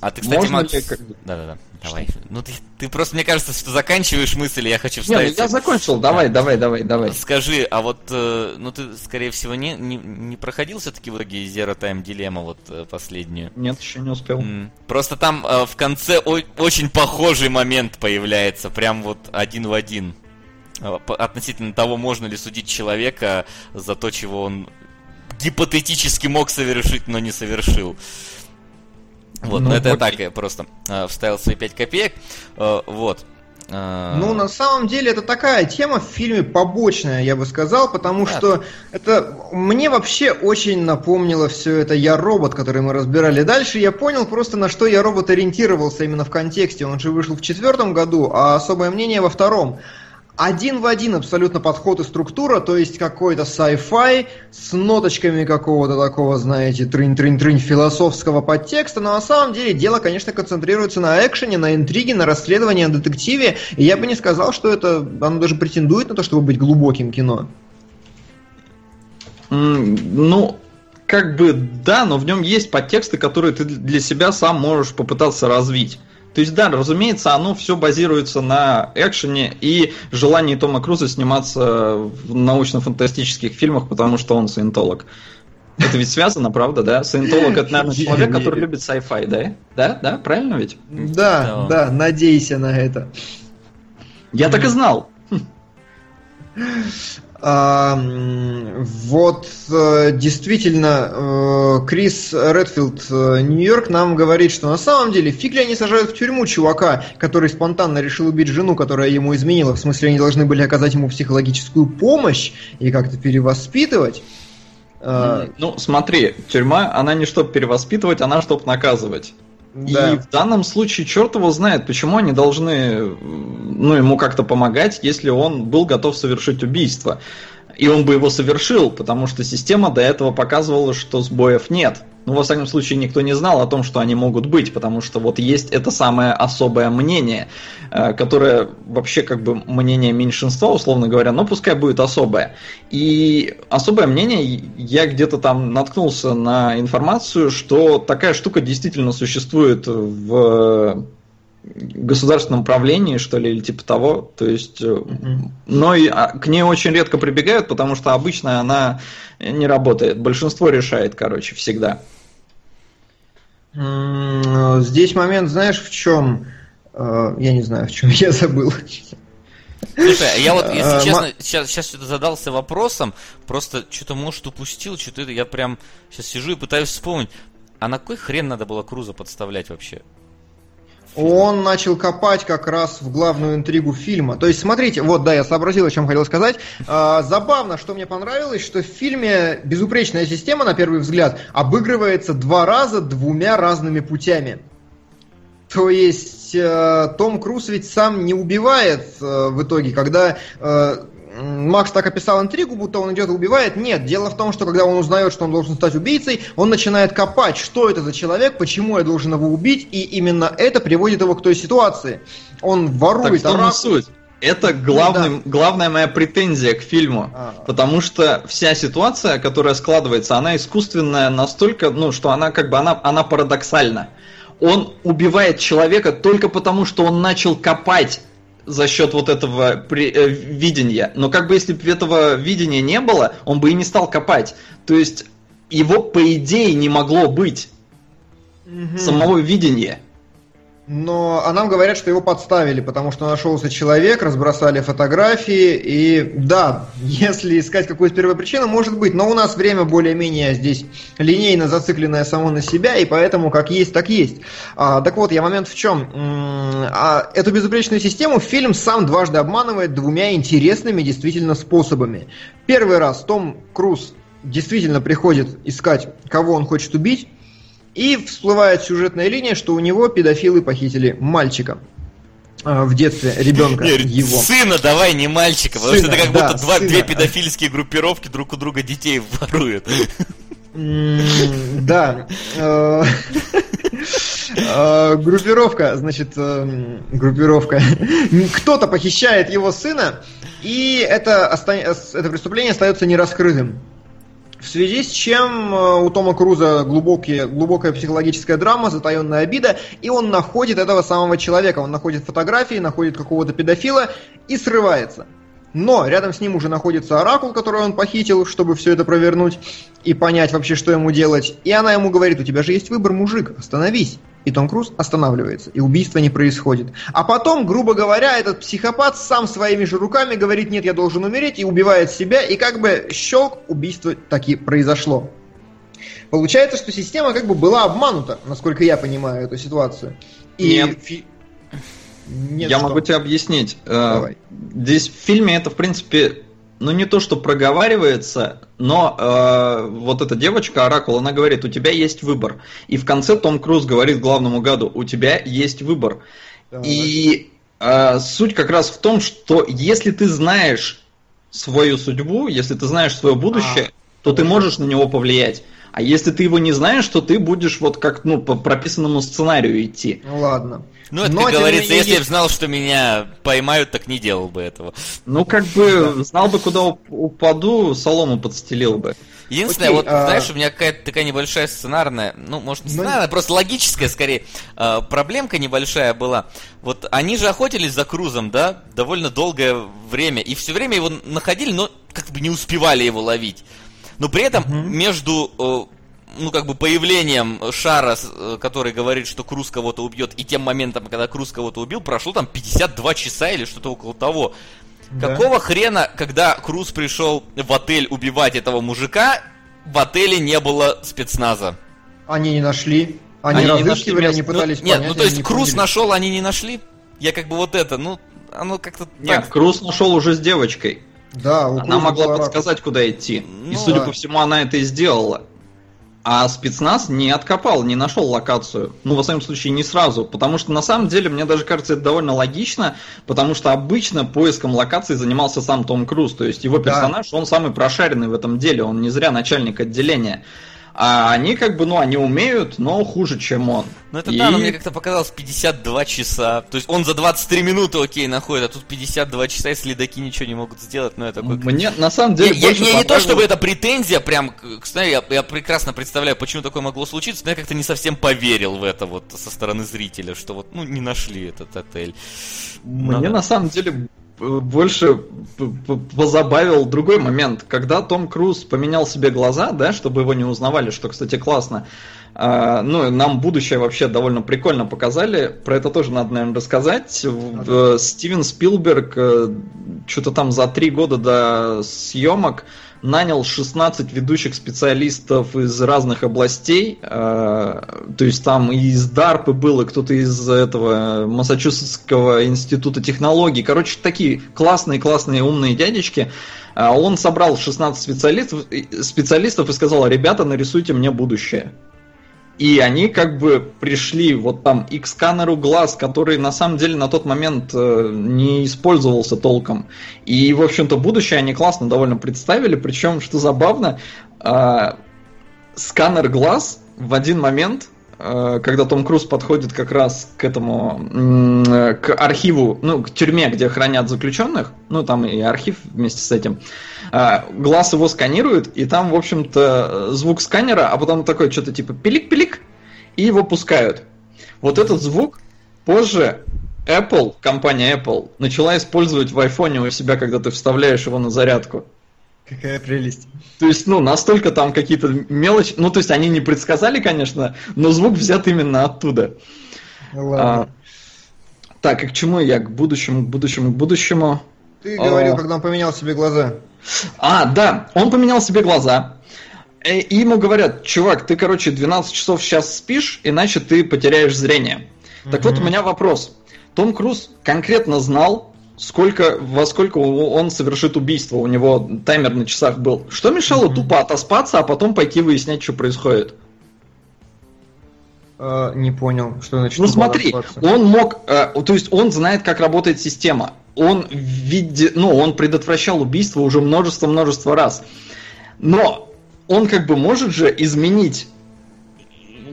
А ты, кстати, Можно Макс... ли Да-да-да. Давай. Ну ты, ты просто, мне кажется, что заканчиваешь мысль, я хочу ну вставить. я закончил, давай, давай, давай, давай. Скажи, а вот, э, ну ты, скорее всего, не, не, не проходил все-таки в итоге Zero Time Dilemma, вот э, последнюю? Нет, еще не успел. Просто там э, в конце очень похожий момент появляется, прям вот один в один. Относительно того, можно ли судить человека за то, чего он гипотетически мог совершить, но не совершил. Вот, Ну, но это окей. так я просто э, вставил свои 5 копеек. Э, вот. Э, Ну, на самом деле, это такая тема в фильме побочная, я бы сказал, потому Да. что это мне вообще очень напомнило все это «Я робот», который мы разбирали дальше. Я понял просто, на что «Я робот» ориентировался именно в контексте. Он же вышел в четвертом году, а особое мнение во втором. Один в один абсолютно подход и структура, то есть какой-то sci-fi с ноточками какого-то такого, знаете, трынь-трынь-трынь философского подтекста, но на самом деле дело, конечно, концентрируется на экшене, на интриге, на расследовании, на детективе, и я бы не сказал, что это, оно даже претендует на то, чтобы быть глубоким кино. М, Ну, как бы да, но в нем есть подтексты, которые ты для себя сам можешь попытаться развить. То есть, да, разумеется, оно все базируется на экшене и желании Тома Круза сниматься в научно-фантастических фильмах, потому что он саентолог. Это ведь связано, правда, да? Саентолог это, наверное, человек, который любит sci-fi, да? Да, да, правильно ведь? Да, Да. да, надейся на это. Я так и знал. Вот э, действительно, э, Крис Редфилд, э, Нью-Йорк, нам говорит, что на самом деле фиг ли они сажают в тюрьму чувака, который спонтанно решил убить жену, которая ему изменила. В смысле, они должны были оказать ему психологическую помощь и как-то перевоспитывать. Ну, смотри, тюрьма, она не чтобы перевоспитывать, она чтобы наказывать. Да. И в данном случае черт его знает, почему они должны ну, ему как-то помогать, если он был готов совершить убийство. И он бы его совершил, потому что система до этого показывала, что сбоев нет. Ну, во всяком случае, никто не знал о том, что они могут быть, потому что вот есть это самое особое мнение, э, которое вообще как бы мнение меньшинства, условно говоря, но пускай будет особое. И особое мнение, я где-то там наткнулся на информацию, что такая штука действительно существует в государственном правлении, что ли, или типа того. То есть, Мгм. но и а, к ней очень редко прибегают, потому что обычно она не работает. Большинство решает, короче, всегда. Здесь момент, знаешь, в чем? Э, Я не знаю, в чем я забыл. Слушай, а я вот, если ма- честно, сейчас, сейчас что-то задался вопросом, просто что-то, может, упустил, что-то я прям сейчас сижу и пытаюсь вспомнить. А на кой хрен надо было Круза подставлять вообще? Он начал копать как раз в главную интригу фильма. То есть, смотрите, вот, да, я сообразил, о чем хотел сказать. А, забавно, что мне понравилось, что в фильме безупречная система, на первый взгляд, обыгрывается два раза двумя разными путями. То есть, э, Том Круз ведь сам не убивает э, в итоге, когда э, Макс так описал интригу, будто он идет и убивает. Нет, дело в том, что когда он узнает, что он должен стать убийцей, он начинает копать, что это за человек, почему я должен его убить, и именно это приводит его к той ситуации. Он Так ворует в том и суть. Это главный, главная моя претензия к фильму. А. Потому что вся ситуация, которая складывается, она искусственная настолько, ну, что она как бы, она, она парадоксальна. Он убивает человека только потому, что он начал копать за счет вот этого при- э, видения. Но как бы если бы этого видения не было, он бы и не стал копать. То есть его по идее не могло быть Мгм. самого видения. Но а нам говорят, что его подставили, потому что нашелся человек, разбросали фотографии, и да, если искать какую-то первопричину, может быть, но у нас время более-менее здесь линейно зацикленное само на себя, и поэтому как есть, так есть. А, так вот, я момент в чем? А, эту безупречную систему фильм сам дважды обманывает двумя интересными действительно способами. Первый раз Том Круз действительно приходит искать, кого он хочет убить, и всплывает сюжетная линия, что у него педофилы похитили мальчика э, в детстве, ребенка его. Сына давай, не мальчика, потому Сына, что это как да, будто два, сына. две педофильские группировки друг у друга детей воруют. Да. Э, э, Группировка, значит, э, группировка. Кто-то похищает его сына, и это, это преступление остается нераскрытым. В связи с чем э, у Тома Круза глубокие, глубокая психологическая драма, затаенная обида, и он находит этого самого человека. Он находит фотографии, находит какого-то педофила и срывается. Но рядом с ним уже находится Оракул, который он похитил, чтобы все это провернуть и понять вообще, что ему делать. И она ему говорит, у тебя же есть выбор, мужик, остановись. И Том Круз останавливается, и убийство не происходит. А потом, грубо говоря, этот психопат сам своими же руками говорит, нет, я должен умереть, и убивает себя, и как бы щелк, убийство таки произошло. Получается, что система как бы была обманута, насколько я понимаю эту ситуацию. И Нет. Фи... Нет, Я что? могу тебе объяснить. Э, Давай. Здесь в фильме это, в принципе, ну не то, что проговаривается, но э, вот эта девочка, Оракул, она говорит, у тебя есть выбор. И в конце Том Круз говорит главному гаду, у тебя есть выбор. Давай. И э, суть как раз в том, что если ты знаешь свою судьбу, если ты знаешь свое будущее, а, то ты можешь на него повлиять. А если ты его не знаешь, то ты будешь вот как ну, по прописанному сценарию идти. Ну ладно. Ну, это, Но, как говорится, менее, если бы знал, что меня поймают, так не делал бы этого. Ну, как бы, знал бы, куда упаду, солому подстелил бы. Единственное, Окей, вот, а... знаешь, у меня какая-то такая небольшая сценарная, ну, может, не ну... сценарная, просто логическая, скорее, э, проблемка небольшая была. Вот они же охотились за Крузом, да, довольно долгое время, и все время его находили, но как бы не успевали его ловить. Но при этом угу. между э, ну, как бы появлением шара, э, который говорит, что Круз кого-то убьет, и тем моментом, когда Круз кого-то убил, прошло там 52 часа или что-то около того. Да. Какого хрена, когда Круз пришел в отель убивать этого мужика, в отеле не было спецназа? Они не нашли. Они, они разыскивали, они пытались ну, понять. Нет, ну то есть Круз нашел, они не нашли? Я как бы вот это, ну, оно как-то... Нет, так... Круз нашел уже с девочкой. Да, у Она могла была... подсказать, куда идти. Ну, и, судя да. по всему, она это и сделала. А спецназ не откопал, не нашел локацию. Ну, во всяком случае, не сразу. Потому что, на самом деле, мне даже кажется, это довольно логично, потому что обычно поиском локации занимался сам Том Круз. То есть его персонаж, да. он самый прошаренный в этом деле, он не зря начальник отделения. А они как бы, ну, они умеют, но хуже, чем он. Ну это и... да, но мне как-то показалось 52 часа. То есть он за 23 минуты окей находит, а тут 52 часа, и следаки ничего не могут сделать. Ну, это такой... Мне на самом деле я, я, я не то, чтобы это претензия прям, кстати, я, я прекрасно представляю, почему такое могло случиться, но я как-то не совсем поверил в это вот со стороны зрителя, что вот, ну, не нашли этот отель. Мне Надо... на самом деле больше позабавил другой момент, когда Том Круз поменял себе глаза, да, чтобы его не узнавали, что, кстати, классно. А, ну, нам будущее вообще довольно прикольно показали. Про это тоже надо, наверное, рассказать. Ага. Стивен Спилберг э, что-то там за три года до съемок нанял 16 ведущих специалистов из разных областей, э, то есть там и из DARPA было, кто-то из этого Массачусетского института технологий, короче, такие классные-классные умные дядечки. Э, он собрал 16 специалистов, специалистов и сказал, ребята, нарисуйте мне будущее. И они как бы пришли вот там и к сканеру глаз, который на самом деле на тот момент э, не использовался толком. И, в общем-то, будущее они классно довольно представили. Причем, что забавно, э, сканер глаз в один момент когда Том Круз подходит как раз к этому, к архиву, ну, к тюрьме, где хранят заключенных, ну, там и архив вместе с этим, э, глаз его сканирует, и там, в общем-то, звук сканера, а потом такой что-то типа пилик-пилик, и его пускают. Вот этот звук позже Apple, компания Apple, начала использовать в айфоне у себя, когда ты вставляешь его на зарядку. Какая прелесть. То есть, ну, настолько там какие-то мелочи. Ну, то есть, они не предсказали, конечно, но звук взят именно оттуда. Ладно. А, так, и к чему я? К будущему, к будущему, к будущему. Ты говорил, а, когда он поменял себе глаза. А, да, он поменял себе глаза. Э, и ему говорят, чувак, ты, короче, 12 часов сейчас спишь, иначе ты потеряешь зрение. Так mm-hmm. вот, у меня вопрос. Том Круз конкретно знал, сколько, во сколько он совершит убийство. У него таймер на часах был. Что мешало mm-hmm. тупо отоспаться, а потом пойти выяснять, что происходит? Uh, не понял, что значит. Ну смотри, он мог, uh, то есть он знает, как работает система. Он виде, ну он предотвращал убийство уже множество-множество раз. Но он как бы может же изменить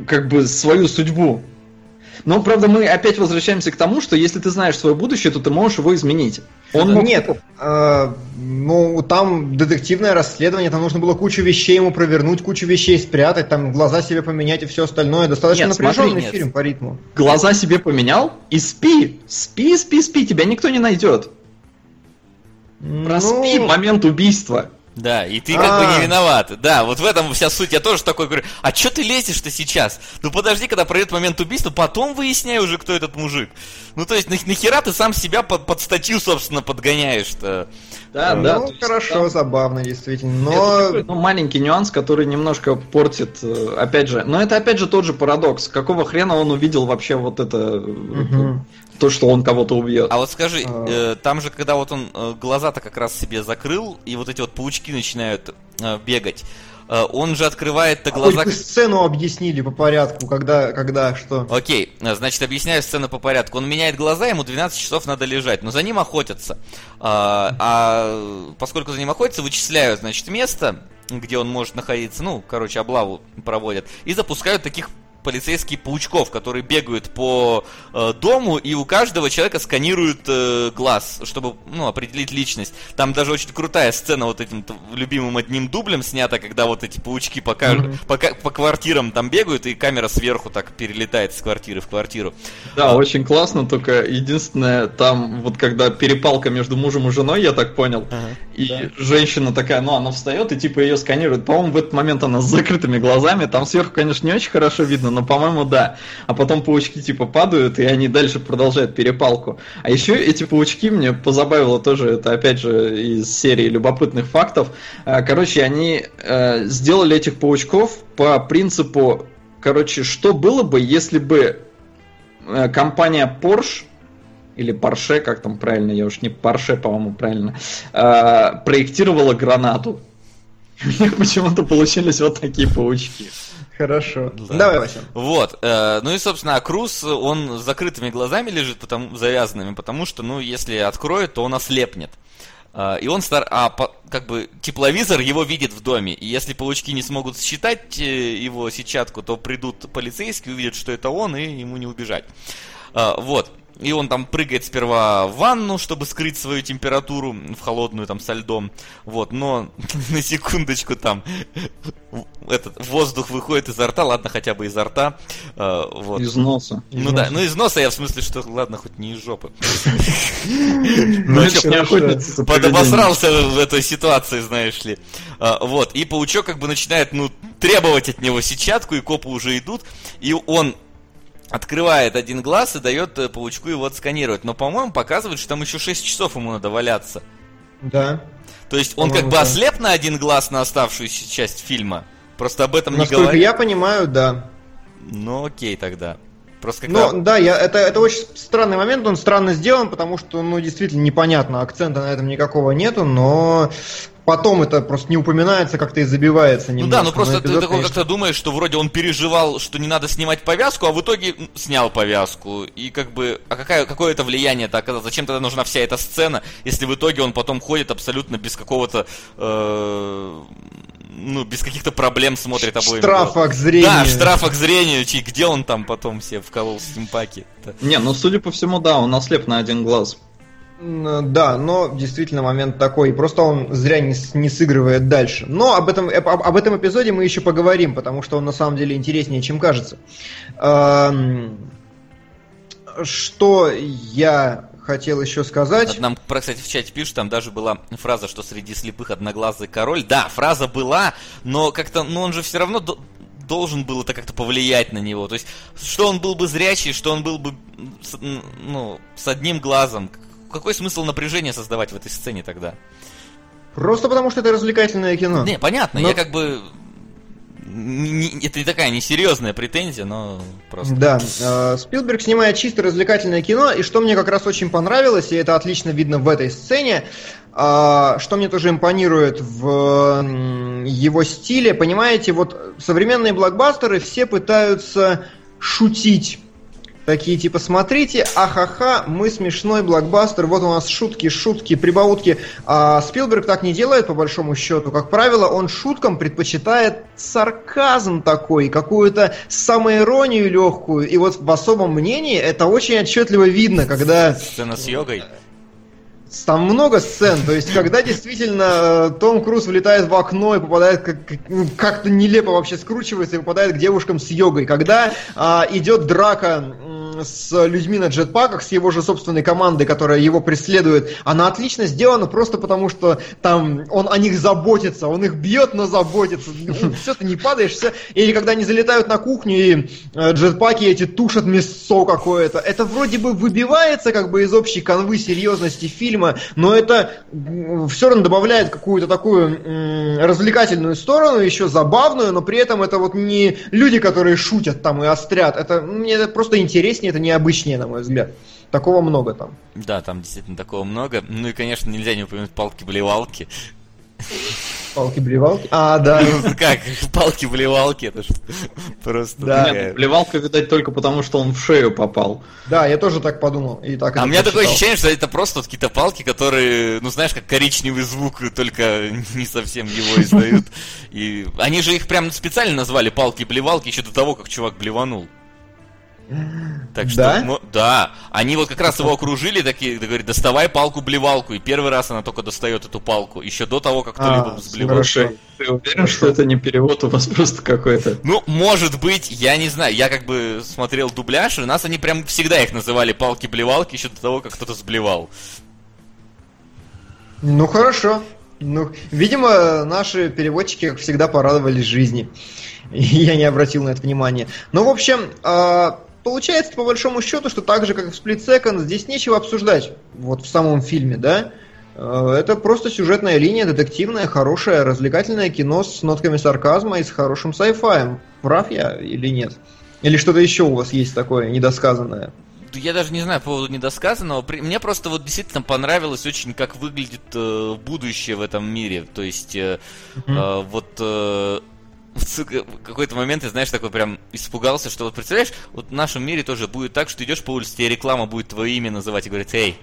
как бы свою судьбу. Но, правда, мы опять возвращаемся к тому, что если ты знаешь свое будущее, то ты можешь его изменить. Он мог... Нет, э, ну там детективное расследование, там нужно было кучу вещей ему провернуть, кучу вещей спрятать, там глаза себе поменять и все остальное. Достаточно нет, напряженный смотри, фильм нет. по ритму. Глаза себе поменял и спи, спи, спи, спи, тебя никто не найдет. Проспи ну... момент убийства. Да, и ты как бы не а. виноват. Да, вот в этом вся суть. Я тоже такой говорю, а что ты лезешь-то сейчас? Ну подожди, когда пройдет момент убийства, потом выясняй уже, кто этот мужик. Ну то есть нахера ты сам себя под, под статью, собственно, подгоняешь-то? Да, ну, да. Ну, хорошо, есть, забавно, действительно. Но... Это ну, маленький нюанс, который немножко портит, э, опять же. Но это опять же тот же парадокс. Какого хрена он увидел вообще вот это... Угу. То, что он кого-то убьет. А вот скажи, а... э, там же, когда вот он э, глаза-то как раз себе закрыл, и вот эти вот паучки начинают э, бегать, Э, он же открывает-то глаза... А сцену объяснили по порядку, когда, когда, что. Окей, э, значит, объясняю сцену по порядку. Он меняет глаза, ему 12 часов надо лежать, но за ним охотятся. А, а поскольку за ним охотятся, вычисляют, значит, место, где он может находиться, ну, короче, облаву проводят, и запускают таких полицейские паучков, которые бегают по э, дому, и у каждого человека сканируют э, глаз, чтобы ну, определить личность. Там даже очень крутая сцена вот этим любимым одним дублем снята, когда вот эти паучки по, mm-hmm. по, по квартирам там бегают, и камера сверху так перелетает с квартиры в квартиру. Да, а, очень классно, только единственное, там вот когда перепалка между мужем и женой, я так понял, ага, и да. женщина такая, ну она встает и типа ее сканирует. По-моему, в этот момент она с закрытыми глазами, там сверху, конечно, не очень хорошо видно, видно, но, по-моему, да. А потом паучки типа падают, и они дальше продолжают перепалку. А еще эти паучки мне позабавило тоже, это опять же из серии любопытных фактов. Э, короче, они э, сделали этих паучков по принципу, короче, что было бы, если бы э, компания Porsche или Porsche, как там правильно, я уж не Porsche, по-моему, правильно, проектировала гранату. У них почему-то получились вот такие паучки. Хорошо. Да. Давай, Вася. Вот. Э, ну и, собственно, а Круз, он с закрытыми глазами лежит, потому, завязанными, потому что, ну, если откроет, то он ослепнет. Uh, и он стар... А по... как бы тепловизор его видит в доме. И если паучки не смогут считать э, его сетчатку, то придут полицейские, увидят, что это он, и ему не убежать. Uh, вот. И он там прыгает сперва в ванну, чтобы скрыть свою температуру в холодную там со льдом. Вот, но на секундочку там этот воздух выходит изо рта, ладно, хотя бы изо рта. Э, вот. Из носа. Ну из да, носа. ну из носа я в смысле, что ладно, хоть не из жопы. Ну, подобосрался в этой ситуации, знаешь ли. А, вот, и паучок как бы начинает, ну, требовать от него сетчатку, и копы уже идут, и он открывает один глаз и дает э, паучку его отсканировать. Но, по-моему, показывает, что там еще 6 часов ему надо валяться. Да. То есть он как бы да. ослеп на один глаз на оставшуюся часть фильма. Просто об этом Насколько не говорит. я понимаю, да. Ну окей тогда. Просто когда... Ну, да, я, это, это очень странный момент, он странно сделан, потому что, ну, действительно непонятно, акцента на этом никакого нету, но потом это просто не упоминается, как-то и забивается немножко. Ну да, ну просто эпизод, ты такой конечно... как-то думаешь, что вроде он переживал, что не надо снимать повязку, а в итоге снял повязку. И как бы, а какая, какое это влияние это оказалось? Зачем тогда нужна вся эта сцена, если в итоге он потом ходит абсолютно без какого-то... Э, ну, без каких-то проблем смотрит обоим. Штрафа к зрению. Да, штрафа к зрению. Где он там потом все вколол стимпаки? Не, ну, судя по всему, да, он ослеп на один глаз. Да, но действительно момент такой, просто он зря не, не сыгрывает дальше. Но об этом, об, об этом эпизоде мы еще поговорим, потому что он на самом деле интереснее, чем кажется. Что я хотел еще сказать. Нам, кстати, в чате пишут, там даже была фраза, что среди слепых одноглазый король. Да, фраза была, но как-то, ну он же все равно должен был это как-то повлиять на него. То есть, что он был бы зрячий, что он был бы ну, с одним глазом какой смысл напряжения создавать в этой сцене тогда? Просто потому, что это развлекательное кино. Не, понятно, но... я как бы... Не, это не такая несерьезная претензия, но просто... Да, э, Спилберг снимает чисто развлекательное кино, и что мне как раз очень понравилось, и это отлично видно в этой сцене, э, что мне тоже импонирует в его стиле, понимаете, вот современные блокбастеры все пытаются шутить Такие типа, смотрите, ахаха, мы смешной блокбастер, вот у нас шутки, шутки, прибаутки. А Спилберг так не делает, по большому счету. Как правило, он шуткам предпочитает сарказм такой, какую-то самоиронию легкую. И вот в особом мнении это очень отчетливо видно, когда... Сцена с йогой. Там много сцен, то есть когда действительно э, Том Круз влетает в окно и попадает как- ну, как-то нелепо вообще скручивается и попадает к девушкам с йогой, когда а, идет драка с людьми на джетпаках, с его же собственной командой, которая его преследует, она отлично сделана просто потому, что там он о них заботится, он их бьет, но заботится. Все, ты не падаешь, все. Или когда они залетают на кухню и э, джетпаки эти тушат мясо какое-то. Это вроде бы выбивается как бы из общей канвы серьезности фильма, но это все равно добавляет какую-то такую развлекательную сторону, еще забавную, но при этом это вот не люди, которые шутят там и острят. Это мне это просто интереснее, это необычнее, на мой взгляд. Такого много там. Да, там действительно такого много. Ну и, конечно, нельзя не упомянуть палки-блевалки. Палки-блевалки. А, да. Ну как, палки-блевалки, это ж просто Да. такая- Нет, плевалка, видать, только потому, что он в шею попал. Да, я тоже так подумал. И так А у меня такое прочитал. ощущение, что это просто вот какие-то палки, которые, ну знаешь, как коричневый звук, только не совсем его издают. И они же их прям специально назвали палки-блевалки еще до того, как чувак блеванул. Так что, Да? мо- да, они вот как раз его окружили, такие, да, говорят, доставай палку-блевалку. И первый раз она только достает эту палку, еще до того, как А, кто-либо взблевал. хорошо. Слушай, ты уверен, что это не перевод у вас просто какой-то? Ну, может быть, я не знаю. Я как бы смотрел дубляж, и у нас они прям всегда их называли палки-блевалки еще до того, как кто-то сблевал. Ну хорошо. Ну, видимо, наши переводчики, как всегда, порадовались жизни. Я не обратил на это внимания. Ну, в общем, а, получается, по большому счету, что так же, как и в Split Second, здесь нечего обсуждать. Вот в самом фильме, да? А, Это просто сюжетная линия, детективное, хорошее, развлекательное кино с нотками сарказма и с хорошим сайфаем. Прав я или нет? Или что-то еще у вас есть такое недосказанное? Я даже не знаю по поводу недосказанного. Мне просто вот действительно понравилось очень, как выглядит э, будущее в этом мире. То есть, э, э, вот э, в какой-то момент, ты знаешь, такой прям испугался, что вот представляешь, вот в нашем мире тоже будет так, что идешь по улице, тебе реклама будет твое имя называть и говорит, эй,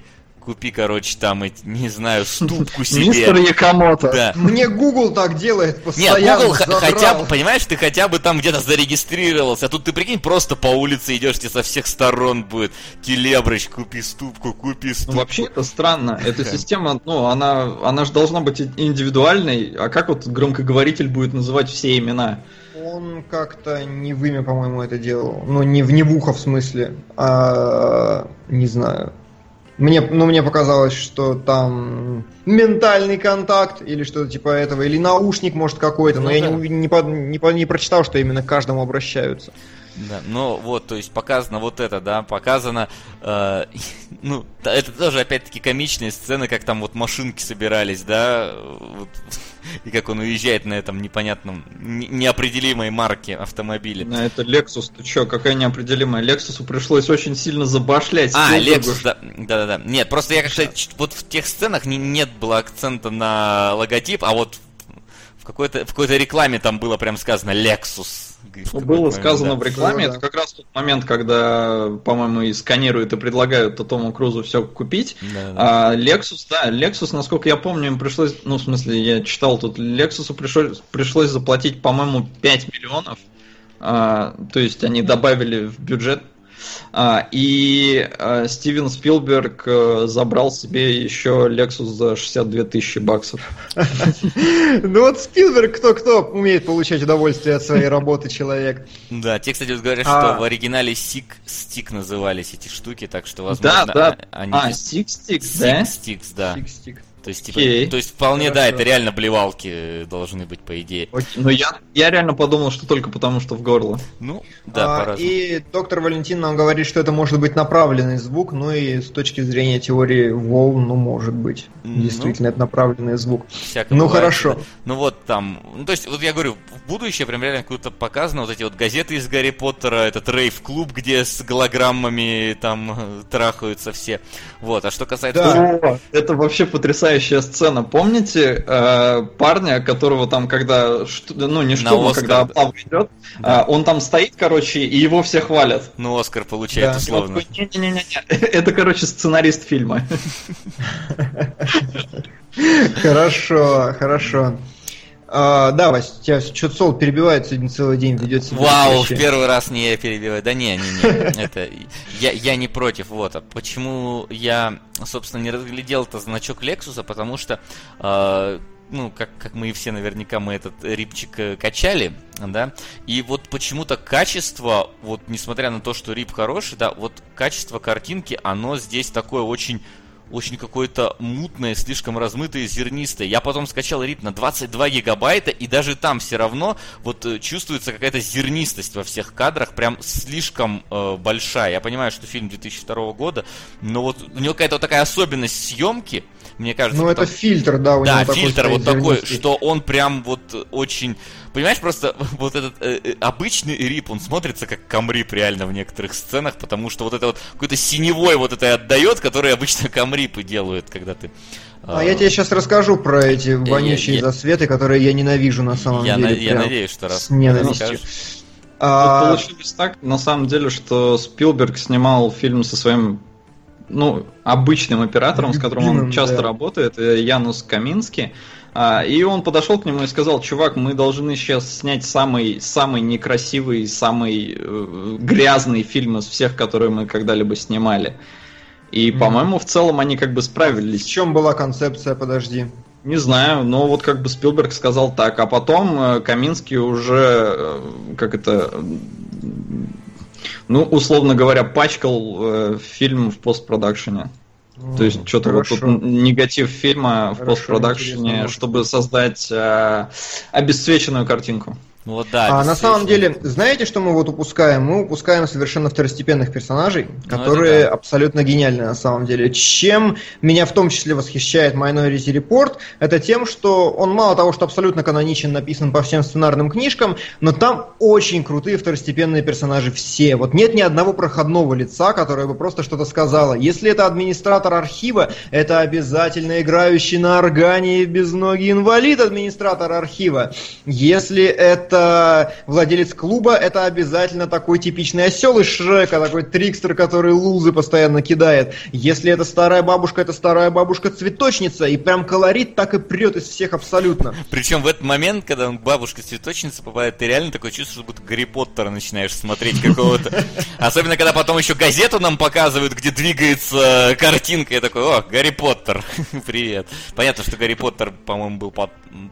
купи, короче, там, не знаю, ступку себе. Мистер Якомото. Да. Мне Google так делает Нет, постоянно. Google х- задрал. хотя бы, понимаешь, ты хотя бы там где-то зарегистрировался, а тут ты прикинь, просто по улице идешь, тебе со всех сторон будет Келебрыч, купи ступку, купи Ну, ступку. вообще это странно. Эта система, ну, она, она же должна быть индивидуальной. А как вот громкоговоритель будет называть все имена? Он как-то не в имя, по-моему, это делал. Ну, не в не в ухо, в смысле. А, не знаю. Мне, ну, мне показалось, что там ментальный контакт или что-то типа этого, или наушник, может, какой-то, но Ну я да. не, не, не, не прочитал, что именно к каждому обращаются. Да, ну вот, то есть показано вот это, да, показано, э, ну, это тоже опять-таки комичные сцены, как там вот машинки собирались, да, вот, и как он уезжает на этом непонятном, не- неопределимой марке автомобиля. На это Lexus, ты чё, какая неопределимая. Лексусу пришлось очень сильно забашлять. А, Lexus, да, да, да. Нет, просто я ч- вот в тех сценах не, нет было акцента на логотип, а вот в какой-то в какой-то рекламе там было прям сказано Lexus. В Ну, было сказано да. в рекламе, да. это как раз тот момент, когда, по-моему, и сканируют и предлагают Тому Крузу все купить. Да, да. А Lexus, да, Lexus, насколько я помню, им пришлось, ну, в смысле, я читал тут, Lexusу пришлось, пришлось заплатить, по-моему, 5 миллионов. А, то есть они добавили в бюджет. А, и а, Стивен Спилберг э, забрал себе еще Lexus за 62 тысячи баксов. Ну вот Спилберг кто-кто умеет получать удовольствие от своей работы человек. Да, те, кстати, вот говорят, А. что в оригинале Сик Стик назывались эти штуки, так что, Да, возможно, да. а- они... А, Six Sticks, да? Стикс, да. То есть, типа, Окей. то есть вполне, да, Хорошо. это реально блевалки э, должны быть, по идее. Окей, Ну, я, я реально подумал, что только потому, что в горло. Ну, да, А, по-разному. и доктор Валентин нам говорит, что это может быть направленный звук, ну и с точки зрения теории волн, ну может быть. Ну. Действительно, это направленный звук. Всякое Ну, бывает, хорошо. да. Ну вот там, ну то есть, вот я говорю, в будущее прям реально какое-то показано, вот эти вот газеты из Гарри Поттера, этот рейв-клуб, где с голограммами там э, трахаются все. Вот, а что касается... Да. Это вообще потрясающе. Потрясающая сцена. Помните э, парня, которого там, когда, ну не штурм, а когда облава идет, да. э, он там стоит, короче, и его все хвалят. Ну, Оскар получает да. условно. Не-не-не, это, короче, сценарист фильма. Хорошо, хорошо. А, да, Вась, тебя что-то Сол перебивает сегодня целый день, ведет себя. Вау, в первый раз не я перебиваю. Да не, не, не. Это я, я не против. Вот. А почему я, собственно, не разглядел это значок Лексуса, потому что э, ну, как, как мы и все наверняка, мы этот рипчик э, качали, да, и вот почему-то качество, вот несмотря на то, что рип хороший, да, вот качество картинки, оно здесь такое очень очень какое-то мутное, слишком размытое, зернистое. Я потом скачал RIP на 22 гигабайта, и даже там все равно вот э, чувствуется какая-то зернистость во всех кадрах, прям слишком э, большая. Я понимаю, что фильм 2002 года, но вот у него какая-то вот такая особенность съемки, мне кажется. Ну, это фильтр, да, у да, него фильтр такой вот такой, что он прям вот очень... Понимаешь, просто вот этот э, э, обычный рип, он смотрится как камрип реально в некоторых сценах, потому что вот это вот какой-то синевой вот это отдает, который обычно камрипы делают, когда ты... А, а я тебе сейчас расскажу про эти вонючие я, засветы, которые я ненавижу на самом я деле. На, я надеюсь, что раз с ненавистью. А... Получилось так, на самом деле, что Спилберг снимал фильм со своим ну, обычным оператором, с которым он часто да. работает, э, Янус Каминский. А, и он подошел к нему и сказал, чувак, мы должны сейчас снять самый, самый некрасивый, самый э, грязный фильм из всех, которые мы когда-либо снимали. И, mm по-моему, в целом они как бы справились. В чем была концепция, подожди? Не знаю, но вот как бы Спилберг сказал так, а потом э, Каминский уже, как это, ну, условно говоря, пачкал э, фильм в постпродакшене. То есть что-то вот тут негатив фильма в постпродакшене, чтобы создать э, обесцвеченную картинку. Ну вот да. А на самом деле, знаете, что мы вот упускаем? Мы упускаем совершенно второстепенных персонажей, ну, которые да. абсолютно гениальны на самом деле. Чем меня в том числе восхищает Minority Report, это тем, что он мало того, что абсолютно каноничен, написан по всем сценарным книжкам, но там очень крутые второстепенные персонажи все. Вот нет ни одного проходного лица, которое бы просто что-то сказала. Если это администратор архива, это обязательно играющий на органе без ноги инвалид администратор архива. Если это это владелец клуба, это обязательно такой типичный осел из Шрека, такой трикстер, который лузы постоянно кидает. Если это старая бабушка, это старая бабушка-цветочница, и прям колорит так и прет из всех абсолютно. Причем в этот момент, когда бабушка-цветочница попадает, ты реально такое чувство, будто Гарри Поттера начинаешь смотреть какого-то. Особенно, когда потом еще газету нам показывают, где двигается картинка, я такой, о, Гарри Поттер, привет. Понятно, что Гарри Поттер, по-моему, был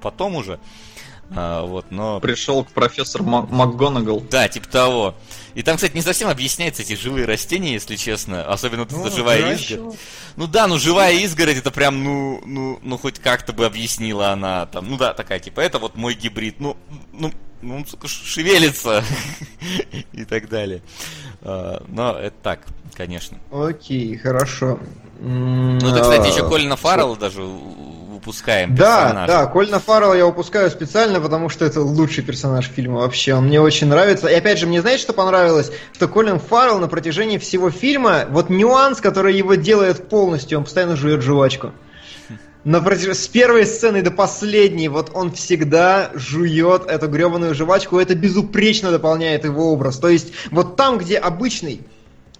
потом уже. А, вот, но... Пришел к профессору МакГонагал. Да, типа того. И там, кстати, не совсем объясняются эти живые растения, если честно. Особенно ну, живая хорошо. изгородь. Ну да, ну живая изгородь, это прям, ну, ну, ну хоть как-то бы объяснила она там. Ну да, такая, типа, это вот мой гибрид. Ну, ну, ну, сука, шевелится. И так далее. А, но это так, конечно. Окей, хорошо. Ну, это, кстати, еще Колина Фаррелла даже упускаем Да, персонажа. да, Кольна Фаррелла я упускаю специально, потому что это лучший персонаж фильма вообще. Он мне очень нравится. И опять же, мне знаете, что понравилось? Что Колин Фаррелл на протяжении всего фильма, вот нюанс, который его делает полностью, он постоянно жует жвачку. На протяж... С первой сцены до последней, вот он всегда жует эту гребаную жвачку, это безупречно дополняет его образ. То есть, вот там, где обычный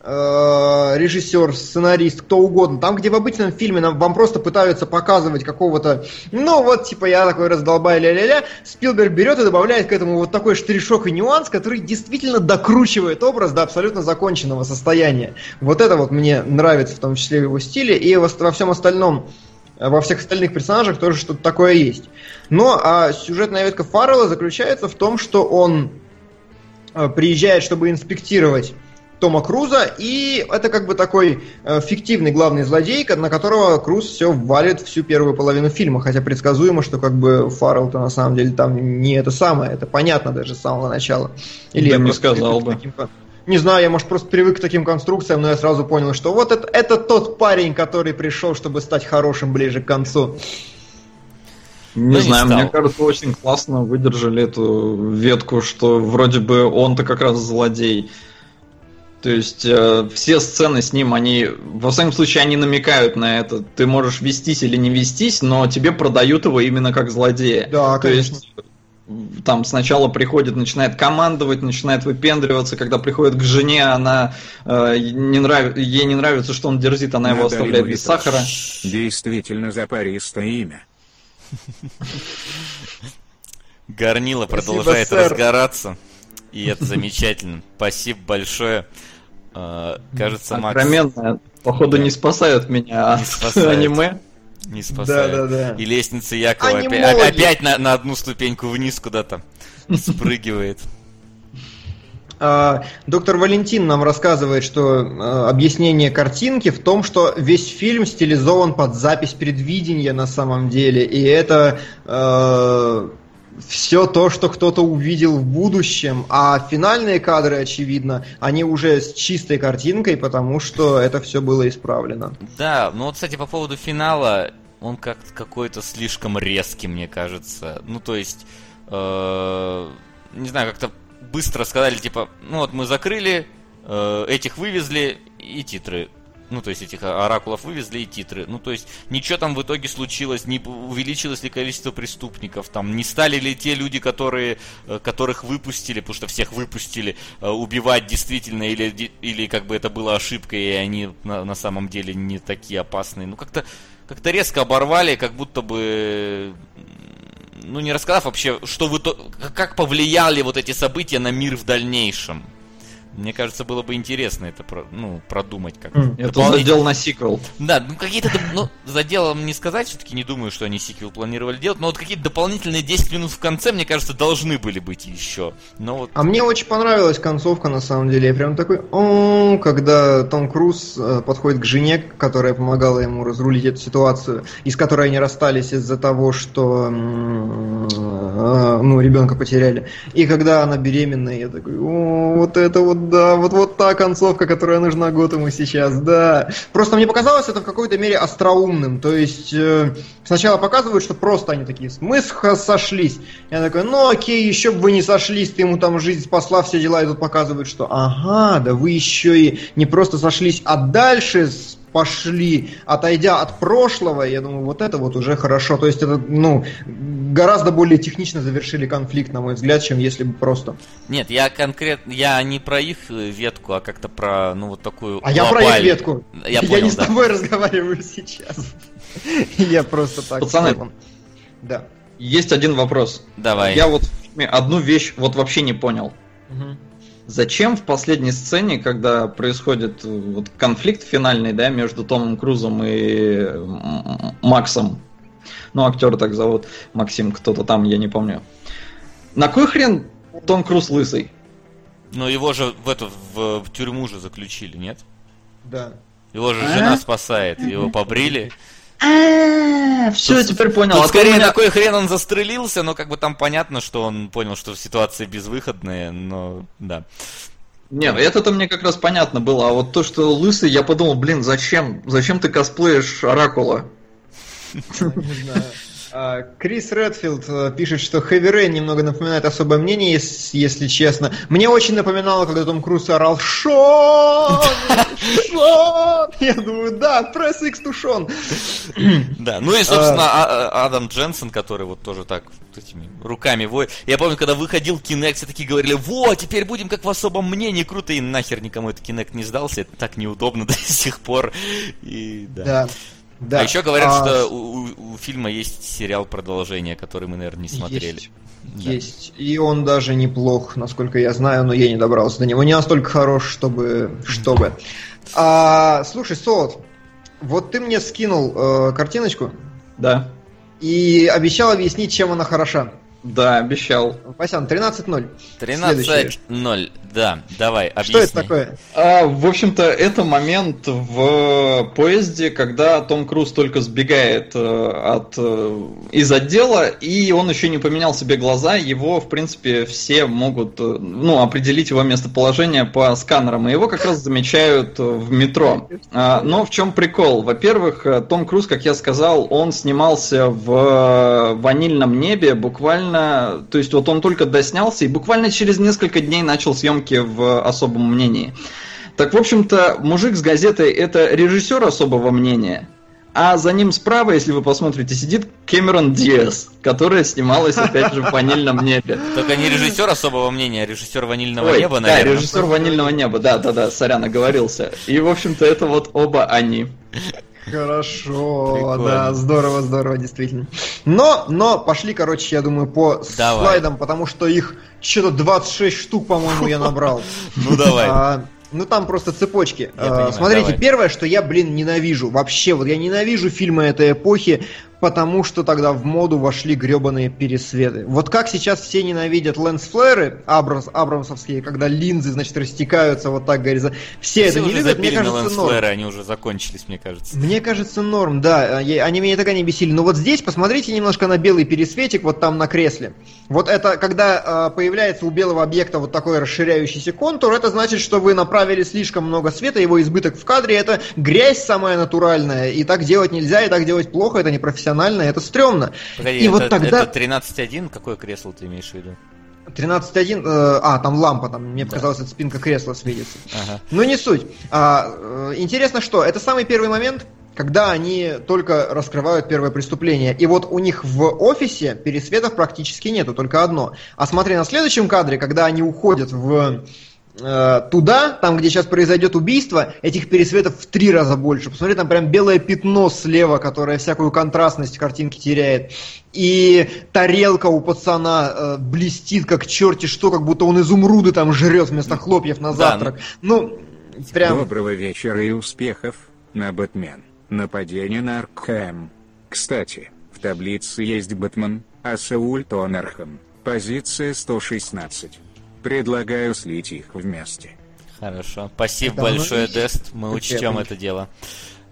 режиссер, сценарист, кто угодно. Там, где в обычном фильме нам, вам просто пытаются показывать какого-то, ну вот, типа, я такой раздолбай ля-ля-ля, Спилберг берет и добавляет к этому вот такой штришок и нюанс, который действительно докручивает образ до абсолютно законченного состояния. Вот это вот мне нравится в том числе в его стиле, и во, во всем остальном во всех остальных персонажах тоже что-то такое есть. Но а сюжетная ветка Фаррелла заключается в том, что он э, приезжает, чтобы инспектировать Тома Круза, и это как бы такой э, фиктивный главный злодей, на которого Круз все валит всю первую половину фильма, хотя предсказуемо, что как бы Фаррелл-то на самом деле там не это самое, это понятно даже с самого начала. Или да я не сказал бы. Таким, не знаю, я, может, просто привык к таким конструкциям, но я сразу понял, что вот это, это тот парень, который пришел, чтобы стать хорошим ближе к концу. Не ну, знаю, не мне кажется, очень классно выдержали эту ветку, что вроде бы он-то как раз злодей. То есть э, все сцены с ним, они, во всяком случае, они намекают на это. Ты можешь вестись или не вестись, но тебе продают его именно как злодея. Да, То конечно. есть там сначала приходит, начинает командовать, начинает выпендриваться, когда приходит к жене, она э, не нрав... ей не нравится, что он дерзит, она его Надо оставляет ему без сахара. Действительно запаристое имя. Горнило продолжает разгораться. И это замечательно. Спасибо большое. Э, Кажется, Макс походу, не спасают меня Не спасает. аниме. не спасает. Да-да-да. И лестница Якова опять, на, на одну ступеньку вниз куда-то спрыгивает. А, Доктор Валентин нам рассказывает, что э, объяснение картинки в том, что весь фильм стилизован под запись предвидения на самом деле, и это все то, что кто-то увидел в будущем, а финальные кадры, очевидно, они уже с чистой картинкой, потому что это все было исправлено. Да, ну вот, кстати, по поводу финала, он как какой-то слишком резкий, мне кажется. Ну, то есть, э, не знаю, как-то быстро сказали, типа, ну вот мы закрыли, э, этих вывезли и титры. Ну, то есть этих оракулов вывезли и титры. Ну, то есть ничего там в итоге случилось, не увеличилось ли количество преступников, там не стали ли те люди, которые, э, которых выпустили, потому что всех выпустили, э, убивать действительно, или, или как бы это была ошибка, и они на, на самом деле не такие опасные. Ну, как-то как-то резко оборвали, как будто бы ну, не рассказав вообще, что вы то, как повлияли вот эти события на мир в дальнейшем. Мне кажется, было бы интересно это про- ну, продумать как-то. М. Это Дополнительно. задел на сиквел. Да, ну какие-то, ну, за делом не сказать, все-таки не думаю, что они сиквел планировали делать, но вот какие-то дополнительные 10 минут в конце, мне кажется, должны были быть еще. Но вот, А мне очень понравилась концовка, на самом деле. Я прям такой, о, когда Том Круз э, подходит к жене, которая помогала ему разрулить эту ситуацию, и с которой они расстались из-за того, что э, ну, ребенка потеряли. И когда она беременная, я такой, о, вот это вот да, вот, вот та концовка, которая нужна Готэму сейчас, да. Просто мне показалось это в какой-то мере остроумным. То есть э, сначала показывают, что просто они такие, мы сошлись. Я такой, ну окей, еще бы вы не сошлись, ты ему там жизнь спасла, все дела, и тут показывают, что ага, да вы еще и не просто сошлись, а дальше пошли, отойдя от прошлого, я думаю, вот это вот уже хорошо. То есть это, ну, гораздо более технично завершили конфликт, на мой взгляд, чем если бы просто. нет, я конкретно, я не про их ветку, а как-то про, ну, вот такую А я про их ветку. Я понял, не с да. тобой разговариваю сейчас. Я просто так. Пацаны. Да. Есть один вопрос. Давай. Я вот одну вещь вот вообще не понял. Зачем в последней сцене, когда происходит э, вот конфликт финальный, да, между Томом Крузом и Максом, ну, актера так зовут, Максим, кто-то там, я не помню. На кой хрен Том Круз лысый? Но его же в эту, в, в тюрьму же заключили, нет? Да. Его же А? жена спасает, его побрили. Все, Тут- теперь понял. Тут А скорее у меня- на кой хрен он застрелился, но как бы там понятно, что он понял, что ситуация безвыходная, но да. Нет, это-то мне как раз понятно было, а вот то, что лысый, я подумал, блин, зачем? Зачем ты косплеишь Оракула? Не знаю. А, Крис Редфилд э, пишет, что Heavy Rain немного напоминает особое мнение, ес- если честно. Мне очень напоминало, когда Том Круз орал «Шон! Шон!» Я думаю, да, пресс X to Шон. Да, ну и, собственно, А- А- Адам Дженсен, который вот тоже так этими руками воет. Я помню, когда выходил Kinect, все такие говорили, вот, теперь будем как в особом мнении, круто, и нахер никому этот Kinect не сдался, это так неудобно до сих пор. И, да. Да. Да. А еще говорят, А, что у, у- у фильма есть сериал продолжение, который мы, наверное, не смотрели. Есть. Да. Есть. И он даже неплох, насколько я знаю, но я не добрался до него. Не настолько хорош, чтобы... чтобы. А, слушай, Солод, вот ты мне скинул э, картиночку Да. и обещал объяснить, чем она хороша. Да, обещал. Васян, 13-0. Следующее. 13-0, да, давай, объясни. Что это такое? А, в общем-то, это момент в поезде, когда Том Круз только сбегает э, от, э, из отдела, и он еще не поменял себе глаза. Его, в принципе, все могут э, ну, определить его местоположение по сканерам. И его как раз замечают в метро. А, но в чем прикол? Во-первых, Том Круз, как я сказал, он снимался в ванильном небе буквально. То есть вот он только доснялся и буквально через несколько дней начал съемки в особом мнении. Так, в общем-то, мужик с газетой это режиссер особого мнения. А за ним справа, если вы посмотрите, сидит Кэмерон Диас, которая снималась, опять же, в «Ванильном небе». Только не режиссер особого мнения, а режиссер «Ванильного Ой, неба», да, наверное. режиссер «Ванильного неба», да-да-да, сорян, оговорился. И, в общем-то, это вот оба они. Хорошо, Прикольно. да, здорово, здорово, действительно. Но, но пошли, короче, я думаю, по Давай. слайдам, потому что их что-то 26 штук, по-моему, я набрал. Ну давай. А, ну там просто цепочки. Я А, понимаю, Смотрите, давай. первое, что я, блин, ненавижу. Вообще, вот я ненавижу фильмы этой эпохи, потому что тогда в моду вошли гребаные пересветы. Вот как сейчас все ненавидят лэнс-флэры Абрамс, абрамсовские, когда линзы, значит, растекаются вот так горизонт. Все, это не любят, мне кажется, норм. они уже закончились, мне кажется. Мне кажется, норм, да. Я- Они меня тогда не бесили. Но вот здесь посмотрите немножко на белый пересветик, вот там на кресле. Вот это, когда э, появляется у белого объекта вот такой расширяющийся контур, это значит, что вы направили слишком много света, его избыток в кадре, это грязь самая натуральная, и так делать нельзя, и так делать плохо, это непрофессионально, это стрёмно. Погоди, и это, вот тогда... это 13.1? Какое кресло ты имеешь в виду? 13.1, э, а, там лампа, там, мне Да. показалось, это спинка кресла светится. Ага. Ну, не суть. А, э, интересно, что это самый первый момент, когда они только раскрывают первое преступление. И вот у них в офисе пересветов практически нету, только одно. А смотри на следующем кадре, когда они уходят в туда, там, где сейчас произойдет убийство, этих пересветов в три раза больше. Посмотри, там прям белое пятно слева, которое всякую контрастность картинки теряет. И тарелка у пацана э, блестит, как черти что, как будто он изумруды там жрет вместо хлопьев на Да, завтрак. Ну, прям... Доброго вечера и успехов на Бэтмен. Нападение на Аркхэм. Кстати, в таблице есть Бэтмен, а Сауль Тонерхэм. Позиция 116. Предлагаю слить их вместе. Хорошо. Спасибо Это большое, Дест. Мы я учтем это дело.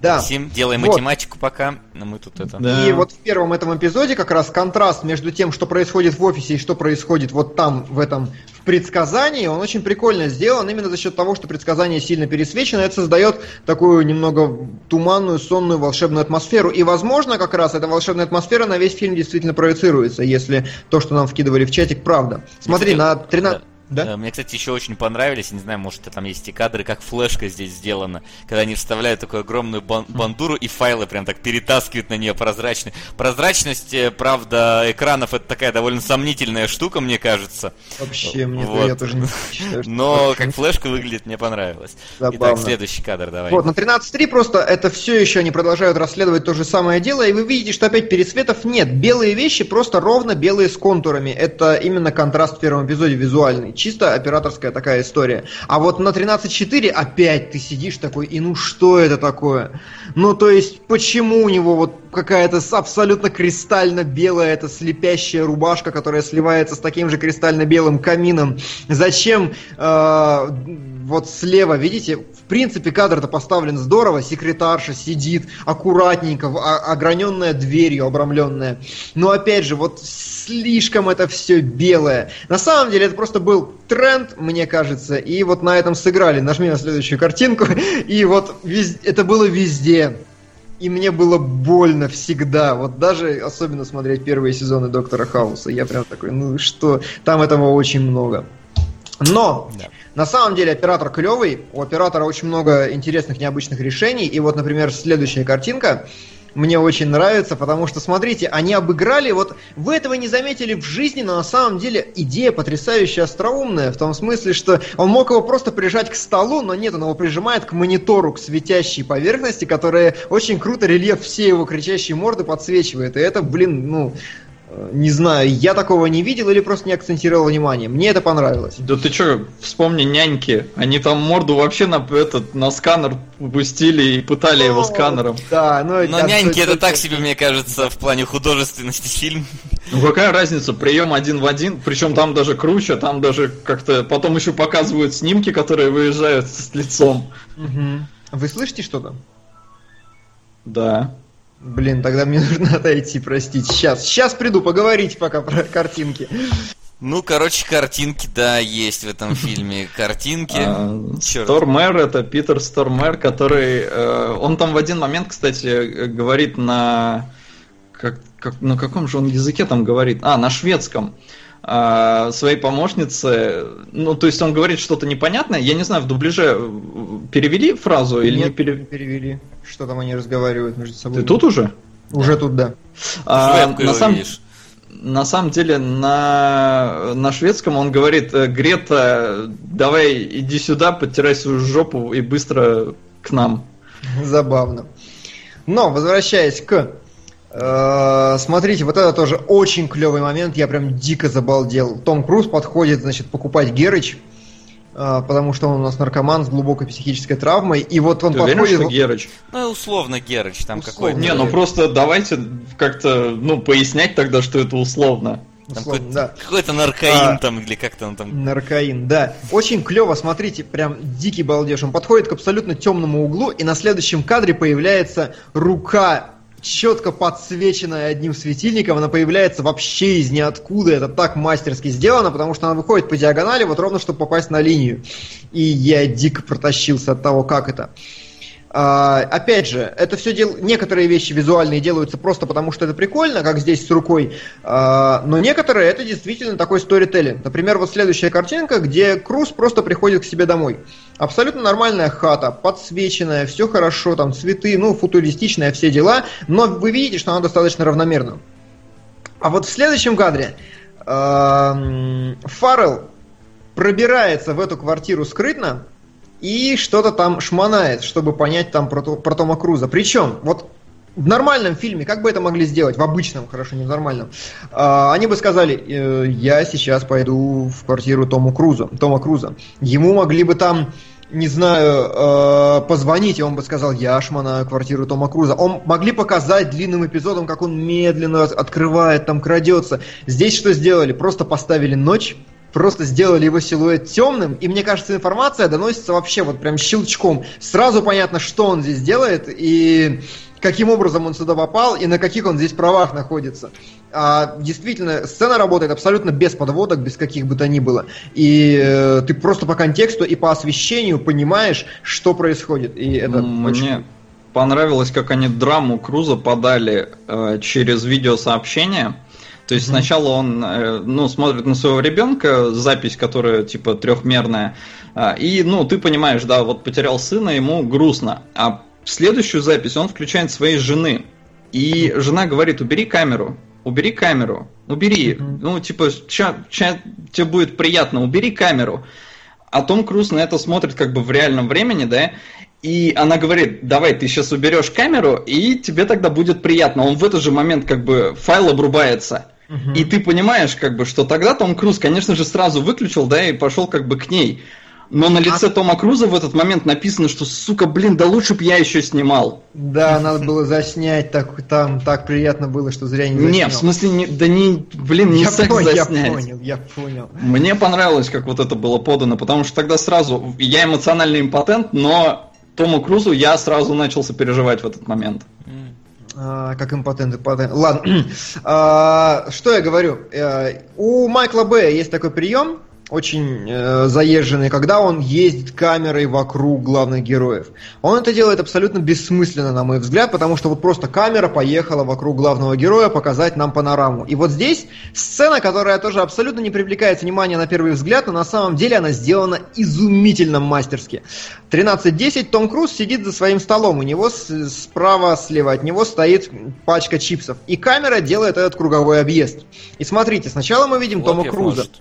Да. Максим, делай Вот. математику пока, но мы тут это... Да. И вот в первом этом эпизоде как раз контраст между тем, что происходит в офисе и что происходит вот там, в этом в предсказании, он очень прикольно сделан именно за счет того, что предсказание сильно пересвечено. Это создает такую немного туманную, сонную, волшебную атмосферу. И, возможно, как раз эта волшебная атмосфера на весь фильм действительно проецируется, если то, что нам вкидывали в чатик, правда. Смотри, на 13... Да. Да? Э, Мне, кстати, еще очень понравились, не знаю, может, там есть и кадры, как флешка здесь сделана, когда они вставляют такую огромную бан- бандуру и файлы прям так перетаскивают на нее прозрачные. Прозрачность, э, правда, экранов это такая довольно сомнительная штука, мне кажется. Вообще, мне Вот. я тоже не считаю, Но как флешка выглядит, мне понравилось. Итак, Забавно. следующий кадр давай. Вот, на 13.3 просто это все еще они продолжают расследовать то же самое дело, и вы видите, что опять пересветов нет. Белые вещи просто ровно белые с контурами. Это именно контраст в первом эпизоде визуальный. Чисто операторская такая история. А вот на 13.4 опять ты сидишь такой, и ну что это такое? Ну то есть, почему у него вот какая-то абсолютно кристально белая, эта слепящая рубашка, которая сливается с таким же кристально белым камином? Зачем э, вот слева, видите, в принципе кадр-то поставлен здорово, секретарша сидит аккуратненько, а- ограненная дверью, обрамленная. Но опять же, вот слишком это все белое. На самом деле это просто был тренд, мне кажется, и вот на этом сыграли. Нажми на следующую картинку, и вот вез- это было везде. И мне было больно всегда. Вот даже особенно смотреть первые сезоны Доктора Хауса. Я прям такой, ну что, там этого очень много. Но Да. на самом деле оператор клевый, у оператора очень много интересных, необычных решений. И вот, например, следующая картинка мне очень нравится, потому что, смотрите, они обыграли, вот вы этого не заметили в жизни, но на самом деле идея потрясающе остроумная, в том смысле, что он мог его просто прижать к столу, но нет, он его прижимает к монитору, к светящей поверхности, которая очень круто рельеф всей его кричащей морды подсвечивает. И это, блин, ну, не знаю, я такого не видел или просто не акцентировал внимание. Мне это понравилось. Да ты чё, вспомни няньки. Они там морду вообще на этот на сканер пустили и пытали его сканером. Да, ну, Но да, няньки это только- так себе, мне кажется, в плане художественности фильм. Ну какая разница, прием один в один, причем там даже круче, там даже как-то потом еще показывают снимки, которые выезжают с лицом. Мгм. Вы слышите что-то? Да. Блин, тогда мне нужно отойти, простите. Сейчас, сейчас приду, поговорить пока про картинки. Ну, короче, картинки, да, есть в этом фильме. Картинки. А. Стормер это Питер Стормер, который э, он там в один момент, кстати, э, говорит на как, как на каком же он языке там говорит? А, на шведском. а, своей помощнице, ну, то есть он говорит что-то непонятное, я не знаю, в дубляже э, перевели фразу или Нет, не перевели? перевели. Что там они разговаривают между собой? Ты тут уже? Уже тут, да. А, на, самом, видишь. на самом деле на, на шведском он говорит, э, Грета, давай иди сюда, подтирай свою жопу и быстро к нам. Забавно. Но, возвращаясь к... э, смотрите, вот это тоже очень клевый момент, я прям дико забалдел. Том Круз подходит, значит, покупать Герыч, э, потому что он у нас наркоман с глубокой психической травмой, и вот он Ты уверен, подходит... что Герыч? Ну, условно Герыч там Условно. какой-то. Не, ну просто давайте как-то, ну, пояснять тогда, что это условно. Там условно, какой-то, да. какой-то наркоин А. там, или как-то он там. Наркоин, да. Очень клево, смотрите, прям дикий балдеж. Он подходит к абсолютно темному углу, и на следующем кадре появляется рука, четко подсвеченная одним светильником. Она появляется вообще из ниоткуда. Это так мастерски сделано, потому что она выходит по диагонали, вот ровно, чтобы попасть на линию. И я дико протащился от того, как это. А, опять же, это все дел... некоторые вещи визуальные делаются просто потому, что это прикольно, как здесь с рукой, а, но некоторые это действительно такой сторителлинг. Например, вот следующая картинка, где Круз просто приходит к себе домой. Абсолютно нормальная хата, подсвеченная, все хорошо, там цветы, ну, футуристичная, все дела, но вы видите, что она достаточно равномерна. А вот в следующем кадре эм, Фаррелл пробирается в эту квартиру скрытно, и что-то там шмонает, чтобы понять там про, про Тома Круза. Причем, вот в нормальном фильме, как бы это могли сделать, в обычном, хорошо, не в нормальном, а, они бы сказали, «Э, я сейчас пойду в квартиру Тому Круза, Тома Круза. Ему могли бы там, не знаю, э, позвонить, и он бы сказал, я шмонаю квартиру Тома Круза. Он могли показать длинным эпизодом, как он медленно открывает, там крадется. Здесь что сделали? Просто поставили ночь, просто сделали его силуэт темным, и мне кажется, информация доносится вообще вот прям щелчком. Сразу понятно, что он здесь делает, и каким образом он сюда попал, и на каких он здесь правах находится. А, действительно, сцена работает абсолютно без подводок, без каких бы то ни было. И э, ты просто по контексту и по освещению понимаешь, что происходит. И это Мне очень... понравилось, как они драму Круза подали э, через видеосообщение. То есть сначала он, э, ну, смотрит на своего ребенка, запись, которая типа трехмерная, а, и, ну, ты понимаешь, да, вот потерял сына, ему грустно. А в следующую запись он включает своей жены, и жена говорит: убери камеру, убери камеру, убери, ну, типа, ща, ща тебе будет приятно, убери камеру. А Том Круз на это смотрит как бы в реальном времени, да, и она говорит, давай, ты сейчас уберешь камеру, и тебе тогда будет приятно. Он в этот же момент как бы файл обрубается. И ты понимаешь, как бы, что тогда Том Круз, конечно же, сразу выключил, да, и пошел как бы к ней. Но на лице Тома Круза в этот момент написано, что, сука, блин, да лучше б я еще снимал. Да, надо было заснять, так, там так приятно было, что зря не заснял. Не, в смысле, не, да не, блин, не я, секс понял, я заснять. понял, я понял. Мне понравилось, как вот это было подано, потому что тогда сразу, я эмоциональный импотент, но Тому Крузу я сразу начался переживать в этот момент. А, как импотент, импотент. Ладно. А, что я говорю? Э, У Майкла Бэя есть такой прием, очень э, заезженный, когда он ездит камерой вокруг главных героев. Он это делает абсолютно бессмысленно, на мой взгляд, потому что вот просто камера поехала вокруг главного героя показать нам панораму. И вот здесь сцена, которая тоже абсолютно не привлекает внимания на первый взгляд, но на самом деле она сделана изумительно мастерски. 13.10 Том Круз сидит за своим столом, у него с- справа, слева от него стоит пачка чипсов. И камера делает этот круговой объезд. И смотрите, сначала мы видим Тома Хлопьев, Круза. может.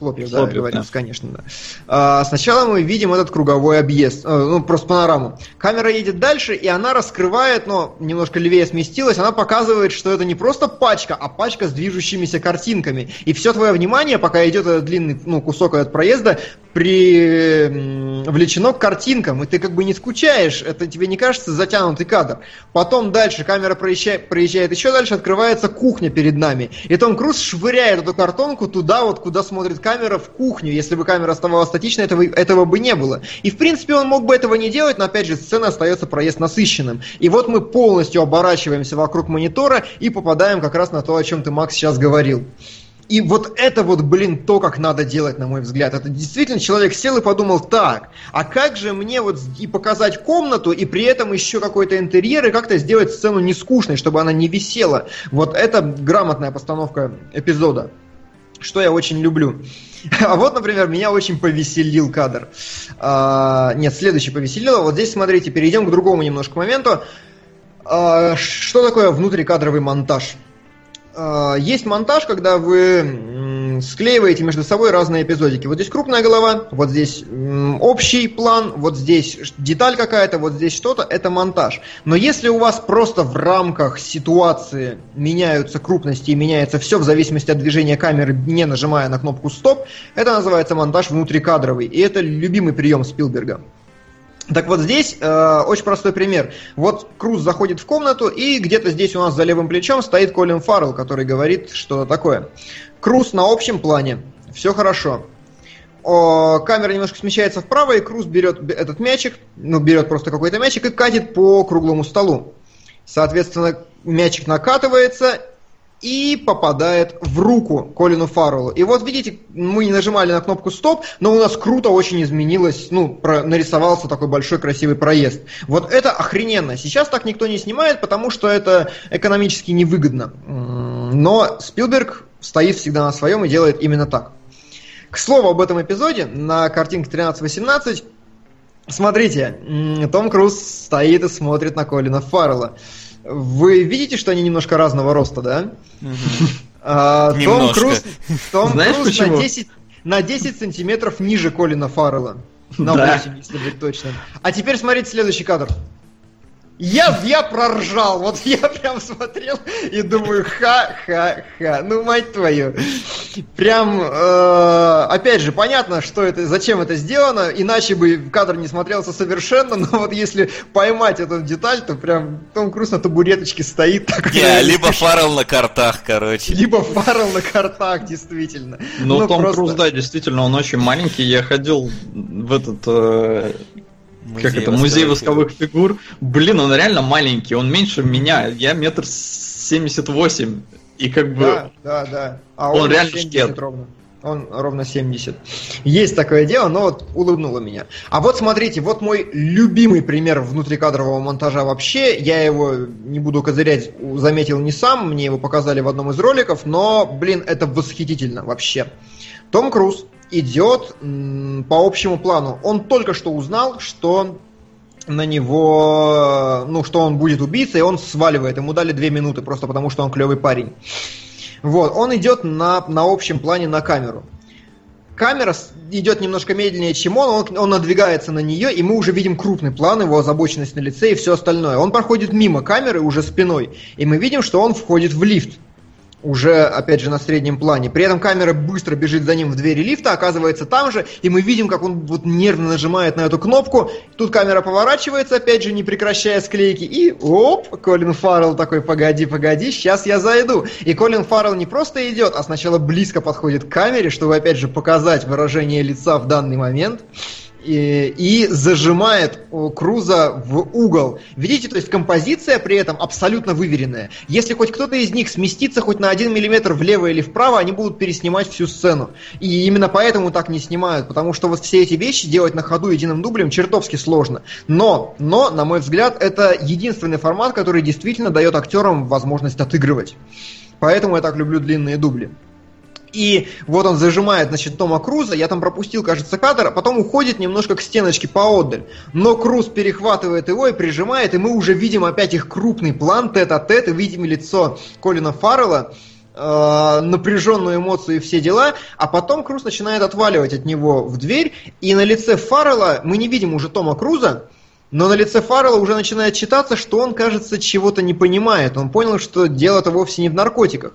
Хлопьев, да, говорится, да. конечно, да. А, сначала мы видим этот круговой объезд, э, ну, просто панораму. Камера едет дальше, и она раскрывает, но немножко левее сместилась, она показывает, что это не просто пачка, а пачка с движущимися картинками. И все твое внимание, пока идет этот длинный ну, кусок от проезда, привлечено к картинкам, и ты как бы не скучаешь, это тебе не кажется затянутый кадр. Потом дальше камера проезжает, проезжает еще дальше, открывается кухня перед нами. И Том Круз швыряет эту картонку туда, вот куда смотрит камера, в кухню. Если бы камера оставалась статичной, этого, этого бы не было. И в принципе он мог бы этого не делать, но опять же сцена остается проезд насыщенным. И вот мы полностью оборачиваемся вокруг монитора и попадаем как раз на то, о чем ты, Макс, сейчас говорил. И вот это вот, блин, то, как надо делать, на мой взгляд. Это действительно человек сел и подумал, так, а как же мне вот и показать комнату, и при этом еще какой-то интерьер, и как-то сделать сцену не скучной, чтобы она не висела. Вот это грамотная постановка эпизода. что я очень люблю. А вот, например, меня очень повеселил кадр. А, нет, следующий повеселил. Вот здесь, смотрите, перейдем к другому немножко моменту. А, что такое внутрикадровый монтаж? А, есть монтаж, когда вы склеиваете между собой разные эпизодики. Вот здесь крупная голова, вот здесь общий план, вот здесь деталь какая-то, вот здесь что-то, это монтаж. Но если у вас просто в рамках ситуации меняются крупности и меняется все в зависимости от движения камеры, не нажимая на кнопку стоп, это называется монтаж внутрикадровый. И это любимый прием Спилберга. Так вот здесь э, очень простой пример. Вот Круз заходит в комнату, и где-то здесь у нас за левым плечом стоит Колин Фаррелл, который говорит что такое. Круз на общем плане, все хорошо. О, камера немножко смещается вправо, и Круз берет этот мячик, ну, берет просто какой-то мячик и катит по круглому столу. Соответственно, мячик накатывается, и попадает в руку Колину Фарреллу. И вот видите, мы не нажимали на кнопку стоп, но у нас круто очень изменилось, ну, про, нарисовался такой большой красивый проезд. Вот это охрененно. Сейчас так никто не снимает, потому что это экономически невыгодно. Но Спилберг стоит всегда на своем и делает именно так. К слову об этом эпизоде, на картинке 13-18, смотрите, Том Круз стоит и смотрит на Колина Фаррелла. Вы видите, что они немножко разного роста, да? А, Том Круз, Том Знаешь Круз почему? на 10, на 10 сантиметров ниже Колина Фаррелла. На да. 8, если быть точным. А теперь смотрите следующий кадр. Я, я проржал, вот я прям смотрел и думаю, ха-ха-ха, ну мать твою. Прям, э, опять же, понятно, что это, зачем это сделано, иначе бы кадр не смотрелся совершенно, но вот если поймать эту деталь, то прям Том Круз на табуреточке стоит. Так, Не, либо Фаррелл на картах, короче. Либо Фаррелл на картах, действительно. Ну, ну Том просто... Круз, да, действительно, он очень маленький, я ходил в этот... Э Музей как это, музей восковых фигур. Блин, он реально маленький, он меньше меня, я метр семьдесят восемь. И как бы... Да, да, да. А он, он реально шкет. ровно. Он ровно 70. Есть такое дело, но вот улыбнуло меня. А вот смотрите, вот мой любимый пример внутрикадрового монтажа вообще. Я его, не буду козырять, заметил не сам, мне его показали в одном из роликов, но, блин, это восхитительно вообще. Том Круз идет по общему плану. Он только что узнал, что на него, ну, что он будет убийцей, и он сваливает. Ему дали две минуты, просто потому что он клевый парень. Вот, он идет на, на общем плане на камеру. Камера идет немножко медленнее, чем он, он, он надвигается на нее, и мы уже видим крупный план, его озабоченность на лице и все остальное. Он проходит мимо камеры уже спиной, и мы видим, что он входит в лифт уже, опять же, на среднем плане. При этом камера быстро бежит за ним в двери лифта, оказывается там же, и мы видим, как он вот нервно нажимает на эту кнопку. Тут камера поворачивается, опять же, не прекращая склейки, и оп, Колин Фаррелл такой, погоди, погоди, сейчас я зайду. И Колин Фаррелл не просто идет, а сначала близко подходит к камере, чтобы, опять же, показать выражение лица в данный момент и, зажимает Круза в угол. Видите, то есть композиция при этом абсолютно выверенная. Если хоть кто-то из них сместится хоть на один миллиметр влево или вправо, они будут переснимать всю сцену. И именно поэтому так не снимают, потому что вот все эти вещи делать на ходу единым дублем чертовски сложно. Но, но, на мой взгляд, это единственный формат, который действительно дает актерам возможность отыгрывать. Поэтому я так люблю длинные дубли. И вот он зажимает, значит, Тома Круза, я там пропустил, кажется, кадр, а потом уходит немножко к стеночке поодаль. Но Круз перехватывает его и прижимает, и мы уже видим опять их крупный план, тет-а-тет, и видим лицо Колина Фаррелла, э, напряженную эмоцию и все дела, а потом Круз начинает отваливать от него в дверь, и на лице Фаррелла мы не видим уже Тома Круза, но на лице Фаррелла уже начинает читаться, что он, кажется, чего-то не понимает. Он понял, что дело-то вовсе не в наркотиках.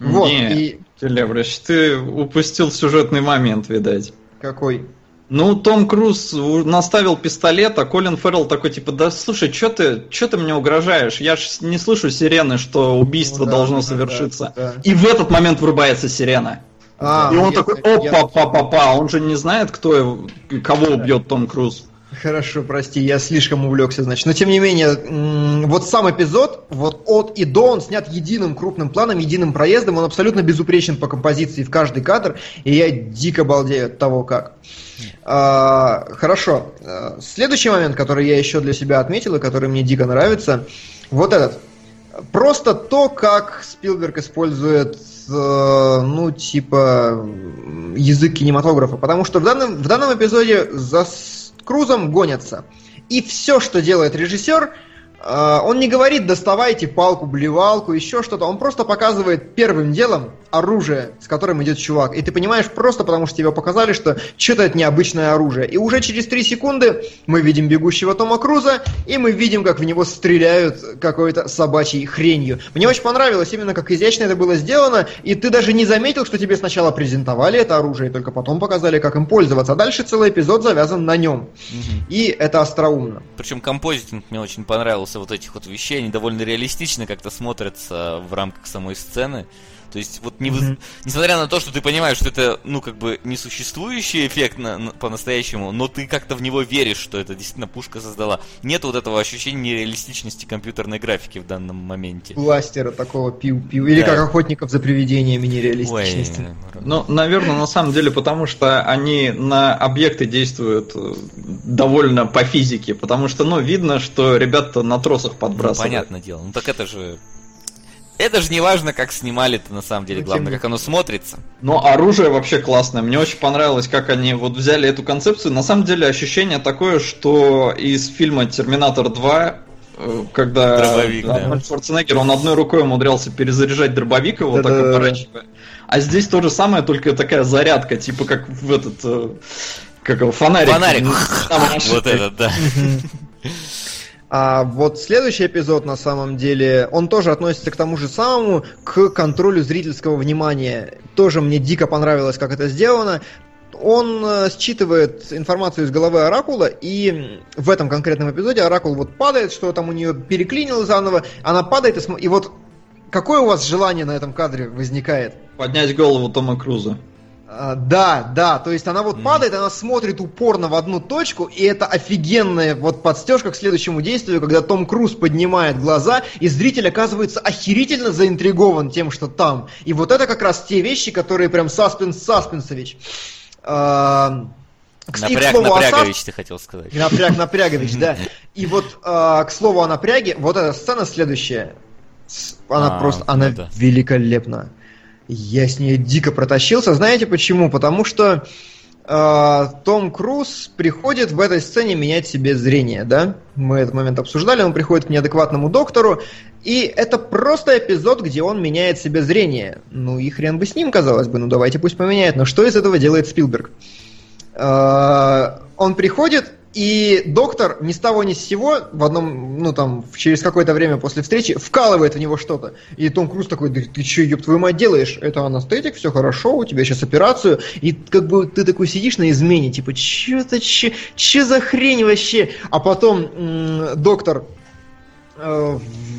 Вот, Нет, и... Телебрыч, ты упустил сюжетный момент, видать. Какой? Ну, Том Круз наставил пистолет, а Колин Феррелл такой, типа, да слушай, что ты, чё ты мне угрожаешь? Я ж не слышу сирены, что убийство ну, да, должно да, совершиться. Да, да. И в этот момент врубается сирена. А, и он я, такой, опа, па, па, па, он же не знает, кто, кого убьет Том Круз. Хорошо, прости, я слишком увлекся, значит. Но тем не менее, вот сам эпизод, вот от и до, он снят единым крупным планом, единым проездом, он абсолютно безупречен по композиции в каждый кадр, и я дико балдею от того, как. А, хорошо. Следующий момент, который я еще для себя отметил, и который мне дико нравится, вот этот. просто то, как Спилберг использует, э, ну, типа, язык кинематографа. Потому что в данном, в данном эпизоде за Крузом гонятся. И все, что делает режиссер, он не говорит доставайте палку, блевалку, еще что-то. Он просто показывает первым делом оружие, с которым идет чувак. И ты понимаешь просто потому, что тебе показали, что что-то это необычное оружие. И уже через три секунды мы видим бегущего Тома Круза, и мы видим, как в него стреляют какой-то собачьей хренью. Мне очень понравилось именно, как изящно это было сделано, и ты даже не заметил, что тебе сначала презентовали это оружие, и только потом показали, как им пользоваться. А дальше целый эпизод завязан на нем. Угу. И это остроумно. Причем композитинг мне очень понравился вот этих вот вещей, они довольно реалистично как-то смотрятся в рамках самой сцены. То есть, вот не mm-hmm. несмотря на то, что ты понимаешь, что это, ну, как бы несуществующий эффект на, на, по-настоящему, но ты как-то в него веришь, что это действительно пушка создала. Нет вот этого ощущения нереалистичности компьютерной графики в данном моменте. Бластера такого пиу-пиу. Или да. как охотников за привидениями нереалистичности. Ой, ну, наверное, на самом деле, потому что они на объекты действуют э, довольно по физике. Потому что, ну, видно, что ребята на тросах подбрасывают. Ну, понятное дело. Ну, так это же это же не важно, как снимали это на самом деле, главное, как оно смотрится. Но оружие вообще классное. Мне очень понравилось, как они вот взяли эту концепцию. На самом деле ощущение такое, что из фильма Терминатор 2 э, когда дробовик, да. Шварценеггер, он одной рукой умудрялся перезаряжать дробовик его, так оборачивая. А здесь то же самое, только такая зарядка, типа как в этот, э, как его, фонарик. Фонарик. Вот этот, да. А вот следующий эпизод, на самом деле, он тоже относится к тому же самому, к контролю зрительского внимания. Тоже мне дико понравилось, как это сделано. Он э, считывает информацию из головы Оракула, и в этом конкретном эпизоде Оракул вот падает, что там у нее переклинило заново, она падает, и, см... и вот какое у вас желание на этом кадре возникает? Поднять голову Тома Круза. А, да, да, то есть она вот mm. падает, она смотрит упорно в одну точку, и это офигенная вот подстежка к следующему действию, когда Том Круз поднимает глаза, и зритель оказывается охерительно заинтригован тем, что там. И вот это как раз те вещи, которые прям саспенс Саспенсович. А, напряг, слову, напрягович, сас... ты хотел сказать. Напряг, напрягович, да. И вот а, к слову о напряге, вот эта сцена следующая, она просто, она ну великолепна. Я с ней дико протащился. Знаете почему? Потому что э, Том Круз приходит в этой сцене менять себе зрение, да? Мы этот момент обсуждали, он приходит к неадекватному доктору, и это просто эпизод, где он меняет себе зрение. Ну и хрен бы с ним, казалось бы, ну давайте пусть поменяет. Но что из этого делает Спилберг? Э, он приходит и доктор ни с того ни с сего в одном, ну там, через какое-то время после встречи вкалывает в него что-то. И Том Круз такой, да ты что, ёб твою мать, делаешь? Это анестетик, все хорошо, у тебя сейчас операцию. И как бы ты такой сидишь на измене, типа, что это, что за хрень вообще? А потом м- доктор, э,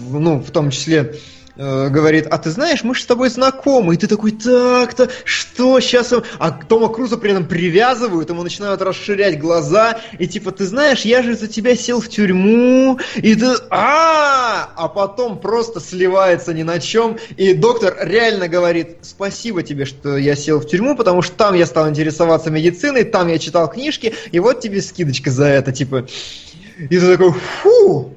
ну, в том числе, Э, говорит, а ты знаешь, мы же с тобой знакомы. И ты такой, так-то, что сейчас? А Тома Круза при этом привязывают, ему начинают расширять глаза. И типа, ты знаешь, я же за тебя сел в тюрьму. И ты, а, а потом просто сливается ни на чем. И доктор реально говорит, спасибо тебе, что я сел в тюрьму, потому что там я стал интересоваться медициной, там я читал книжки, и вот тебе скидочка за это, типа. И ты такой, фу,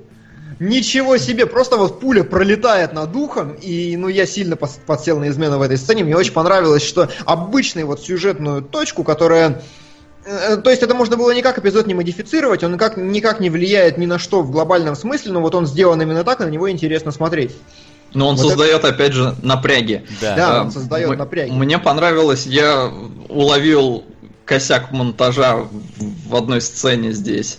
Ничего себе, просто вот пуля пролетает над ухом, и ну я сильно подсел на измену в этой сцене. Мне очень понравилось, что обычную вот сюжетную точку, которая э, то есть это можно было никак эпизод не модифицировать, он никак, никак не влияет ни на что в глобальном смысле, но вот он сделан именно так, и на него интересно смотреть. Но он вот создает, это... опять же, напряги. Да, да он создает М- напряги. Мне понравилось, я уловил косяк монтажа в одной сцене здесь.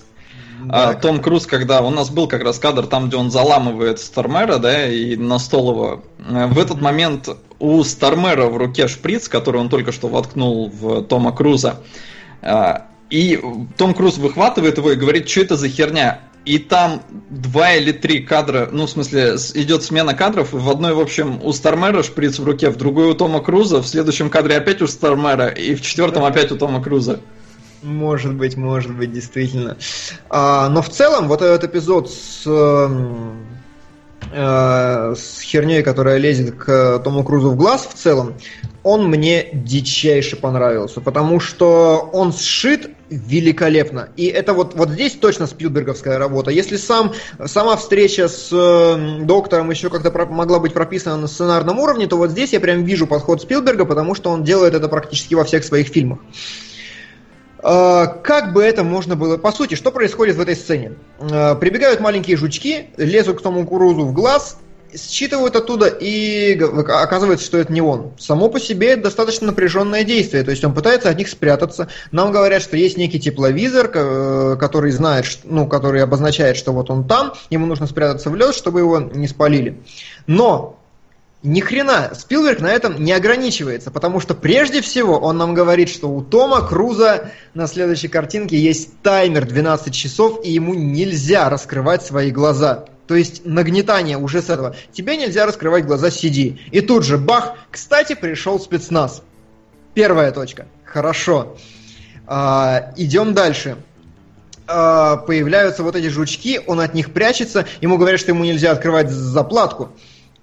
Да, а, Том Круз, когда у нас был как раз кадр там, где он заламывает Стармера, да, и на стол его. Э, в этот момент у Стармера в руке шприц, который он только что воткнул в Тома Круза. А, и Том Круз выхватывает его и говорит, что это за херня? И там два или три кадра, ну, в смысле, идет смена кадров. В одной, в общем, у Стармера шприц в руке, в другой у Тома Круза, в следующем кадре опять у Стармера, и в четвертом опять у Тома Круза. Может быть, может быть, действительно. А, но в целом, вот этот эпизод с, э, с херней, которая лезет к Тому Крузу в глаз в целом, он мне дичайше понравился, потому что он сшит великолепно. И это вот, вот здесь точно Спилберговская работа. Если сам, сама встреча с э, доктором еще как-то про, могла быть прописана на сценарном уровне, то вот здесь я прям вижу подход Спилберга, потому что он делает это практически во всех своих фильмах. Как бы это можно было... По сути, что происходит в этой сцене? Э, прибегают маленькие жучки, лезут к тому кукурузу в глаз, считывают оттуда и оказывается, что это не он. Само по себе это достаточно напряженное действие, то есть он пытается от них спрятаться. Нам говорят, что есть некий тепловизор, э, который знает, ну, который обозначает, что вот он там, ему нужно спрятаться в лед, чтобы его не спалили. Но ни хрена, Спилберг на этом не ограничивается, потому что прежде всего он нам говорит, что у Тома Круза на следующей картинке есть таймер 12 часов, и ему нельзя раскрывать свои глаза. То есть нагнетание уже с этого. Тебе нельзя раскрывать глаза, сиди. И тут же бах, кстати, пришел спецназ. Первая точка. Хорошо. А, идем дальше. А, появляются вот эти жучки, он от них прячется, ему говорят, что ему нельзя открывать заплатку.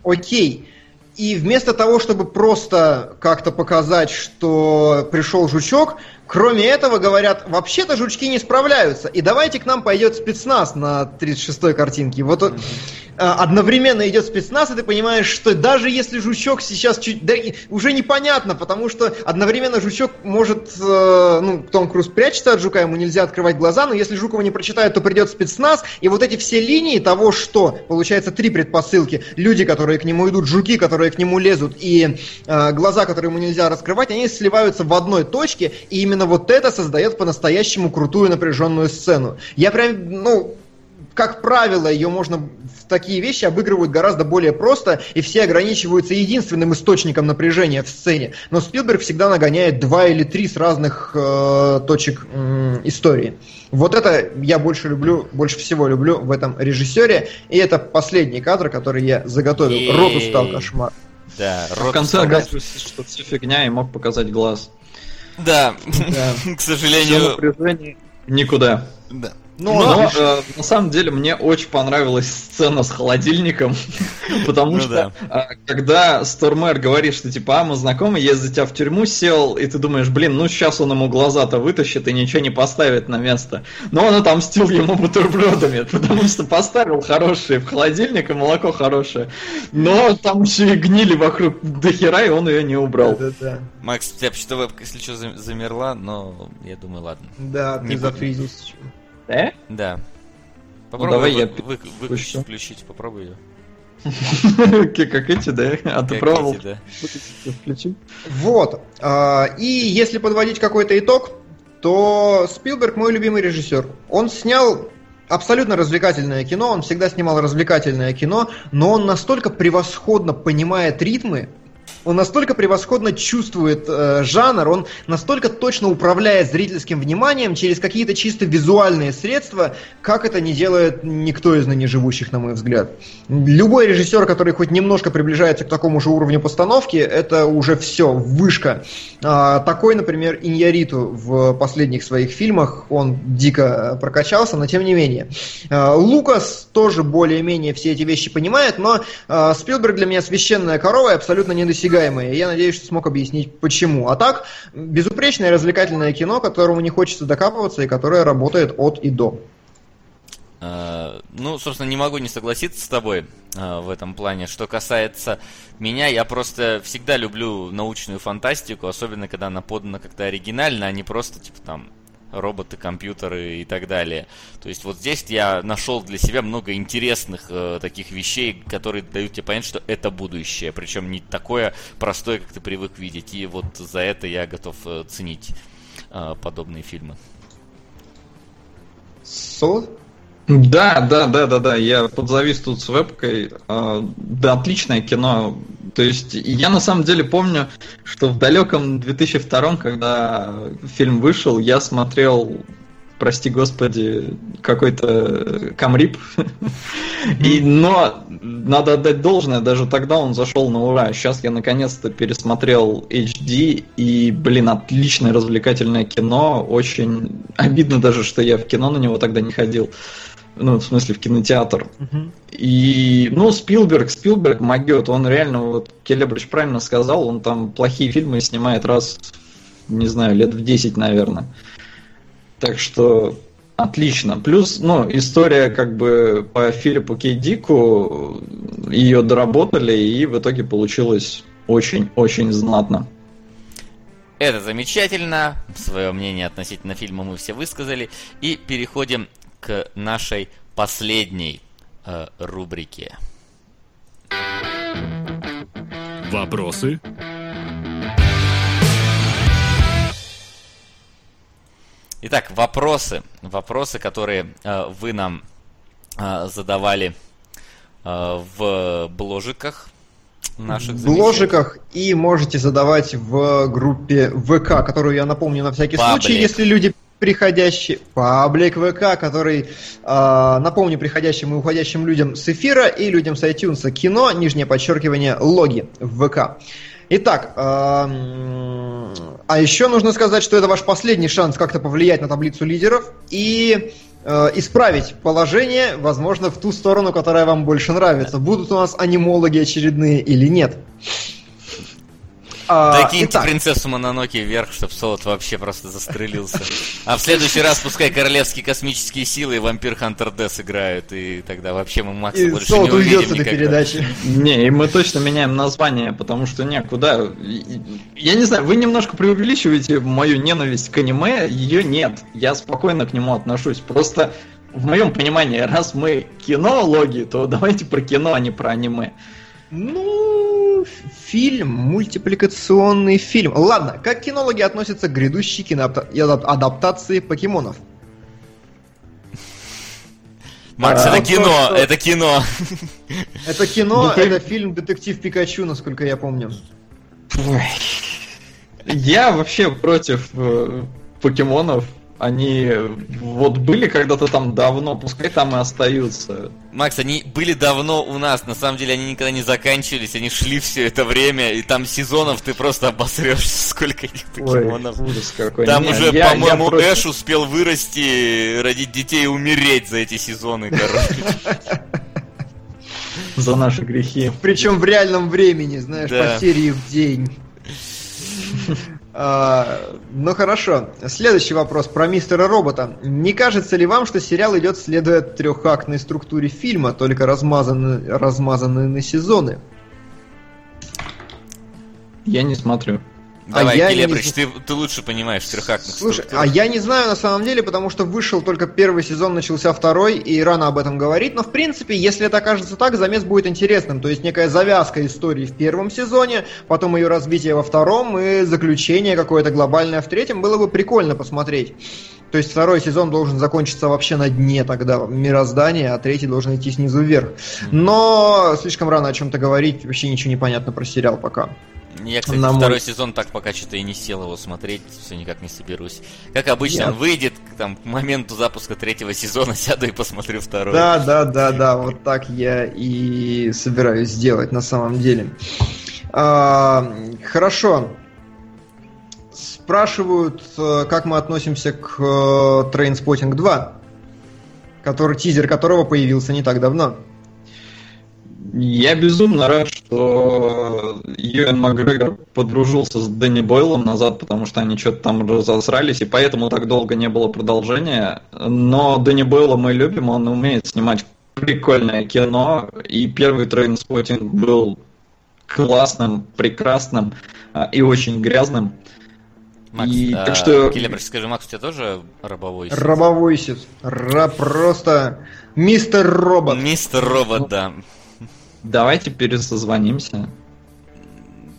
Окей. И вместо того, чтобы просто как-то показать, что пришел жучок, Кроме этого, говорят, вообще-то жучки не справляются, и давайте к нам пойдет спецназ на 36-й картинке. Вот mm-hmm. одновременно идет спецназ, и ты понимаешь, что даже если жучок сейчас чуть... Да, уже непонятно, потому что одновременно жучок может... Э, ну, Том Круз прячется от жука, ему нельзя открывать глаза, но если жук его не прочитает, то придет спецназ, и вот эти все линии того, что... Получается три предпосылки. Люди, которые к нему идут, жуки, которые к нему лезут, и э, глаза, которые ему нельзя раскрывать, они сливаются в одной точке, и именно именно вот это создает по-настоящему крутую напряженную сцену. Я прям, ну, как правило, ее можно в такие вещи обыгрывают гораздо более просто, и все ограничиваются единственным источником напряжения в сцене. Но Спилберг всегда нагоняет два или три с разных э, точек э, истории. Вот это я больше люблю, больше всего люблю в этом режиссере. И это последний кадр, который я заготовил. Рот устал кошмар. Да, рот В конце оказывается, что все фигня и мог показать глаз. Да, к сожалению. Никуда. Да. Но, Но э, на самом деле мне очень понравилась сцена с холодильником, потому ну, что да. э, когда Стормер говорит, что типа, а, мы знакомы, я за тебя в тюрьму сел, и ты думаешь, блин, ну сейчас он ему глаза-то вытащит и ничего не поставит на место. Но он отомстил ему бутербродами, потому что поставил хорошие в холодильник и молоко хорошее. Но там еще и гнили вокруг до хера, и он ее не убрал. Да, да, да. Макс, у тебя почему-то вебка, если что, замерла, но я думаю, ладно. Да, ты зафризился. Да? Да. Попробуй ну, давай вы, я вы, выключить, включить, попробуй ее. Как эти, да? А ты пробовал? Вот. А, и если подводить какой-то итог, то Спилберг мой любимый режиссер. Он снял абсолютно развлекательное кино, он всегда снимал развлекательное кино, но он настолько превосходно понимает ритмы, он настолько превосходно чувствует э, жанр, он настолько точно управляет зрительским вниманием через какие-то чисто визуальные средства, как это не делает никто из ныне живущих, на мой взгляд. Любой режиссер, который хоть немножко приближается к такому же уровню постановки, это уже все, вышка. А, такой, например, Иньяриту в последних своих фильмах, он дико прокачался, но тем не менее. А, Лукас тоже более-менее все эти вещи понимает, но а, Спилберг для меня священная корова и абсолютно недосягаемая недосягаемые. Я надеюсь, что смог объяснить почему. А так, безупречное развлекательное кино, которому не хочется докапываться и которое работает от и до. Uh, ну, собственно, не могу не согласиться с тобой uh, в этом плане. Что касается меня, я просто всегда люблю научную фантастику, особенно когда она подана как-то оригинально, а не просто, типа, там, роботы, компьютеры и так далее. То есть вот здесь я нашел для себя много интересных э, таких вещей, которые дают тебе понять, что это будущее. Причем не такое простое, как ты привык видеть. И вот за это я готов э, ценить э, подобные фильмы. Солод? Да, да, да, да, да. Я подзавис тут с вебкой. А, да, отличное кино. То есть я на самом деле помню, что в далеком 2002, когда фильм вышел, я смотрел прости господи, какой-то камрип. И, но надо отдать должное, даже тогда он зашел на ура. Сейчас я наконец-то пересмотрел HD, и, блин, отличное развлекательное кино. Очень обидно даже, что я в кино на него тогда не ходил. Ну, в смысле, в кинотеатр. Uh-huh. И, ну, Спилберг, Спилберг могет, он реально, вот Келебрич правильно сказал, он там плохие фильмы снимает раз, не знаю, лет в 10, наверное. Так что отлично. Плюс, ну, история как бы по Филиппу Кейдику, ее доработали, и в итоге получилось очень-очень знатно. Это замечательно. Свое мнение относительно фильма мы все высказали. И переходим к нашей последней э, рубрике. Вопросы? Итак, вопросы. Вопросы, которые э, вы нам э, задавали э, в бложиках наших. В бложиках и можете задавать в группе ВК, которую я напомню на всякий Паблик. случай, если люди приходящие паблик ВК, который, э, напомню, приходящим и уходящим людям с эфира и людям с iTunes кино, нижнее подчеркивание, логи в ВК. Итак, э, а еще нужно сказать, что это ваш последний шанс как-то повлиять на таблицу лидеров и э, исправить положение, возможно, в ту сторону, которая вам больше нравится. Будут у нас анимологи очередные или нет. А, Докиньте итак. принцессу Мононоки вверх, чтобы Солод вообще просто застрелился. А в следующий раз пускай королевские космические силы и вампир Хантер Дес играют, и тогда вообще мы Макса И больше Солод не увидим никогда. передачи. Не, и мы точно меняем название, потому что не, куда? Я не знаю, вы немножко преувеличиваете мою ненависть к аниме, ее нет. Я спокойно к нему отношусь. Просто в моем понимании, раз мы кинологи, то давайте про кино, а не про аниме. Ну, фильм, мультипликационный фильм. Ладно, как кинологи относятся к грядущей киноадаптации покемонов? Макс, А, это вот кино, то, что- это кино. Это кино, ты- это фильм «Детектив Пикачу», насколько я помню. Я вообще против э, покемонов. Они вот были когда-то там давно, пускай там и остаются. Макс, они были давно у нас, на самом деле они никогда не заканчивались, они шли все это время, и там сезонов ты просто обосрешься, сколько этих покемонов. ужас какой. Там Не, уже, по-моему, против. Эш успел вырасти, родить детей и умереть за эти сезоны, короче. за наши грехи. Причем в реальном времени, знаешь, по серии в день. А, ну хорошо. Следующий вопрос про мистера робота. Не кажется ли вам, что сериал идет следуя трехактной структуре фильма, только размазаны, размазаны на сезоны? Я не смотрю. Давай, я не Келебрич, знаю. ты, ты лучше понимаешь трехактных Слушай, структурах. а я не знаю на самом деле, потому что вышел только первый сезон, начался второй, и рано об этом говорить. Но в принципе, если это окажется так, замес будет интересным. То есть некая завязка истории в первом сезоне, потом ее развитие во втором и заключение какое-то глобальное в третьем. Было бы прикольно посмотреть. То есть второй сезон должен закончиться вообще на дне тогда мироздания, а третий должен идти снизу вверх. Но слишком рано о чем-то говорить, вообще ничего не понятно про сериал пока. Я, кстати, на мой- второй сезон так пока что-то и не сел его смотреть, все никак не соберусь. Как обычно, Я- он выйдет, там, к моменту запуска третьего сезона сяду и посмотрю второй. Да, да, да, да, вот так я и собираюсь сделать на самом деле. А, хорошо. Спрашивают, э, как мы относимся к э, Trainspotting 2, который, тизер которого появился не так давно. Я безумно рад, что Юэн Макгрегор подружился с Дэнни Бойлом назад, потому что они что-то там разосрались, и поэтому так долго не было продолжения. Но Дэнни Бойла мы любим, он умеет снимать прикольное кино, и первый Trainspotting был классным, прекрасным а, и очень грязным. Макс, И а, так что- Келебрич, скажи, Макс, у тебя тоже рабовой сердце? Робовой сис. Ра- просто мистер робот. Мистер Робот, да. Давайте пересозвонимся.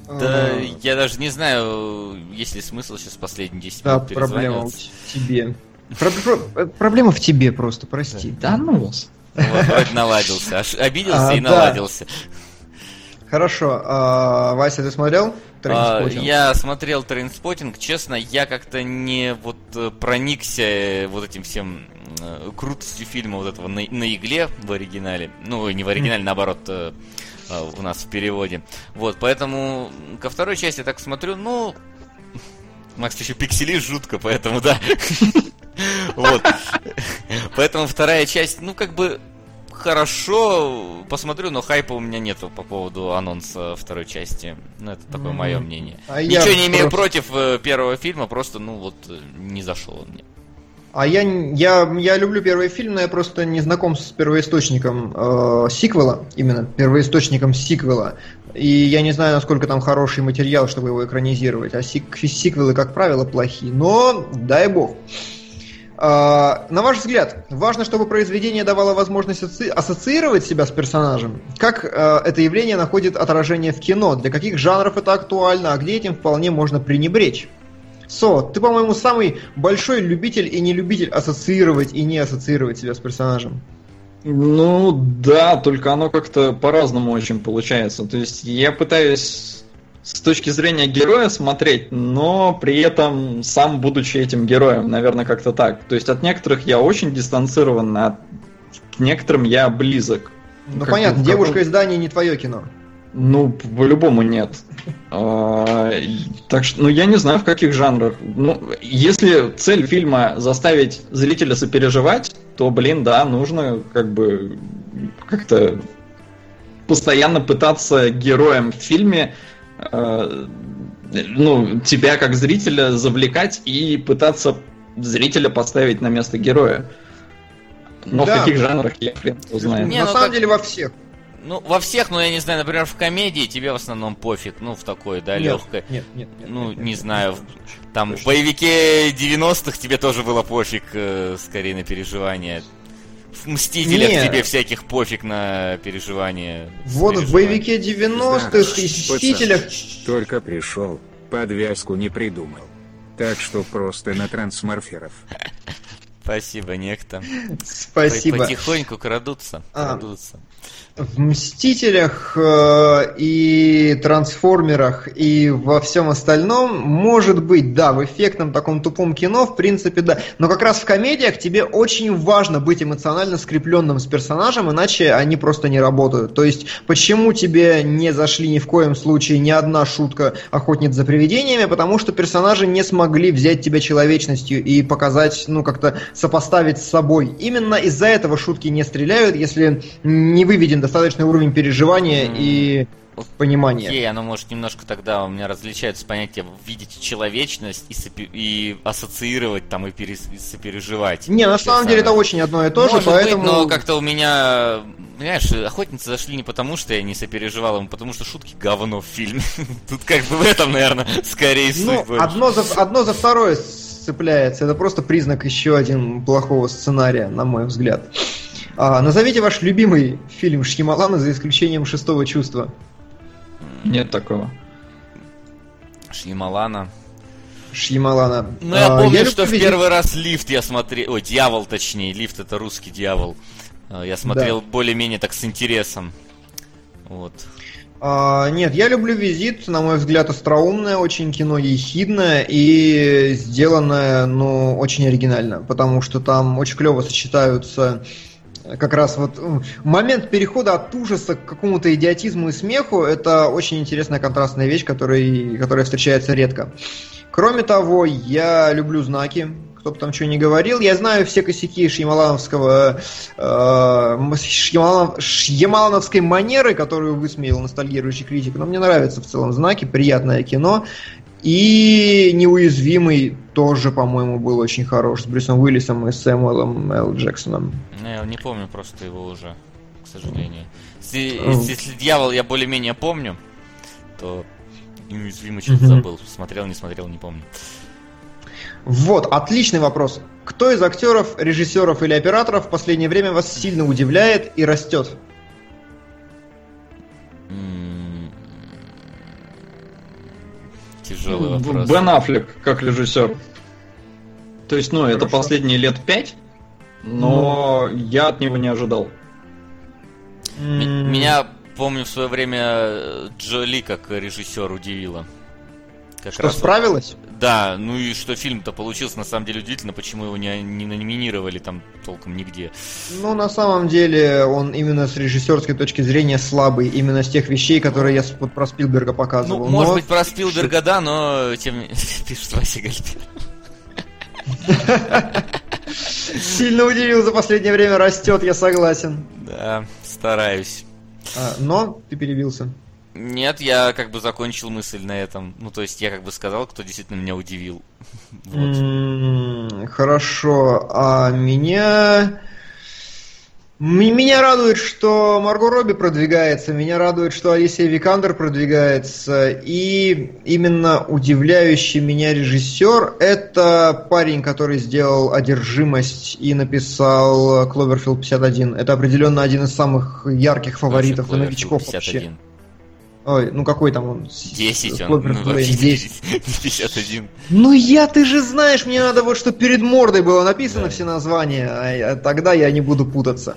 Да, А, я даже не знаю, есть ли смысл сейчас последние 10 Да, минут проблема в тебе. Про- про- Проблема в тебе просто, прости. Да ну вас. Вот, вроде наладился. Аж обиделся А, и да. Хорошо. а, Вася, ты смотрел? А, я смотрел Trainspotting, честно, я как-то не вот э, проникся э, вот этим всем э, крутостью фильма вот этого на, на игле в оригинале. Ну, не в оригинале, наоборот, э, э, у нас в переводе. Вот, поэтому ко второй части так смотрю, ну... Макс, еще пикселишь жутко, поэтому да. Вот. Поэтому вторая часть, ну, как бы хорошо посмотрю, но хайпа у меня нету по поводу анонса второй части. Ну, это такое Мгм. мое мнение. А Ничего не имею просто- против э, первого фильма, просто, ну, вот, э, не зашел он мне. А я, я, я люблю первый фильм, но я просто не знаком с первоисточником э, сиквела, именно первоисточником сиквела. И я не знаю, насколько там хороший материал, чтобы его экранизировать. А сик, сиквелы, как правило, плохие. Но дай бог. Э, на ваш взгляд, важно, чтобы произведение давало возможность ассоциировать себя с персонажем? Как э, это явление находит отражение в кино? Для каких жанров это актуально, а где этим вполне можно пренебречь? Со, ты, по-моему, самый большой любитель и не любитель ассоциировать и не ассоциировать себя с персонажем. Ну да, только оно как-то по-разному очень получается. То есть я пытаюсь с точки зрения героя смотреть, но при этом сам будучи этим героем, наверное, как-то так. То есть от некоторых я очень дистансирован, а к некоторым я близок. Ну Как- понятно, как- девушка из Дании не твое кино. Ну, по-любому нет. А, Так что, ну, я не знаю, в каких жанрах. Ну, если цель фильма заставить зрителя сопереживать, то, блин, да, нужно как бы как-то постоянно пытаться героем в фильме ну, тебя как зрителя завлекать и пытаться зрителя поставить на место героя. Но Да. в каких жанрах я хрен знает. Не, На ну самом как- деле во всех. Ну, во всех, ну, я не знаю, например, в комедии тебе в основном пофиг, ну, в такой, да, Нет, легкой. Нет, нет, нет. Ну, нет, не нет, знаю, нет. Там в Точно. боевике 90-х тебе тоже было пофиг, э, скорее, на переживания. В Мстителях Не. тебе всяких пофиг на переживания. Вот в боевике 90-х и Мстителях... Только пришел, подвязку не придумал. Так что просто на трансморферов. Спасибо, некто. Спасибо. Потихоньку крадутся, А. крадутся. В Мстителях э, и Трансформерах и во всем остальном, может быть, да, в эффектном таком тупом кино, в принципе, да. Но как раз в комедиях тебе очень важно быть эмоционально скрепленным с персонажем, иначе они просто не работают. То есть, почему тебе не зашли ни в коем случае ни одна шутка «Охотниц за привидениями», потому что персонажи не смогли взять тебя человечностью и показать, ну, как-то сопоставить с собой. Именно из-за этого шутки не стреляют, если не выведен достаточный уровень переживания М. и понимания. Окей, оно может немножко тогда у меня различаются понятия видеть человечность и, сопе- и ассоциировать там и, перес- и сопереживать. Не, на самом деле это очень одно и то же, Может поэтому... быть, но как-то у меня, понимаешь, охотницы зашли не потому, что я не сопереживал им, а потому что шутки говно в фильме. Тут как бы в этом, наверное, скорее суть Ну, одно за, одно за второе сцепляется. Это просто признак еще один плохого сценария, на мой взгляд. А, назовите ваш любимый фильм Шьямалана за исключением шестого чувства. Нет такого. Шьямалана. Шьямалана. Ну, я А, помню, люблю что в первый раз лифт я смотрел... Ой, дьявол, точнее. Лифт это русский дьявол. А, Я смотрел более-менее так с интересом. Вот. А, нет, я люблю визит, на мой взгляд, остроумное, очень кино ехидное и сделанное, ну, очень оригинально, потому что там очень клево сочетаются как раз вот момент перехода от ужаса к какому-то идиотизму и смеху, это очень интересная контрастная вещь, который, которая встречается редко. Кроме того, я люблю знаки, кто бы там что ни говорил. Я знаю все косяки Шьямалановского, э, Шьямаланов- Шьямалановской манеры, которую высмеял ностальгирующий критик, но мне нравятся в целом знаки, приятное кино. И неуязвимый тоже, по-моему, был очень хорош с Брюсом Уиллисом и Сэмуэлом Л. Джексоном. Ну, я не помню просто его уже, к сожалению. Если, М. если дьявол я более-менее помню, то неуязвимый что-то забыл. Смотрел, не смотрел, не помню. Вот, отличный вопрос. Кто из актеров, режиссеров или операторов в последнее время вас сильно удивляет и растет? М, Тяжелый вопрос. Бен Аффлек как режиссер. То есть, ну, это Хорошо. последние лет пять, но я от него не ожидал. М- Меня, помню, в свое время э, Джоли как режиссер удивила. Как Что, раз справилась? Да, ну и что фильм-то получился на самом деле удивительно, почему его не, не номинировали там толком нигде. Ну, на самом деле, он именно с режиссерской точки зрения слабый, именно с тех вещей, которые я вот про Спилберга показывал. Ну, может Но- быть, про Спилберга, да, но тем не пишет Вася Гальпер. Сильно удивил за последнее время, растет, я согласен. Да, стараюсь. А, но ты перебился. Нет, я как бы закончил мысль на этом. Ну, то есть я как бы сказал, кто действительно меня удивил. Вот. Хорошо. А меня... Меня радует, что Марго Робби продвигается, меня радует, что Алисия Викандер продвигается, и именно удивляющий меня режиссер – это парень, который сделал «Одержимость» и написал «Кловерфилд 51». Это определенно один из самых ярких фаворитов и новичков вообще. 51. Ой, ну какой там он? 10 он. Cloverfield Ну, вообще 10. 51. Ну я, ты же знаешь, мне надо вот, что перед мордой было написано Да. все названия, а я- тогда я не буду путаться.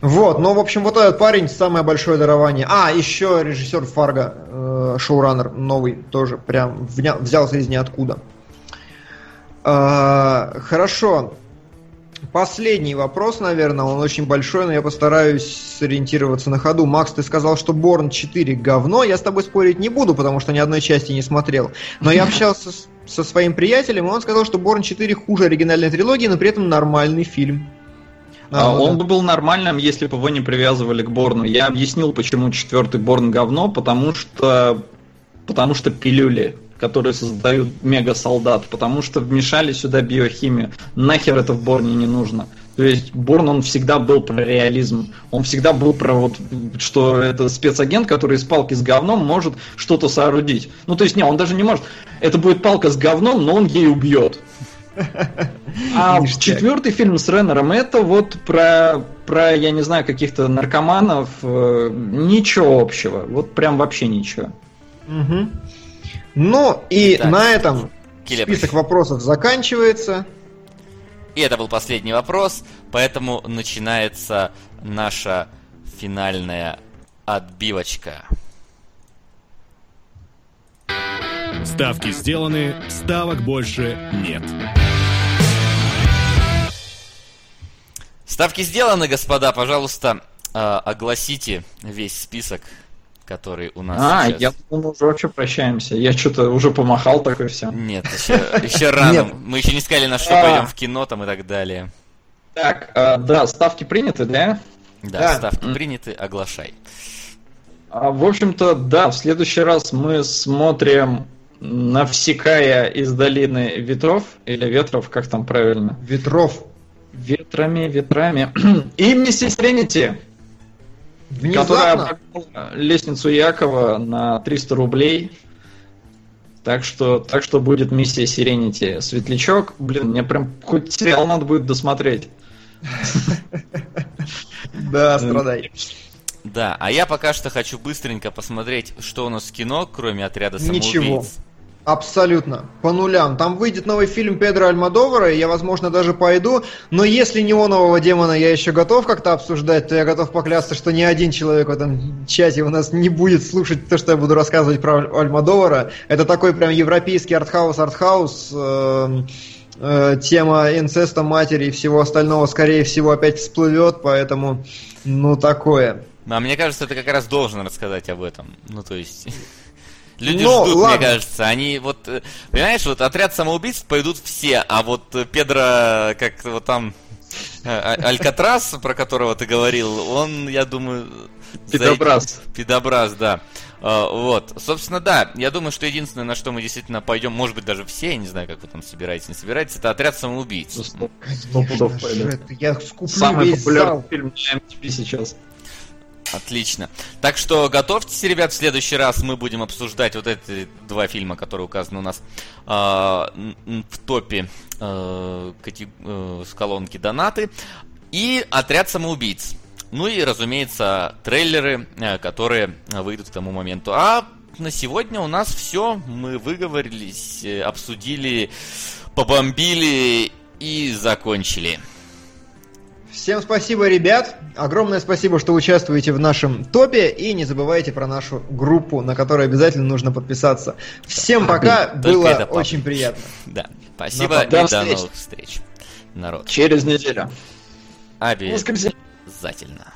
Вот, ну, в общем, вот этот парень самое большое дарование. А, еще режиссер Фарго, э, шоураннер новый, тоже прям вня- взялся из ниоткуда. А, хорошо. Последний вопрос, наверное, он очень большой, но я постараюсь сориентироваться на ходу. Макс, ты сказал, что Борн 4 говно. Я с тобой спорить не буду, потому что ни одной части не смотрел. Но я общался с- со своим приятелем, и он сказал, что Борн 4 хуже оригинальной трилогии, но при этом нормальный фильм. А, ну он да. бы был нормальным, если бы его не привязывали к Борну. Я объяснил, почему четвертый Борн говно, потому что потому что пилюли, которые создают мега-солдат, потому что вмешали сюда биохимию. Нахер это в Борне не нужно. То есть Борн, он всегда был про реализм. Он всегда был про вот, что это спецагент, который из палки с говном может что-то соорудить. Ну, то есть, не, он даже не может. Это будет палка с говном, но он ей убьет. А Ништяк. четвертый фильм с Реннером это вот про, про я не знаю, каких-то наркоманов. э, ничего общего. Вот прям вообще ничего. Мгм. Ну, и Так. на этом Келебрич. список вопросов заканчивается. И это был последний вопрос, поэтому начинается наша финальная отбивочка. Ставки сделаны, ставок больше нет. Ставки сделаны, господа, пожалуйста, э, огласите весь список, который у нас А, сейчас. я думал, уже вообще прощаемся. Я что-то уже помахал такой все. Нет, еще, еще рано. Нет. Мы еще не сказали, на что А. пойдем в кино там и так далее. Так, а, да, ставки приняты, да? Да, Да. ставки приняты, оглашай. А, в общем-то, да, в следующий раз мы смотрим Навсекая из долины ветров или ветров, как там правильно? Ветров. Ветрами, ветрами. И миссис Тринити, Внезапно. обогнула лестницу Якова на 300 рублей. Так что, так что будет миссия Сиренити. Светлячок, блин, мне прям хоть сериал надо будет досмотреть. Да, страдай. Да, а я пока что хочу быстренько посмотреть, что у нас в кино, кроме отряда самоубийц. Ничего. Абсолютно. По нулям. Там выйдет новый фильм Педро Альмадовара, и я, возможно, даже пойду. Но если неонового демона я еще готов как-то обсуждать, то я готов поклясться, что ни один человек в этом чате у нас не будет слушать то, что я буду рассказывать про Аль- Альмодовара. Это такой прям европейский артхаус-артхаус. эм, э, тема инцеста матери и всего остального, скорее всего, опять всплывет, поэтому, ну, такое. А мне кажется, ты как раз должен рассказать об этом. Ну, то есть... Люди Ну, ждут, ладно. мне кажется. Они вот... э, Понимаешь, вот отряд самоубийц пойдут все, а вот э, Педро, как вот там... э, Алькатрас, про которого ты говорил, он, я думаю... за- Пидобраз. Пидобраз, да. А, Вот, собственно, да, я думаю, что единственное, на что мы действительно пойдем, может быть, даже все, я не знаю, как вы там собираетесь, не собираетесь, это отряд самоубийц. Сто Конечно пудов же, пойду. это я скуплю Самый весь популярный зал. фильм на MTV сейчас. Отлично. Так что готовьтесь, ребят, в следующий раз мы будем обсуждать вот эти два фильма, которые указаны у нас н- в топе э, э, с колонки донаты. И отряд самоубийц. Ну и, разумеется, трейлеры, э, которые выйдут к тому моменту. А на сегодня у нас все. Мы выговорились, э, обсудили, побомбили и закончили. Всем спасибо, ребят. Огромное спасибо, что участвуете в нашем топе. И не забывайте про нашу группу, на которую обязательно нужно подписаться. Всем пока. Только Было очень приятно. Да. Спасибо и до новых встреч. Народ. Через неделю. Обязательно. Обязательно.